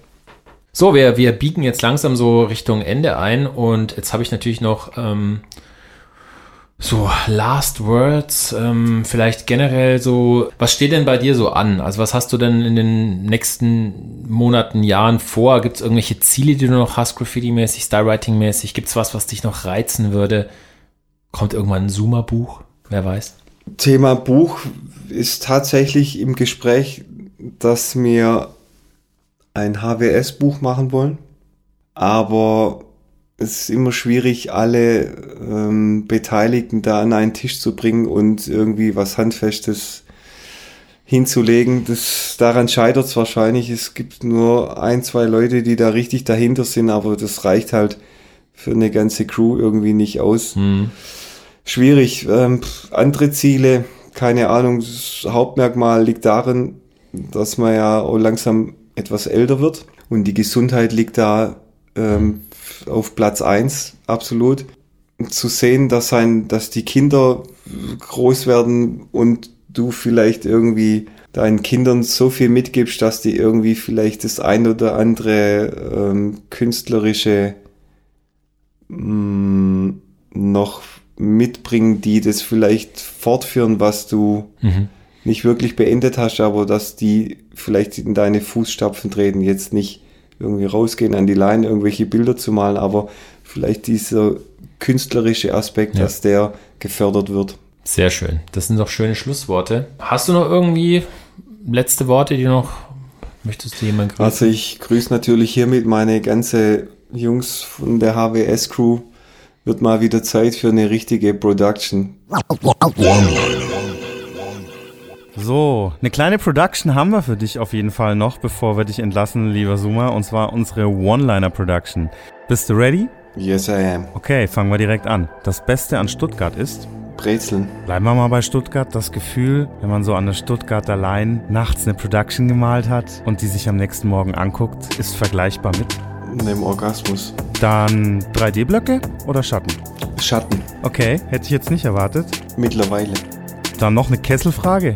B: So, wir, wir biegen jetzt langsam so Richtung Ende ein und jetzt habe ich natürlich noch ähm, so Last Words, ähm, vielleicht generell so, was steht denn bei dir so an? Also was hast du denn in den nächsten Monaten, Jahren vor? Gibt es irgendwelche Ziele, die du noch hast, Graffiti-mäßig, Stylewriting-mäßig? Gibt es was, was dich noch reizen würde? Kommt irgendwann ein Zoomer-Buch? Wer weiß?
C: Thema Buch ist tatsächlich im Gespräch, dass wir ein HWS-Buch machen wollen. Aber es ist immer schwierig, alle ähm, Beteiligten da an einen Tisch zu bringen und irgendwie was Handfestes hinzulegen. Das, daran scheitert es wahrscheinlich. Es gibt nur ein, zwei Leute, die da richtig dahinter sind, aber das reicht halt für eine ganze Crew irgendwie nicht aus. Hm. Schwierig. Ähm, andere Ziele, keine Ahnung. Das Hauptmerkmal liegt darin, dass man ja auch langsam etwas älter wird und die Gesundheit liegt da ähm, auf Platz eins absolut. Zu sehen, dass ein, dass die Kinder groß werden und du vielleicht irgendwie deinen Kindern so viel mitgibst, dass die irgendwie vielleicht das ein oder andere ähm, künstlerische mh, mm, noch mitbringen, die das vielleicht fortführen, was du mhm nicht wirklich beendet hast, aber dass die vielleicht in deine Fußstapfen treten, jetzt nicht irgendwie rausgehen an die Leine, irgendwelche Bilder zu malen, aber vielleicht dieser künstlerische Aspekt, ja. dass der gefördert wird.
B: Sehr schön. Das sind doch schöne Schlussworte. Hast du noch irgendwie letzte Worte, die noch möchtest du jemanden
C: grüßen? Also ich grüße natürlich hiermit meine ganze Jungs von der HWS Crew. Wird mal wieder Zeit für eine richtige Production.
A: So, eine kleine Production haben wir für dich auf jeden Fall noch, bevor wir dich entlassen, lieber Suma, und zwar unsere One-Liner-Production. Bist du ready?
C: Yes, I am.
A: Okay, fangen wir direkt an. Das Beste an Stuttgart ist?
C: Brezeln.
A: Bleiben wir mal bei Stuttgart. Das Gefühl, wenn man so an der Stuttgarter Line nachts eine Production gemalt hat und die sich am nächsten Morgen anguckt, ist vergleichbar mit?
C: Einem Orgasmus.
A: Dann 3D-Blöcke oder Schatten?
C: Schatten.
A: Okay, hätte ich jetzt nicht erwartet.
C: Mittlerweile.
A: Dann noch eine Kesselfrage.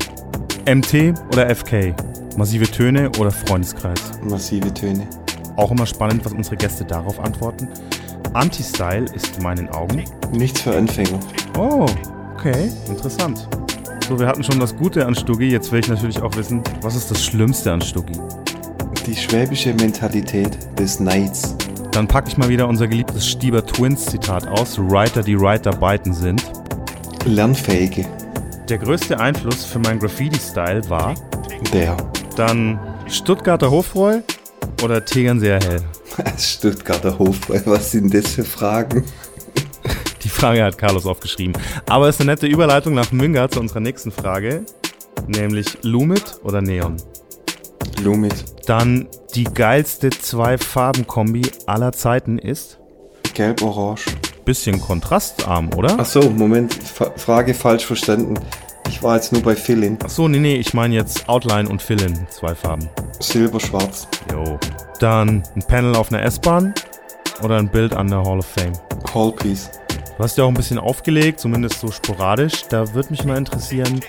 A: MT oder FK? Massive Töne oder Freundeskreis?
C: Massive Töne.
A: Auch immer spannend, was unsere Gäste darauf antworten. Anti-Style ist in meinen Augen.
C: Nichts für Anfänger.
A: Oh, okay, interessant. So, wir hatten schon das Gute an Stuggi. Jetzt will ich natürlich auch wissen, was ist das Schlimmste an Stuggi?
C: Die schwäbische Mentalität des Neids.
A: Dann packe ich mal wieder unser geliebtes Stieber Twins Zitat aus. Writer, die Writer beiten sind.
C: Lernfähige.
A: Der größte Einfluss für meinen Graffiti-Style war
C: der.
A: Dann Stuttgarter Hofbräu oder Tegernseer Hell? [laughs]
C: Stuttgarter Hofbräu, was sind das für Fragen?
A: Die Frage hat Carlos aufgeschrieben. Aber es ist eine nette Überleitung nach Münga zu unserer nächsten Frage, nämlich Lumit oder Neon?
C: Lumit.
A: Dann die geilste Zwei-Farben-Kombi aller Zeiten ist?
C: Gelb-Orange
A: bisschen kontrastarm, oder?
C: Ach so, Moment, Frage falsch verstanden. Ich war jetzt nur bei Fill-In.
A: Ach so, nee, nee, ich meine jetzt Outline und Fill-In, zwei Farben.
C: Silber-Schwarz.
A: Jo. Dann ein Panel auf einer S-Bahn oder ein Bild an der Hall of Fame.
C: Hall-Piece.
A: Du hast ja auch ein bisschen aufgelegt, zumindest so sporadisch. Da würde mich mal interessieren,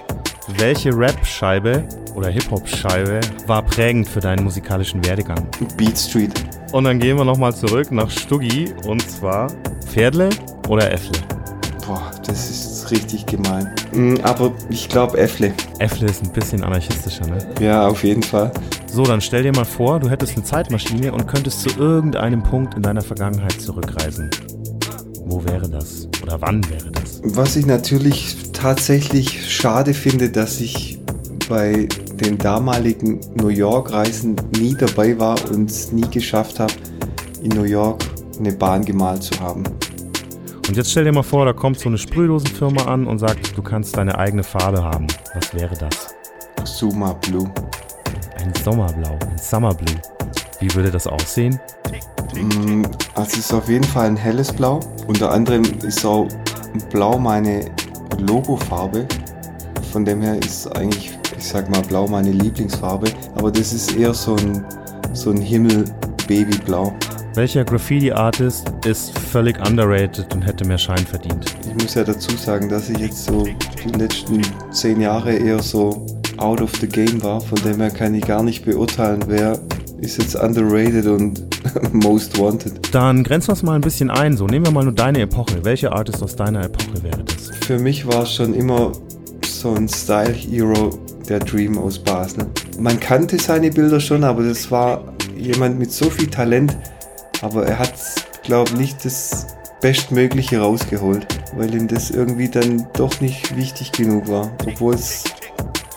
A: welche Rap-Scheibe oder Hip-Hop-Scheibe war prägend für deinen musikalischen Werdegang?
C: Beat Street.
A: Und dann gehen wir nochmal zurück nach Stuggi und zwar Pferdle oder Äffle?
C: Boah, das ist richtig gemein. Mm, aber ich glaube Äffle.
A: Äffle ist ein bisschen anarchistischer, ne?
C: Ja, auf jeden Fall.
A: So, dann stell dir mal vor, du hättest eine Zeitmaschine und könntest zu irgendeinem Punkt in deiner Vergangenheit zurückreisen. Wo wäre das? Oder wann wäre das?
C: Was ich natürlich tatsächlich schade finde, dass ich bei den damaligen New York-Reisen nie dabei war und es nie geschafft habe, in New York eine Bahn gemalt zu haben.
A: Und jetzt stell dir mal vor, da kommt so eine Sprühdosenfirma an und sagt, du kannst deine eigene Farbe haben. Was wäre das?
C: Summer Blue.
A: Ein Sommerblau, ein Summer Blue. Wie würde das aussehen?
C: Mm, also es ist auf jeden Fall ein helles Blau. Unter anderem ist auch Blau meine Logofarbe. von dem her ist eigentlich, ich sag mal, blau meine Lieblingsfarbe. Aber das ist eher so ein, so ein Himmel-Babyblau.
A: Welcher Graffiti-Artist ist völlig underrated und hätte mehr Schein verdient?
C: Ich muss ja dazu sagen, dass ich jetzt so die letzten zehn Jahre eher so out of the game war. Von dem her kann ich gar nicht beurteilen, wer ist jetzt underrated und [laughs] most wanted.
A: Dann grenzen wir es mal ein bisschen ein. So, nehmen wir mal nur deine Epoche. Welcher Artist aus deiner Epoche wäre das?
C: Für mich war es schon immer so ein Style-Hero, der Dream aus Basel. Man kannte seine Bilder schon, aber das war jemand mit so viel Talent, aber er hat, glaube ich, nicht das Bestmögliche rausgeholt, weil ihm das irgendwie dann doch nicht wichtig genug war, obwohl es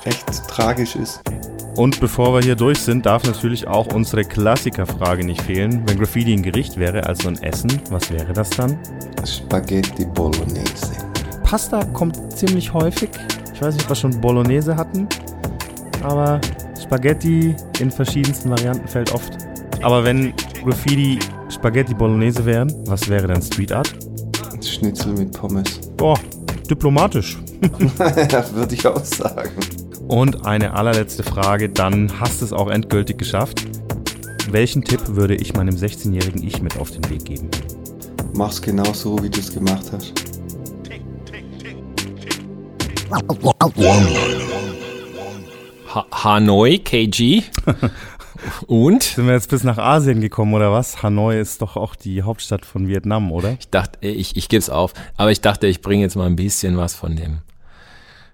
C: recht tragisch ist.
A: Und bevor wir hier durch sind, darf natürlich auch unsere Klassikerfrage nicht fehlen. Wenn Graffiti ein Gericht wäre, also ein Essen, was wäre das dann?
C: Spaghetti Bolognese.
A: Pasta kommt ziemlich häufig. Ich weiß nicht, ob wir schon Bolognese hatten, aber Spaghetti in verschiedensten Varianten fällt oft. Aber wenn Graffiti Spaghetti Bolognese wären, was wäre dann Street Art?
C: Schnitzel mit Pommes.
A: Boah, diplomatisch. [laughs]
C: Würde ich auch sagen.
A: Und eine allerletzte Frage, dann hast du es auch endgültig geschafft. Welchen Tipp würde ich meinem 16-jährigen Ich mit auf den Weg geben?
C: Mach's genau so, wie du es gemacht hast.
B: Ha Hanoi, KG. [laughs] Und?
A: Sind wir jetzt bis nach Asien gekommen oder was? Hanoi ist doch auch die Hauptstadt von Vietnam, oder?
B: Ich dachte, ich, ich gebe es auf, aber ich dachte, ich bringe jetzt mal ein bisschen was von dem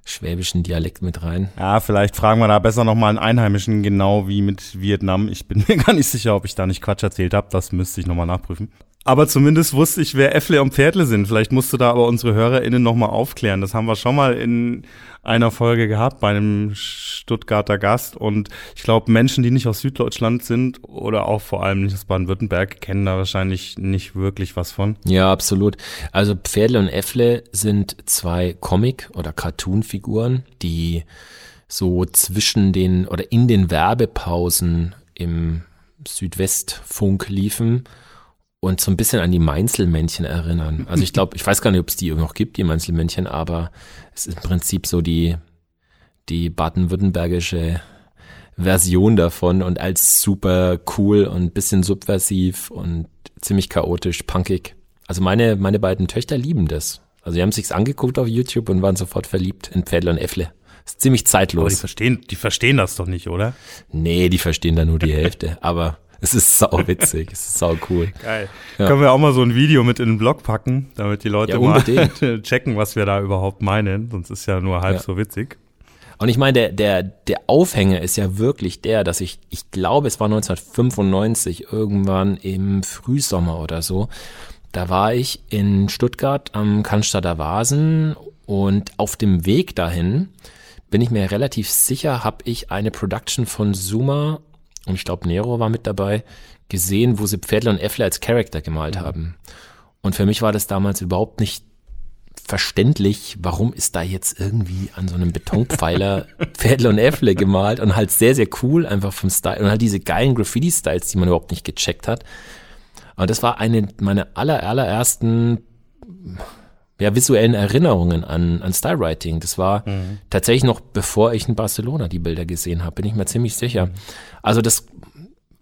B: schwäbischen Dialekt mit rein.
A: Ja, vielleicht fragen wir da besser nochmal einen Einheimischen, genau wie mit Vietnam. Ich bin [laughs] mir gar nicht sicher, ob ich da nicht Quatsch erzählt habe. Das müsste ich nochmal nachprüfen. Aber zumindest wusste ich, wer Äffle und Pferdle sind. Vielleicht musst du da aber unsere HörerInnen nochmal aufklären. Das haben wir schon mal in einer Folge gehabt bei einem Stuttgarter Gast. Und ich glaube, Menschen, die nicht aus Süddeutschland sind oder auch vor allem nicht aus Baden-Württemberg, kennen da wahrscheinlich nicht wirklich was von.
B: Ja, absolut. Also Pferdle und Äffle sind zwei Comic- oder Cartoon-Figuren, die so zwischen den oder in den Werbepausen im Südwestfunk liefen und so ein bisschen an die Mainzelmännchen erinnern. Also ich glaube, ich weiß gar nicht, ob es die noch gibt, die Mainzelmännchen, aber es ist im Prinzip so die, die baden-württembergische Version davon und als super cool und bisschen subversiv und ziemlich chaotisch, punkig. Also meine, meine beiden Töchter lieben das. Also die haben sich's angeguckt auf YouTube und waren sofort verliebt in Pfädler und Äffle. Ist ziemlich zeitlos. Aber
A: die verstehen, die verstehen das doch nicht, oder?
B: Nee, die verstehen da nur die Hälfte. aber es ist sau witzig, es ist sau cool.
A: Geil. Ja. Können wir auch mal so ein Video mit in den Blog packen, damit die Leute ja, mal [laughs] checken, was wir da überhaupt meinen. Sonst ist ja nur halb ja. so witzig.
B: Und ich meine, der, der, der Aufhänger ist ja wirklich der, dass ich, ich glaube, es war 1995, irgendwann im Frühsommer oder so. Da war ich in Stuttgart am Cannstatter Vasen und auf dem Weg dahin bin ich mir relativ sicher, habe ich eine Production von Zuma und ich glaube Nero war mit dabei, gesehen, wo sie Pferdler und Äffle als Charakter gemalt haben. Und für mich war das damals überhaupt nicht verständlich, warum ist da jetzt irgendwie an so einem Betonpfeiler [laughs] Pferdle und Äffle gemalt und halt sehr, sehr cool einfach vom Style und halt diese geilen Graffiti-Styles, die man überhaupt nicht gecheckt hat. Aber das war eine meiner aller, allerersten ja, visuellen Erinnerungen an, an Stylewriting. Das war mhm. tatsächlich noch bevor ich in Barcelona die Bilder gesehen habe, bin ich mir ziemlich sicher. Also das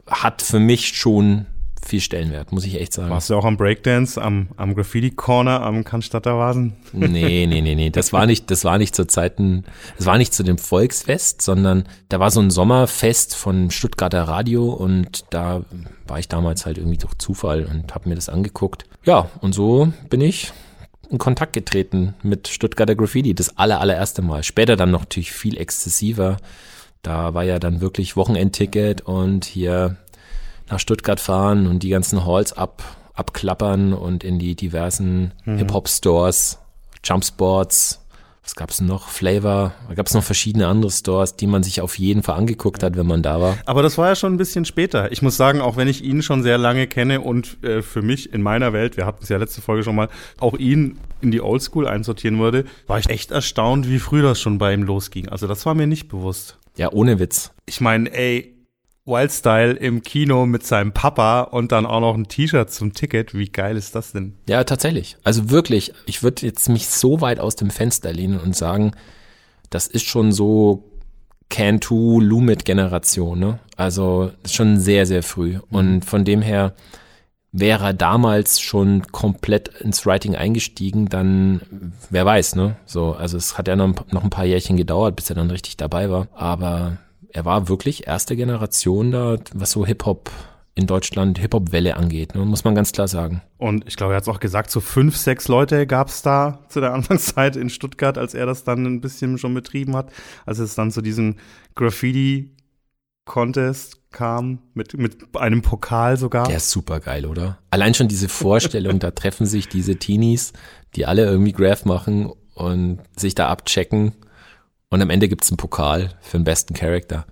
B: hat für mich schon viel Stellenwert, muss ich echt sagen.
A: Warst du auch am Breakdance, am, am Graffiti-Corner, am Cannstatter Vasen?
B: Nee, nee, nee, nee. Das war nicht, das war nicht zu Zeiten, das war nicht zu dem Volksfest, sondern da war so ein Sommerfest von Stuttgarter Radio und da war ich damals halt irgendwie durch Zufall und habe mir das angeguckt. Ja, und so bin ich in Kontakt getreten mit Stuttgarter Graffiti, das aller, allererste Mal. Später dann noch natürlich viel exzessiver. Da war ja dann wirklich Wochenendticket und hier nach Stuttgart fahren und die ganzen Halls ab, abklappern und in die diversen mhm. Hip-Hop-Stores, Jumpsports, was gab's noch? Flavor, da gab's noch verschiedene andere Stores, die man sich auf jeden Fall angeguckt hat, wenn man da war.
A: Aber das war ja schon ein bisschen später. Ich muss sagen, auch wenn ich ihn schon sehr lange kenne und äh, für mich in meiner Welt, wir hatten es ja letzte Folge schon mal, auch ihn in die Oldschool einsortieren würde, war ich echt erstaunt, wie früh das schon bei ihm losging. Also das war mir nicht bewusst.
B: Ja, ohne Witz.
A: Ich meine, ey, Wildstyle im Kino mit seinem Papa und dann auch noch ein T-Shirt zum Ticket. Wie geil ist das denn?
B: Ja, tatsächlich. Also wirklich, ich würde jetzt mich so weit aus dem Fenster lehnen und sagen, das ist schon so Cantu Lumit Generation, ne? Also schon sehr, sehr früh. Und von dem her wäre er damals schon komplett ins Writing eingestiegen, dann wer weiß, ne? So, also es hat ja noch, noch ein paar Jährchen gedauert, bis er dann richtig dabei war. Aber er war wirklich erste Generation da, was so Hip-Hop in Deutschland Hip-Hop-Welle angeht, ne? muss man ganz klar sagen.
A: Und ich glaube, er hat es auch gesagt, so fünf, sechs Leute gab es da zu der Anfangszeit [laughs] in Stuttgart, als er das dann ein bisschen schon betrieben hat, als es dann zu diesem Graffiti-Contest kam, mit, mit einem Pokal sogar.
B: Der ist super geil, oder? Allein schon diese Vorstellung, da treffen sich diese Teenies, die alle irgendwie Graph machen und sich da abchecken und am Ende gibt's einen Pokal für den besten Charakter.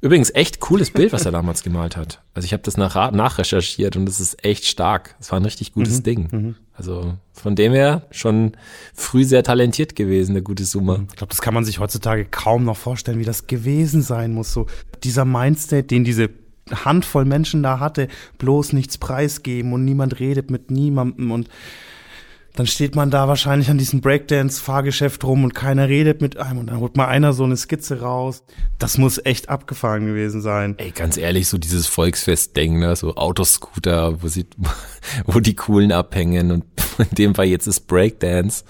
B: Übrigens echt cooles Bild, was er damals gemalt hat. Also ich habe das nach, nachrecherchiert und es ist echt stark. Es war ein richtig gutes mhm, Ding. Mhm. Also von dem her schon früh sehr talentiert gewesen, der gute Summa.
A: Ich glaube, das kann man sich heutzutage kaum noch vorstellen, wie das gewesen sein muss. So dieser Mindstate, den diese Handvoll Menschen da hatte, bloß nichts preisgeben und niemand redet mit niemandem und dann steht man da wahrscheinlich an diesem Breakdance-Fahrgeschäft rum und keiner redet mit einem und dann holt mal einer so eine Skizze raus. Das muss echt abgefahren gewesen sein.
B: Ey, ganz ehrlich, so dieses Volksfest-Ding, ne? so Autoscooter, wo sie, [laughs] wo die Coolen abhängen und [laughs] in dem Fall jetzt ist Breakdance.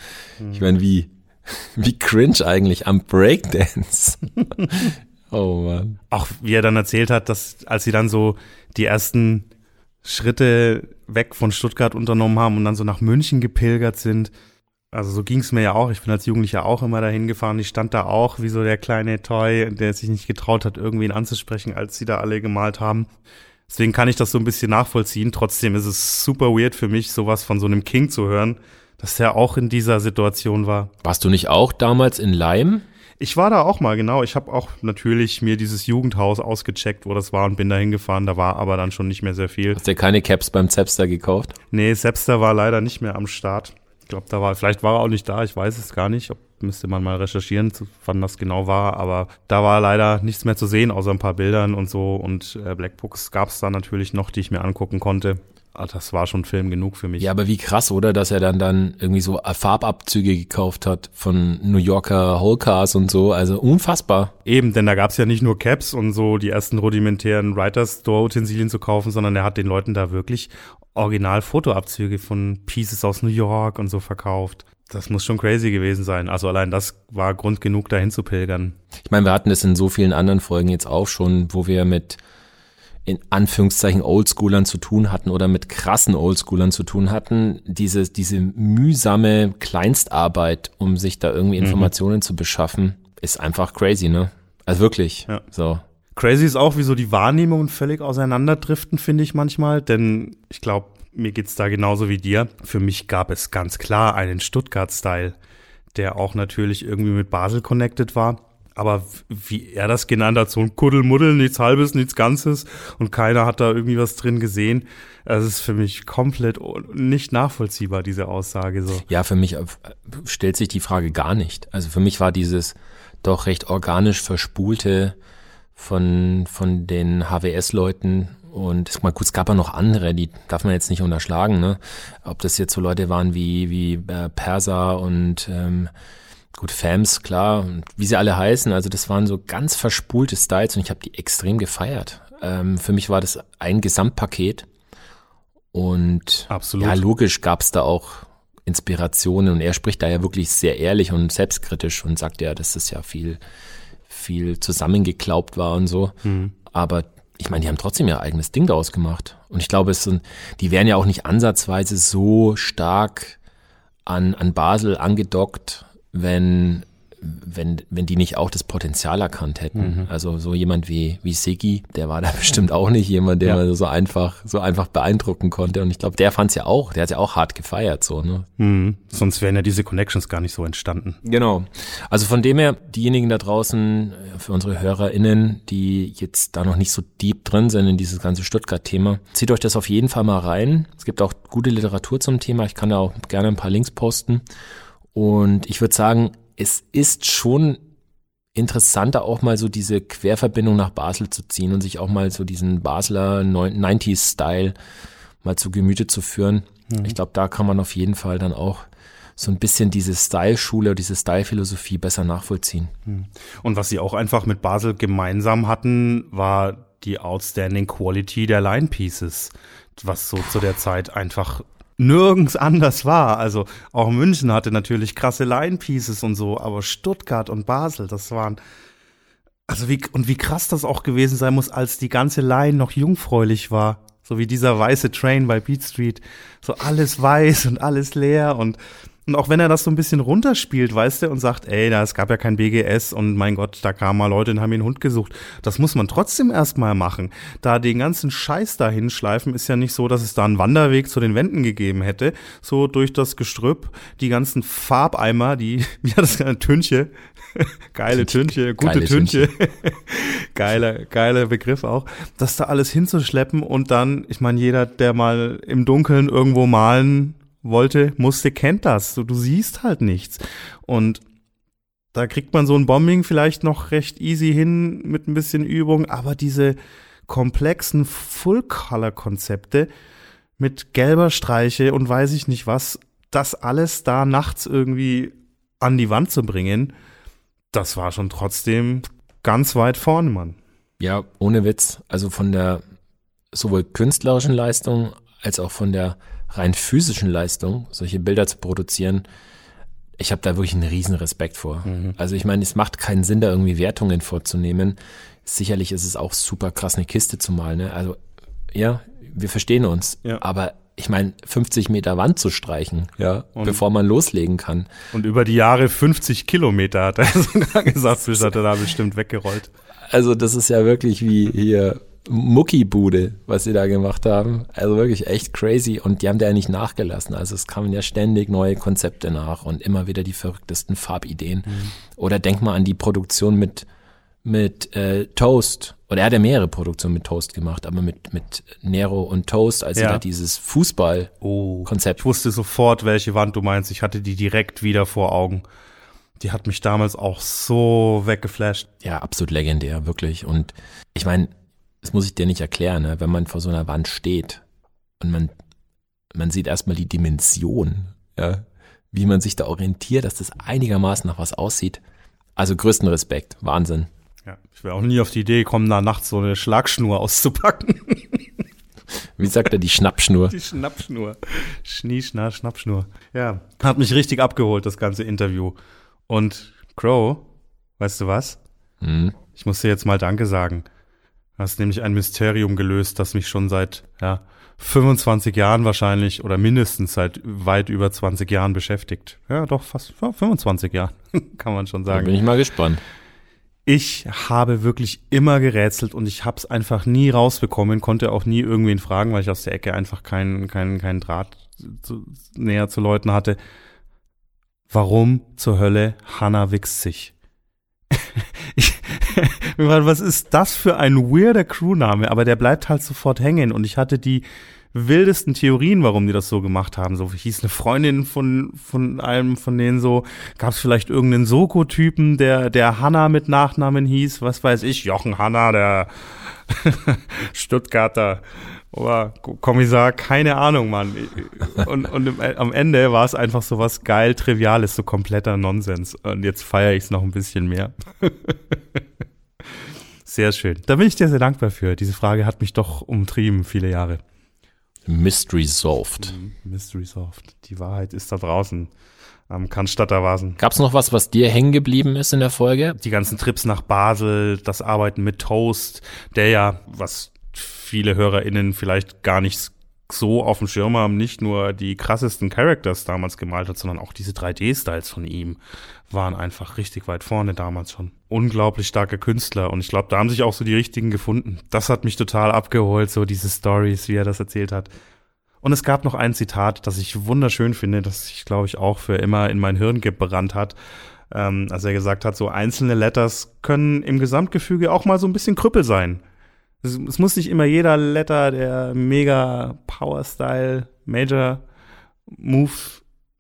B: Ich meine, wie, [laughs] wie cringe eigentlich am Breakdance. oh man.
A: Auch wie er dann erzählt hat, dass als sie dann so die ersten Schritte weg von Stuttgart unternommen haben und dann so nach München gepilgert sind. Also so ging es mir ja auch. Ich bin als Jugendlicher auch immer dahin gefahren. Ich stand da auch wie so der kleine Toy, der sich nicht getraut hat, irgendwen anzusprechen, als sie da alle gemalt haben. Deswegen kann ich das so ein bisschen nachvollziehen. Trotzdem ist es super weird für mich, sowas von so einem King zu hören, dass der auch in dieser Situation war.
B: Warst du nicht auch damals in Leim?
A: Ich war da auch mal, genau. Ich habe auch natürlich mir dieses Jugendhaus ausgecheckt, wo das war und bin da hingefahren. Da war aber dann schon nicht mehr sehr viel.
B: Hast du keine Caps beim Zepster gekauft?
A: Nee, Zepster war leider nicht mehr am Start. Ich glaube, da war, vielleicht war er auch nicht da, ich weiß es gar nicht. Ob, müsste man mal recherchieren, wann das genau war. Aber da war leider nichts mehr zu sehen, außer ein paar Bildern und so. Und äh, Blackbooks gab es da natürlich noch, die ich mir angucken konnte. Ah, das war schon Film genug für mich.
B: Ja, aber wie krass, oder? Dass er dann dann irgendwie so Farbabzüge gekauft hat von New Yorker Whole und so. Also unfassbar.
A: Eben, denn da gab's ja nicht nur Caps und so die ersten rudimentären Writers Store Utensilien zu kaufen, sondern er hat den Leuten da wirklich original Fotoabzüge von Pieces aus New York und so verkauft. Das muss schon crazy gewesen sein. Also allein das war Grund genug, dahin zu pilgern.
B: Ich meine, wir hatten das in so vielen anderen Folgen jetzt auch schon, wo wir mit in Anführungszeichen Oldschoolern zu tun hatten oder mit krassen Oldschoolern zu tun hatten, diese, diese mühsame Kleinstarbeit, um sich da irgendwie mhm. Informationen mhm. zu beschaffen, ist einfach crazy, ne? Also wirklich. Ja. So.
A: Crazy ist auch, wie so die Wahrnehmungen völlig auseinanderdriften, finde ich manchmal, denn ich glaube, mir geht's da genauso wie dir. Für mich gab es ganz klar einen Stuttgart-Style, der auch natürlich irgendwie mit Basel connected war aber wie er das genannt hat, so ein Kuddelmuddel, nichts Halbes, nichts Ganzes und keiner hat da irgendwie was drin gesehen. Das ist für mich komplett nicht nachvollziehbar, diese Aussage so.
B: Ja, für mich äh, stellt sich die Frage gar nicht. Also für mich war dieses doch recht organisch verspulte von, von den HWS-Leuten und mal kurz gab ja noch andere, die darf man jetzt nicht unterschlagen, ne? Ob das jetzt so Leute waren wie, wie äh, Perser und ähm, Gut, Fams, klar, wie sie alle heißen, also das waren so ganz verspulte Styles und ich habe die extrem gefeiert. Ähm, für mich war das ein Gesamtpaket und
A: Absolut.
B: ja, logisch gab es da auch Inspirationen und er spricht da ja wirklich sehr ehrlich und selbstkritisch und sagt ja, dass das ja viel, viel zusammengeklaubt war und so. Mhm. Aber ich meine, die haben trotzdem ihr eigenes Ding daraus gemacht. Und ich glaube, es sind, die wären ja auch nicht ansatzweise so stark an, an Basel angedockt, wenn, wenn, wenn die nicht auch das Potenzial erkannt hätten. Mhm. Also so jemand wie, wie Sigi, der war da [laughs] bestimmt auch nicht jemand, der ja. so einfach, so einfach beeindrucken konnte. Und ich glaube, der fand es ja auch, der hat ja auch hart gefeiert, so, ne?
A: Mhm. Sonst wären ja diese Connections gar nicht so entstanden.
B: Genau. Also von dem her, diejenigen da draußen, äh, für unsere HörerInnen, die jetzt da noch nicht so deep drin sind in dieses ganze Stuttgart-Thema, zieht euch das auf jeden Fall mal rein. Es gibt auch gute Literatur zum Thema. Ich kann da auch gerne ein paar Links posten. Und ich würde sagen, es ist schon interessanter, auch mal so diese Querverbindung nach Basel zu ziehen und sich auch mal so diesen Basler 90s-Style mal zu Gemüte zu führen. Mhm. Ich glaube, da kann man auf jeden Fall dann auch so ein bisschen diese Style-Schule, diese Style-Philosophie besser nachvollziehen. Hm.
A: Und was sie auch einfach mit Basel gemeinsam hatten, war die outstanding Quality der Line Pieces, was so zu der Zeit einfach nirgends anders war. Also auch München hatte natürlich krasse Line Pieces und so, aber Stuttgart und Basel, das waren also wie und wie krass das auch gewesen sein muss, als die ganze Line noch jungfräulich war. So wie dieser weiße Train bei Beat Street. So alles weiß und alles leer und und auch wenn er das so ein bisschen runterspielt, weißt du, und sagt, ey, da es gab ja kein BGS und mein Gott, da kamen mal Leute und haben ihren Hund gesucht. Das muss man trotzdem erstmal machen. Da den ganzen Scheiß dahin schleifen, ist ja nicht so, dass es da einen Wanderweg zu den Wänden gegeben hätte. So durch das Gestrüpp, die ganzen Farbeimer, die, [laughs] wie hat das genannt, Tünche. [laughs] Geile Tünche, gute Geile Tünche. [laughs] geiler, geiler Begriff auch. Das da alles hinzuschleppen und dann, ich meine, jeder, der mal im Dunkeln irgendwo malen wollte, musste, kennt das. So, du siehst halt nichts. Und da kriegt man so ein Bombing vielleicht noch recht easy hin mit ein bisschen Übung, aber diese komplexen Full-Color-Konzepte mit gelber Streiche und weiß ich nicht was, das alles da nachts irgendwie an die Wand zu bringen, das war schon trotzdem ganz weit vorne, Mann.
B: Ja, ohne Witz. Also von der sowohl künstlerischen Leistung als auch von der rein physischen Leistung, solche Bilder zu produzieren, ich habe da wirklich einen riesen Respekt vor. Mhm. Also ich meine, es macht keinen Sinn, da irgendwie Wertungen vorzunehmen. Sicherlich ist es auch super krass, eine Kiste zu malen. Ne? Also ja, wir verstehen uns. Ja. Aber ich meine, 50 Meter Wand zu streichen, ja, und, bevor man loslegen kann.
A: Und über die Jahre 50 Kilometer hat er sogar [laughs] gesagt, bis hat er da bestimmt weggerollt.
B: Also das ist ja wirklich wie hier Muckibude, was sie da gemacht haben. Also wirklich echt crazy. Und die haben da ja nicht nachgelassen. Also es kamen ja ständig neue Konzepte nach und immer wieder die verrücktesten Farbideen. Mhm. Oder denk mal an die Produktion mit, mit äh, Toast. Oder er hat ja mehrere Produktionen mit Toast gemacht, aber mit, mit Nero und Toast, als ja. dieses Fußball-Konzept.
A: Oh, ich wusste sofort, welche Wand du meinst. Ich hatte die direkt wieder vor Augen. Die hat mich damals auch so weggeflasht.
B: Ja, absolut legendär, wirklich. Und ich meine, das muss ich dir nicht erklären, ne? wenn man vor so einer Wand steht und man, man sieht erstmal die Dimension, ja? wie man sich da orientiert, dass das einigermaßen nach was aussieht. Also größten Respekt, Wahnsinn.
A: Ja, ich wäre auch nie auf die Idee gekommen, da nachts so eine Schlagschnur auszupacken. [laughs]
B: Wie sagt er, die Schnappschnur?
A: Die Schnappschnur. Schnieschnar, Schnappschnur. Ja, hat mich richtig abgeholt, das ganze Interview. Und Crow, weißt du was? Hm. Ich muss dir jetzt mal Danke sagen. Hast nämlich ein Mysterium gelöst, das mich schon seit ja, 25 Jahren wahrscheinlich oder mindestens seit weit über 20 Jahren beschäftigt. Ja, doch fast 25 Jahre, [laughs] kann man schon sagen.
B: Da bin ich mal gespannt.
A: Ich habe wirklich immer gerätselt und ich habe es einfach nie rausbekommen, konnte auch nie irgendwen fragen, weil ich aus der Ecke einfach keinen keinen keinen Draht zu, näher zu Leuten hatte. Warum zur Hölle Hannah wichst sich? [laughs] ich, [laughs] was ist das für ein weirder Crewname? Aber der bleibt halt sofort hängen. Und ich hatte die wildesten Theorien, warum die das so gemacht haben. So hieß eine Freundin von von einem von denen so, gab es vielleicht irgendeinen Soko-Typen, der der Hanna mit Nachnamen hieß, was weiß ich, Jochen Hanna, der [laughs] Stuttgarter Oberkommissar, keine Ahnung, Mann. Und, und im, am Ende war es einfach so was geil Triviales, so kompletter Nonsens. Und jetzt feiere ich es noch ein bisschen mehr. [laughs] Sehr schön. Da bin ich dir sehr dankbar für. Diese Frage hat mich doch umtrieben viele Jahre.
B: Mystery solved.
A: Mhm, Mystery solved. Die Wahrheit ist da draußen am Cannstatter Vasen.
B: Gab es noch was, was dir hängen geblieben ist in der Folge?
A: Die ganzen Trips nach Basel, das Arbeiten mit Toast, der ja, was viele HörerInnen vielleicht gar nicht so auf dem Schirm haben, nicht nur die krassesten Characters damals gemalt hat, sondern auch diese 3D-Styles von ihm waren einfach richtig weit vorne damals schon. Unglaublich starke Künstler und ich glaube, da haben sich auch so die richtigen gefunden. Das hat mich total abgeholt, so diese Stories, wie er das erzählt hat. Und es gab noch ein Zitat, das ich wunderschön finde, das ich glaube ich auch für immer in mein Hirn gebrannt hat. Ähm, als er gesagt hat, so einzelne Letters können im Gesamtgefüge auch mal so ein bisschen Krüppel sein. Es, es muss nicht immer jeder Letter der mega Power Style Major Move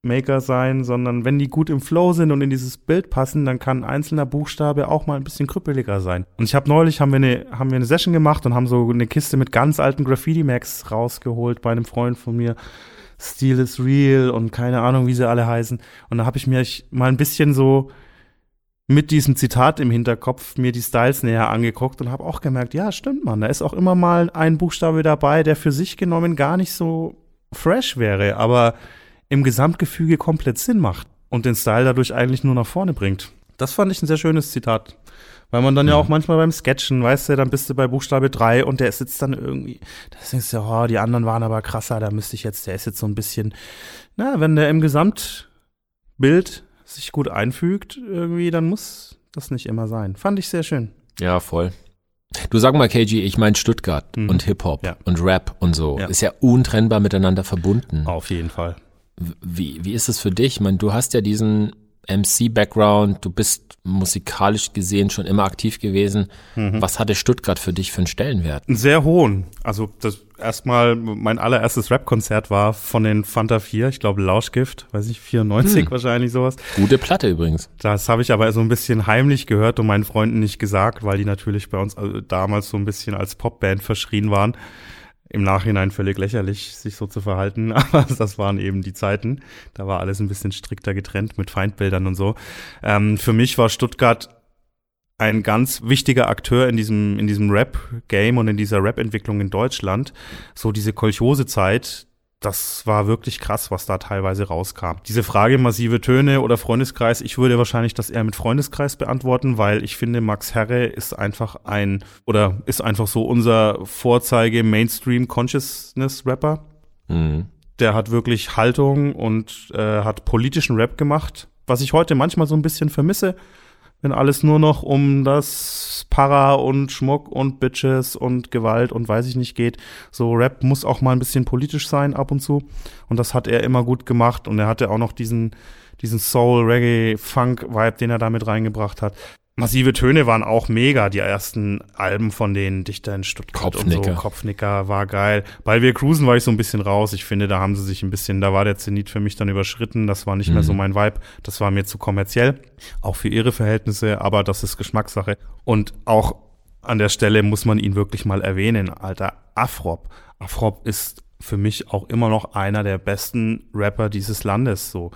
A: Maker sein, sondern wenn die gut im Flow sind und in dieses Bild passen, dann kann ein einzelner Buchstabe auch mal ein bisschen krüppeliger sein. Und ich habe neulich haben wir eine haben wir eine Session gemacht und haben so eine Kiste mit ganz alten Graffiti Max rausgeholt bei einem Freund von mir. Steel is real und keine Ahnung, wie sie alle heißen. Und da habe ich mir mal ein bisschen so mit diesem Zitat im Hinterkopf mir die Styles näher angeguckt und habe auch gemerkt, ja, stimmt man, da ist auch immer mal ein Buchstabe dabei, der für sich genommen gar nicht so fresh wäre, aber im Gesamtgefüge komplett Sinn macht und den Style dadurch eigentlich nur nach vorne bringt. Das fand ich ein sehr schönes Zitat. Weil man dann ja auch manchmal beim Sketchen, weißt du, dann bist du bei Buchstabe 3 und der sitzt dann irgendwie, da denkst du, oh, die anderen waren aber krasser, da müsste ich jetzt, der ist jetzt so ein bisschen, na, wenn der im Gesamtbild sich gut einfügt, irgendwie, dann muss das nicht immer sein. Fand ich sehr schön.
B: Ja, voll. Du sag mal, KG, ich meine Stuttgart mhm. und Hip-Hop ja. und Rap und so. Ja. Ist ja untrennbar miteinander verbunden.
A: Auf jeden Fall.
B: Wie, wie ist es für dich? Ich meine, du hast ja diesen MC-Background, du bist musikalisch gesehen schon immer aktiv gewesen. Mhm. Was hatte Stuttgart für dich für einen Stellenwert?
A: Einen sehr hohen. Also das erstmal, mein allererstes Rap-Konzert war von den Fanta 4, ich glaube Lauschgift, weiß ich, 94 hm. wahrscheinlich sowas.
B: Gute Platte übrigens.
A: Das habe ich aber so ein bisschen heimlich gehört und meinen Freunden nicht gesagt, weil die natürlich bei uns also damals so ein bisschen als Popband verschrien waren im Nachhinein völlig lächerlich, sich so zu verhalten, [laughs] aber das waren eben die Zeiten. Da war alles ein bisschen strikter getrennt mit Feindbildern und so. Ähm, für mich war Stuttgart ein ganz wichtiger Akteur in diesem, in diesem Rap-Game und in dieser Rap-Entwicklung in Deutschland. So diese Kolchose-Zeit, das war wirklich krass, was da teilweise rauskam. Diese Frage massive Töne oder Freundeskreis, ich würde wahrscheinlich das eher mit Freundeskreis beantworten, weil ich finde, Max Herre ist einfach ein oder ist einfach so unser Vorzeige Mainstream Consciousness Rapper. Mhm. Der hat wirklich Haltung und äh, hat politischen Rap gemacht, was ich heute manchmal so ein bisschen vermisse wenn alles nur noch um das Para und Schmuck und Bitches und Gewalt und weiß ich nicht geht. So Rap muss auch mal ein bisschen politisch sein ab und zu. Und das hat er immer gut gemacht. Und er hatte auch noch diesen, diesen Soul, Reggae, Funk-Vibe, den er damit reingebracht hat. Massive Töne waren auch mega, die ersten Alben von den Dichter in Stuttgart
B: Kopfnicker.
A: und so. Kopfnicker war geil. Bei Wir Cruisen war ich so ein bisschen raus. Ich finde, da haben sie sich ein bisschen, da war der Zenit für mich dann überschritten. Das war nicht mhm. mehr so mhm. mein Vibe. Das war mir zu kommerziell. Auch für ihre Verhältnisse, aber das ist Geschmackssache. Und auch an der Stelle muss man ihn wirklich mal erwähnen, Alter. Afrop. Afrop ist für mich auch immer noch einer der besten Rapper dieses Landes, so.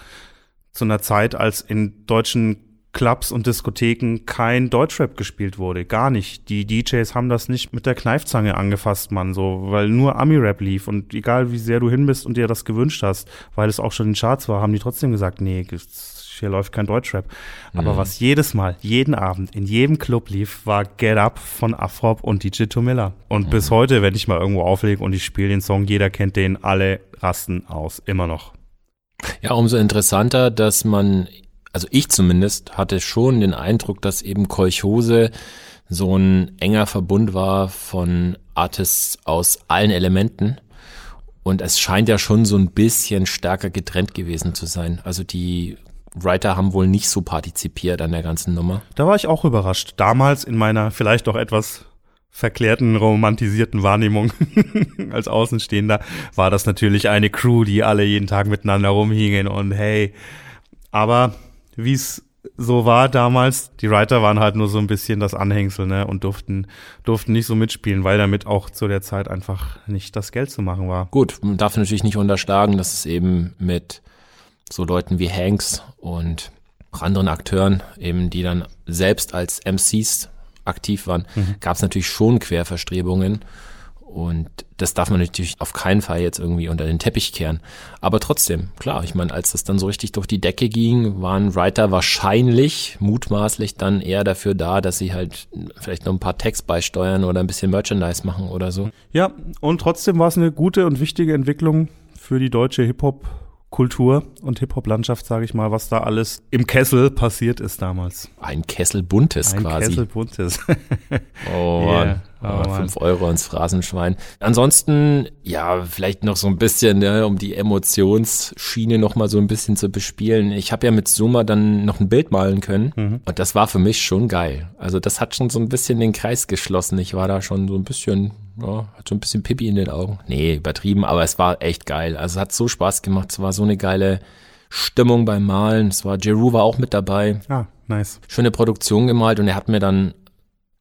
A: Zu einer Zeit, als in deutschen Clubs und Diskotheken kein Deutschrap gespielt wurde. Gar nicht. Die DJs haben das nicht mit der Kneifzange angefasst, Mann, so, weil nur Ami-Rap lief und egal wie sehr du hin bist und dir das gewünscht hast, weil es auch schon in Charts war, haben die trotzdem gesagt, nee, hier läuft kein Deutschrap. Aber mhm. was jedes Mal, jeden Abend, in jedem Club lief, war Get Up von Afrop und DJ Tomilla. Und mhm. bis heute, wenn ich mal irgendwo auflege und ich spiele den Song, jeder kennt den, alle rasten aus, immer noch.
B: Ja, umso interessanter, dass man also ich zumindest hatte schon den Eindruck, dass eben Kolchose so ein enger Verbund war von Artists aus allen Elementen. Und es scheint ja schon so ein bisschen stärker getrennt gewesen zu sein. Also die Writer haben wohl nicht so partizipiert an der ganzen Nummer.
A: Da war ich auch überrascht. Damals in meiner vielleicht doch etwas verklärten, romantisierten Wahrnehmung [laughs] als Außenstehender war das natürlich eine Crew, die alle jeden Tag miteinander rumhingen und hey. Aber wie es so war damals. Die Writer waren halt nur so ein bisschen das Anhängsel, ne, und durften, durften nicht so mitspielen, weil damit auch zu der Zeit einfach nicht das Geld zu machen war.
B: Gut, man darf natürlich nicht unterschlagen, dass es eben mit so Leuten wie Hanks und anderen Akteuren, eben die dann selbst als MCs aktiv waren, mhm. gab es natürlich schon Querverstrebungen. Und das darf man natürlich auf keinen Fall jetzt irgendwie unter den Teppich kehren. Aber trotzdem, klar, ich meine, als das dann so richtig durch die Decke ging, waren Writer wahrscheinlich, mutmaßlich dann eher dafür da, dass sie halt vielleicht noch ein paar Text beisteuern oder ein bisschen Merchandise machen oder so.
A: Ja, und trotzdem war es eine gute und wichtige Entwicklung für die deutsche Hip-Hop Kultur und Hip-Hop-Landschaft, sage ich mal, was da alles im Kessel passiert ist damals.
B: Ein Kessel buntes
A: Ein
B: quasi.
A: Ein Kessel buntes. [laughs]
B: oh Mann. Oh, fünf Euro ins Phrasenschwein. Ansonsten, ja, vielleicht noch so ein bisschen, ne, um die Emotionsschiene noch mal so ein bisschen zu bespielen. Ich habe ja mit Zuma dann noch ein Bild malen können mhm. und das war für mich schon geil. Also das hat schon so ein bisschen den Kreis geschlossen. Ich war da schon so ein bisschen, ja, hat so ein bisschen Pipi in den Augen. Nee, übertrieben, aber es war echt geil. Also es hat so Spaß gemacht. Es war so eine geile Stimmung beim Malen. Es war, Jeru war auch mit dabei.
A: Ah, nice.
B: Schöne Produktion gemalt und er hat mir dann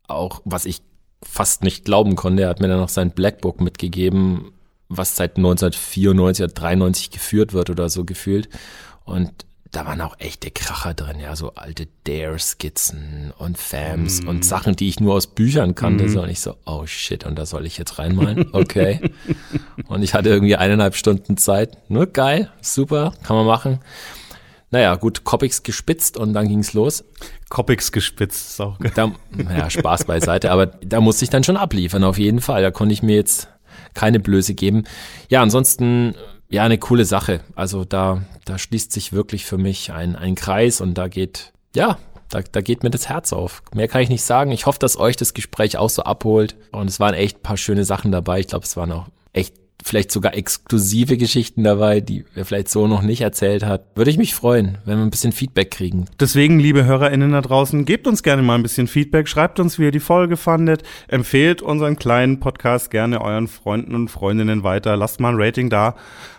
B: auch, was ich fast nicht glauben konnte. Er hat mir dann noch sein Blackbook mitgegeben, was seit 1994 oder 93 geführt wird oder so gefühlt. Und da waren auch echte Kracher drin, ja, so alte Dare-Skizzen und Fams mm. und Sachen, die ich nur aus Büchern kannte. Mm. So, und ich so, oh shit, und da soll ich jetzt reinmalen? Okay. [laughs] und ich hatte irgendwie eineinhalb Stunden Zeit. Nur geil, super, kann man machen. Naja, gut, Copics gespitzt und dann ging's los.
A: Copics gespitzt ist auch geil.
B: Da, naja, Spaß beiseite, aber da musste ich dann schon abliefern, auf jeden Fall. Da konnte ich mir jetzt keine Blöße geben. Ja, ansonsten ja, eine coole Sache. Also da, da schließt sich wirklich für mich ein, ein Kreis und da geht, ja, da, da geht mir das Herz auf. Mehr kann ich nicht sagen. Ich hoffe, dass euch das Gespräch auch so abholt. Und es waren echt paar schöne Sachen dabei. Ich glaube, es waren auch echt vielleicht sogar exklusive Geschichten dabei, die er vielleicht so noch nicht erzählt hat. Würde ich mich freuen, wenn wir ein bisschen Feedback kriegen.
A: Deswegen, liebe HörerInnen da draußen, gebt uns gerne mal ein bisschen Feedback, schreibt uns, wie ihr die Folge fandet, empfehlt unseren kleinen Podcast gerne euren Freunden und Freundinnen weiter, lasst mal ein Rating da.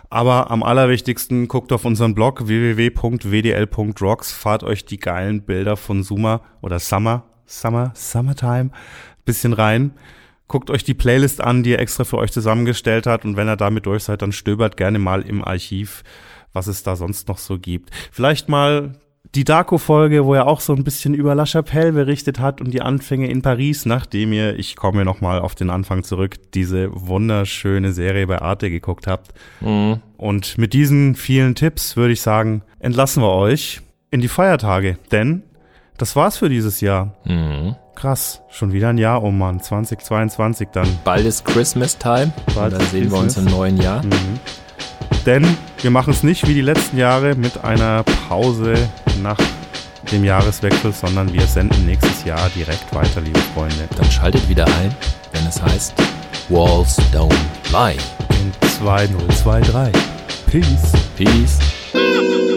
A: Aber am allerwichtigsten guckt auf unseren Blog www.wdl.rocks, fahrt euch die geilen Bilder von Summer oder Summer, Summer, Summertime bisschen rein. Guckt euch die Playlist an, die er extra für euch zusammengestellt hat. Und wenn ihr damit durch seid, dann stöbert gerne mal im Archiv, was es da sonst noch so gibt. Vielleicht mal die Darko-Folge, wo er auch so ein bisschen über La Chapelle berichtet hat und die Anfänge in Paris, nachdem ihr, ich komme nochmal auf den Anfang zurück, diese wunderschöne Serie bei Arte geguckt habt. Mhm. Und mit diesen vielen Tipps würde ich sagen, entlassen wir euch in die Feiertage, denn das war's für dieses Jahr. Mhm. Krass, schon wieder ein Jahr, oh Mann, 2022 dann.
B: Bald ist Christmas Time. Bald und dann sehen Christmas. wir uns im neuen Jahr. Mhm.
A: Denn wir machen es nicht wie die letzten Jahre mit einer Pause nach dem Jahreswechsel, sondern wir senden nächstes Jahr direkt weiter, liebe Freunde.
B: Dann schaltet wieder ein, wenn es heißt Walls Don't Lie.
A: In 2023. Peace.
B: Peace.